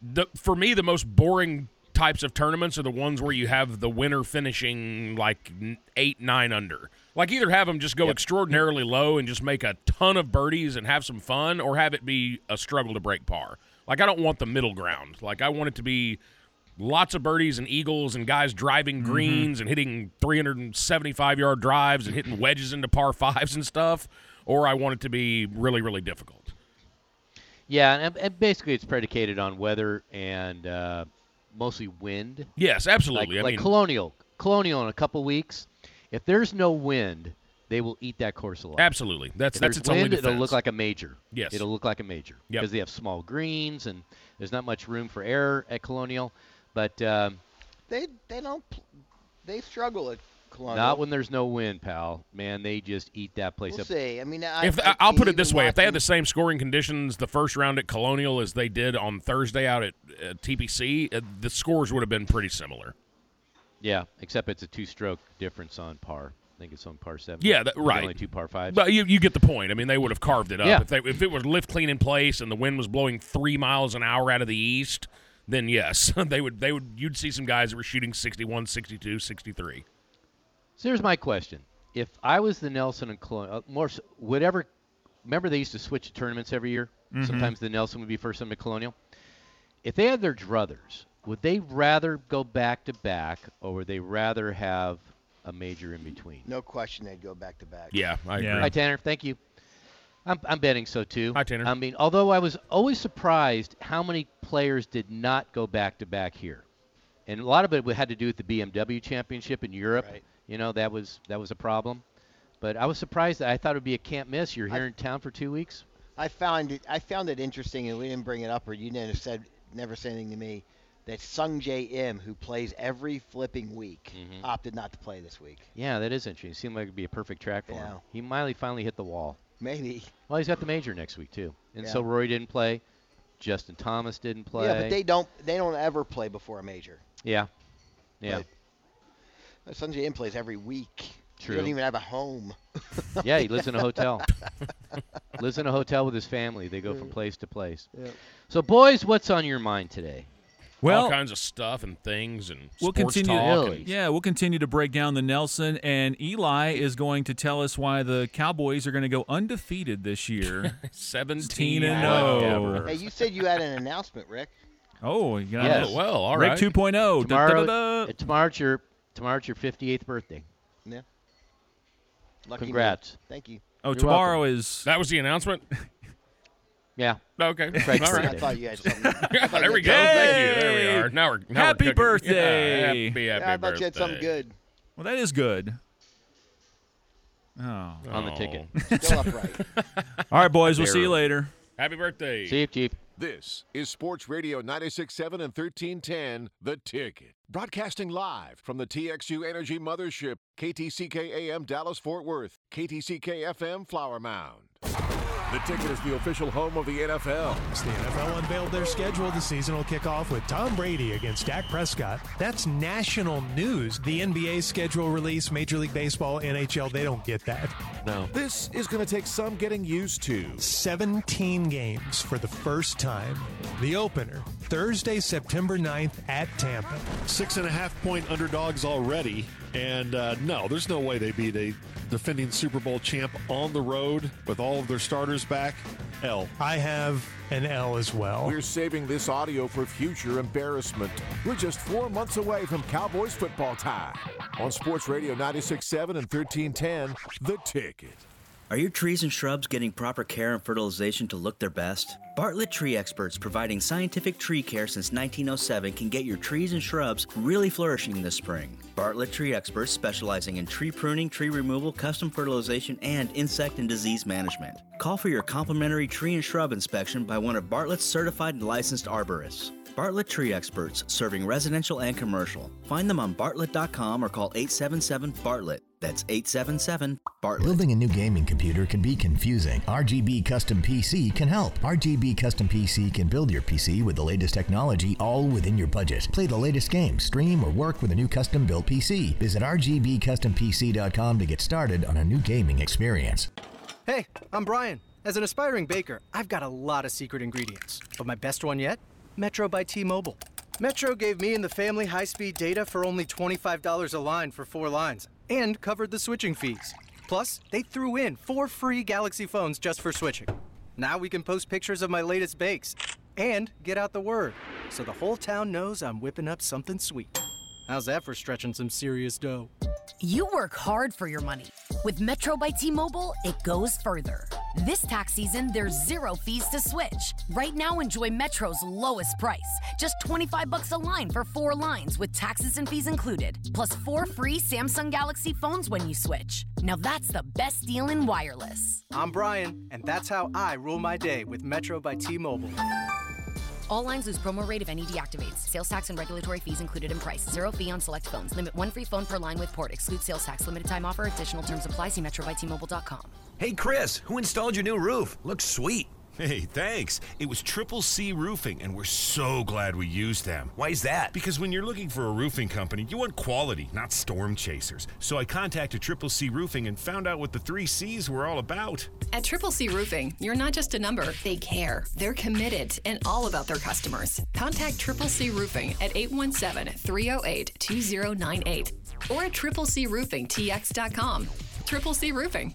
the for me, the most boring types of tournaments are the ones where you have the winner finishing like eight, nine under. Like either have them just go extraordinarily low and just make a ton of birdies and have some fun, or have it be a struggle to break par. Like I don't want the middle ground. Like I want it to be lots of birdies and eagles and guys driving greens and hitting 375 yard drives and hitting wedges into par fives and stuff. Or I want it to be really, really difficult. Yeah, and, and basically it's predicated on weather and uh, mostly wind. Yes, absolutely. Like, I like mean- Colonial, Colonial in a couple weeks. If there's no wind, they will eat that course alive. Absolutely. That's- if that's there's its only wind, It'll look like a major. Yes. It'll look like a major Yep. because they have small greens and there's not much room for error at Colonial. But um, They they don't they struggle at Colonial. not when there's no wind, pal. Man, they just eat that place We'll up. see. I mean, I, if I, I'll put it this way, if they had the same scoring conditions the first round at Colonial as they did on Thursday out at uh, TPC, uh, the scores would have been pretty similar. Yeah, except it's a two-stroke difference on par. I think it's on par seven. Yeah, that, right. Only two par fives. But you, you get the point. I mean, they would have carved it up Yeah. if they if it was lift clean in place and the wind was blowing three miles an hour out of the east. Then yes, they would they would you'd see some guys that were shooting 61, 62, 63. So here's my question: If I was the Nelson and Colonial, uh, more s- whatever, remember they used to switch tournaments every year. Mhm. Sometimes the Nelson would be first on the Colonial. If they had their druthers, would they rather go back to back, or would they rather have a major in between? no question they'd go back to back. Yeah, I agree. Hi Tanner, thank you. I'm, I'm betting so too. Hi, Tanner. I mean, although I was always surprised how many players did not go back to back here, and a lot of it had to do with the BMW Championship in Europe. Right. You know, that was that was a problem. But I was surprised that I thought it would be a can't miss. You're here in town for two weeks. I found it. I found it interesting, and we didn't bring it up, or you didn't said never say anything to me. That Sungjae Im, who plays every flipping week, Mhm. opted not to play this week. Yeah, that is interesting. Seemed like it'd be a perfect track for him. He might finally hit the wall. Maybe. Well, he's got the major next week too, and Yeah. so Rory didn't play. Justin Thomas didn't play. Yeah, but they don't they don't ever play before a major. Yeah. Yeah. Uh, Sungjae Im plays every week. True. He doesn't even have a home. yeah, he lives in a hotel. lives in a hotel with his family. They go from place to place. Yeah. So, boys, what's on your mind today? Well- all kinds of stuff and things and We'll sports continue. talk. and- Yeah, we'll continue to break down the Nelson, and Eli is going to tell us why the Cowboys are going to go undefeated this year. 17 and oh. Whatever. 0. Hey, you said you had an announcement, Rick. Oh, you got Yes. it. well, all Rick right. 2.0. Da, Tomorrow, da, da, da. tomorrow's your tomorrow's your 58th birthday. Yeah. Lucky me. Congrats. Thank you. Oh, You're tomorrow welcome. is. That was the announcement? Yeah. Okay. Craig's all I thought you had something. There we go. something- Thank you. There we are. Now we're now Happy we're birthday. Yeah, happy, happy Yeah, I thought you had something good. Well, that is good. Oh. On the ticket. Oh. Still upright. All right, boys. We'll see you later. Happy birthday. See you, Chief. This is Sports Radio 96.7 and 1310, The Ticket. Broadcasting live from the TXU Energy Mothership, KTCK AM Dallas Fort Worth, KTCK FM Flower Mound. The Ticket is the official home of the NFL. As the NFL unveiled their schedule, the season will kick off with Tom Brady against Dak Prescott. That's national news. The NBA schedule release, Major League Baseball, NHL, they don't get that. No. This is going to take some getting used to. 17 games for the first time. The opener, Thursday, September 9th at Tampa. Six and a half point underdogs already. And uh, no, there's no way they beat a defending Super Bowl champ on the road with all of their starters back. L. I have an L as well. We're saving this audio for future embarrassment. We're just four months away from Cowboys football time. On Sports Radio 96.7 and 1310, The Ticket. Are your trees and shrubs getting proper care and fertilization to look their best? Bartlett Tree Experts, providing scientific tree care since 1907, can get your trees and shrubs really flourishing this spring. Bartlett Tree Experts, specializing in tree pruning, tree removal, custom fertilization, and insect and disease management. Call for your complimentary tree and shrub inspection by one of Bartlett's certified and licensed arborists. Bartlett Tree Experts, serving residential and commercial. Find them on bartlett.com or call 877 Bartlett. That's 877 Bartlett. Building a new gaming computer can be confusing. RGB Custom PC can help. RGB Custom PC can build your PC with the latest technology all within your budget. Play the latest games, stream, or work with a new custom built PC. Visit RGBCustomPC.com to get started on a new gaming experience. Hey, I'm Brian. As an aspiring baker, I've got a lot of secret ingredients. But my best one yet? Metro by T Mobile. Metro gave me and the family high speed data for only $25 a line for four lines and covered the switching fees. Plus, they threw in four free Galaxy phones just for switching. Now we can post pictures of my latest bakes and get out the word so the whole town knows I'm whipping up something sweet. How's that for stretching some serious dough? You work hard for your money. With Metro by T Mobile, it goes further. This tax season, there's zero fees to switch. Right now, enjoy Metro's lowest price just 25 bucks a line for four lines with taxes and fees included, plus four free Samsung Galaxy phones when you switch. Now that's the best deal in wireless. I'm Brian, and that's how I rule my day with Metro by T Mobile. All lines lose promo rate if any deactivates. Sales tax and regulatory fees included in price. Zero fee on select phones. Limit one free phone per line with port. Exclude sales tax. Limited time offer. Additional terms apply. See metrobytmobile.com. Hey, Chris, who installed your new roof? Looks sweet. Hey, thanks. It was Triple C Roofing, and we're so glad we used them. Why is that? Because when you're looking for a roofing company, you want quality, not storm chasers. So I contacted Triple C Roofing and found out what the three C's were all about. At Triple C Roofing, you're not just a number, they care. They're committed and all about their customers. Contact Triple C Roofing at 817 308 2098 or at triplecroofingtx.com. Triple C Roofing.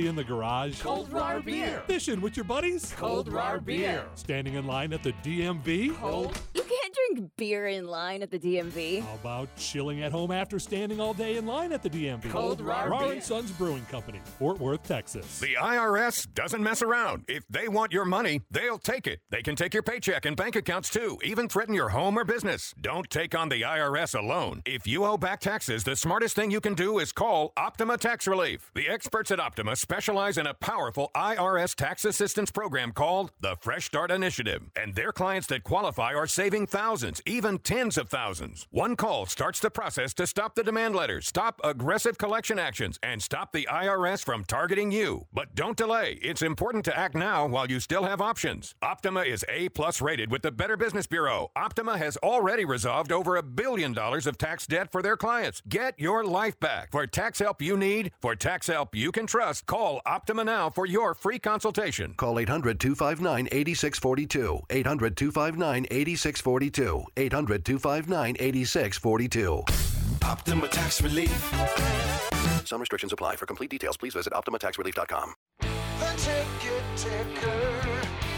party in the garage? Cold Rahr beer. Fishing with your buddies? Cold Rahr beer. Standing in line at the DMV? Cold. You can't drink beer in line at the DMV. How about chilling at home after standing all day in line at the DMV? Cold Rahr Rahr beer. and Sons Brewing Company, Fort Worth, Texas. The IRS doesn't mess around. If they want your money, they'll take it. They can take your paycheck and bank accounts too, even threaten your home or business. Don't take on the IRS alone. If you owe back taxes, the smartest thing you can do is call Optima Tax Relief. The experts at Optima specialize in a powerful IRS tax assistance program called the Fresh Start Initiative. And their clients that qualify are saving thousands, even tens of thousands. One call starts the process to stop the demand letters, stop aggressive collection actions, and stop the IRS from targeting you. But don't delay. It's important to act now while you still have options. Optima is A plus rated with the Better Business Bureau. Optima has already resolved over a billion dollars of tax debt for their clients. Get your life back. For tax help you need, for tax help you can trust, call Optima now for your free consultation. Call 800 259 8642. 800 259 8642. 800 259 8642. Optima Tax Relief. Some restrictions apply. For complete details, please visit OptimaTaxRelief.com. The ticket ticker.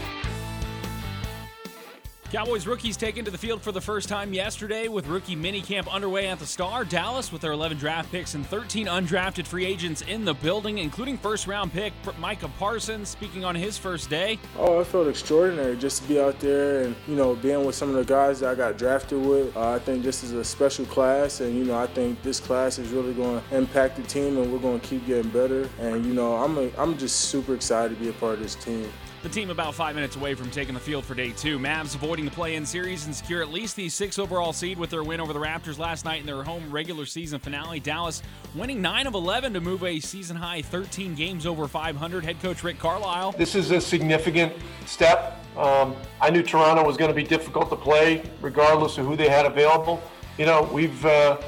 Cowboys rookies taken to the field for the first time yesterday with rookie minicamp underway at the Star. Dallas with their 11 draft picks and 13 undrafted free agents in the building, including first round pick Micah Parsons speaking on his first day. Oh, it felt extraordinary just to be out there and, you know, being with some of the guys that I got drafted with. Uh, I think this is a special class, and, you know, I think this class is really going to impact the team, and we're going to keep getting better. And, you know, I'm, a, I'm just super excited to be a part of this team. The team about five minutes away from taking the field for day two. Mavs avoiding the play-in series and secure at least the six overall seed with their win over the Raptors last night in their home regular season finale. Dallas winning 9 of 11 to move a season-high 13 games over 500. Head coach Rick Carlisle. This is a significant step. Um, I knew Toronto was going to be difficult to play, regardless of who they had available. You know, we've uh,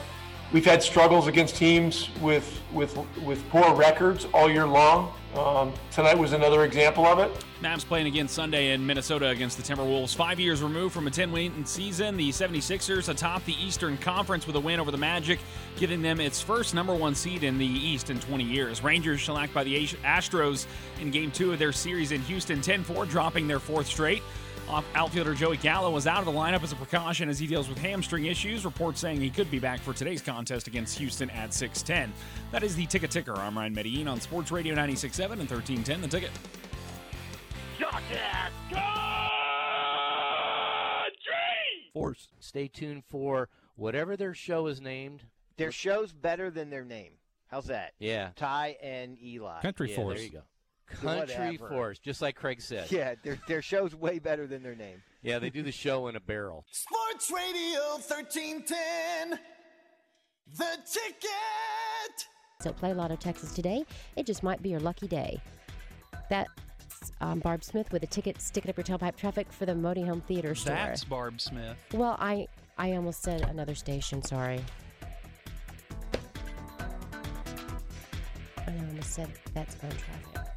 we've had struggles against teams with with with poor records all year long. Um, tonight was another example of it. Mavs playing again Sunday in Minnesota against the Timberwolves. Five years removed from a 10 win season, the 76ers atop the Eastern Conference with a win over the Magic, giving them its first number one seed in the East in 20 years. Rangers shellacked by the Astros in game two of their series in Houston, 10 4, dropping their fourth straight. Off outfielder Joey Gallo was out of the lineup as a precaution as he deals with hamstring issues. Reports saying he could be back for today's contest against Houston at 6:10. That is the Ticket Ticker. I'm Ryan Medellin on Sports Radio 96.7 and 1310. The Ticket. Force. Stay tuned for whatever their show is named. Their show's better than their name. How's that? Yeah. Ty and Eli. Country yeah, Force. There you go. Country Whatever. Force, just like Craig said. Yeah, their their show's way better than their name. Yeah, they do the show in a barrel. Sports Radio 1310. The ticket. So play Lotto Texas today. It just might be your lucky day. That's um, Barb Smith with a ticket. Stick it up your tailpipe traffic for the Modi Home Theater store. That's Barb Smith. Well, I I almost said another station. Sorry. I almost said that's phone traffic.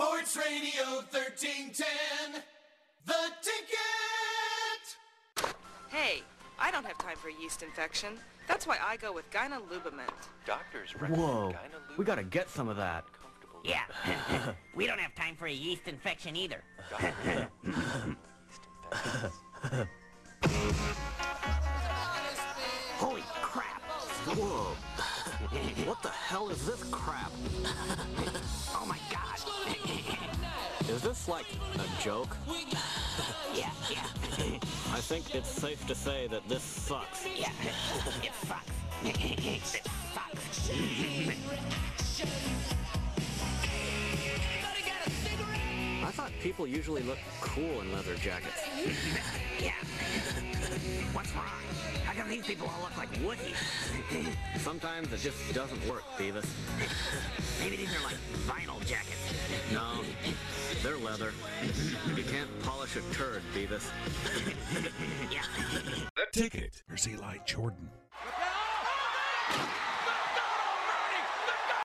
Sports Radio 1310. The ticket. Hey, I don't have time for a yeast infection. That's why I go with Gyna Lubament. Doctors Whoa, we gotta get some of that. Yeah, we don't have time for a yeast infection either. Holy crap! Whoa! what the hell is this crap? Is this like a joke? Yeah, yeah. I think it's safe to say that this sucks. Yeah, it sucks. it sucks. I thought people usually look cool in leather jackets. yeah. What's wrong? How come these people all look like Woodies? Sometimes it just doesn't work, Beavis. Maybe these are like vinyl jackets. No, they're leather. You can't polish a turd, Beavis. yeah. The ticket. Here's Eli Jordan.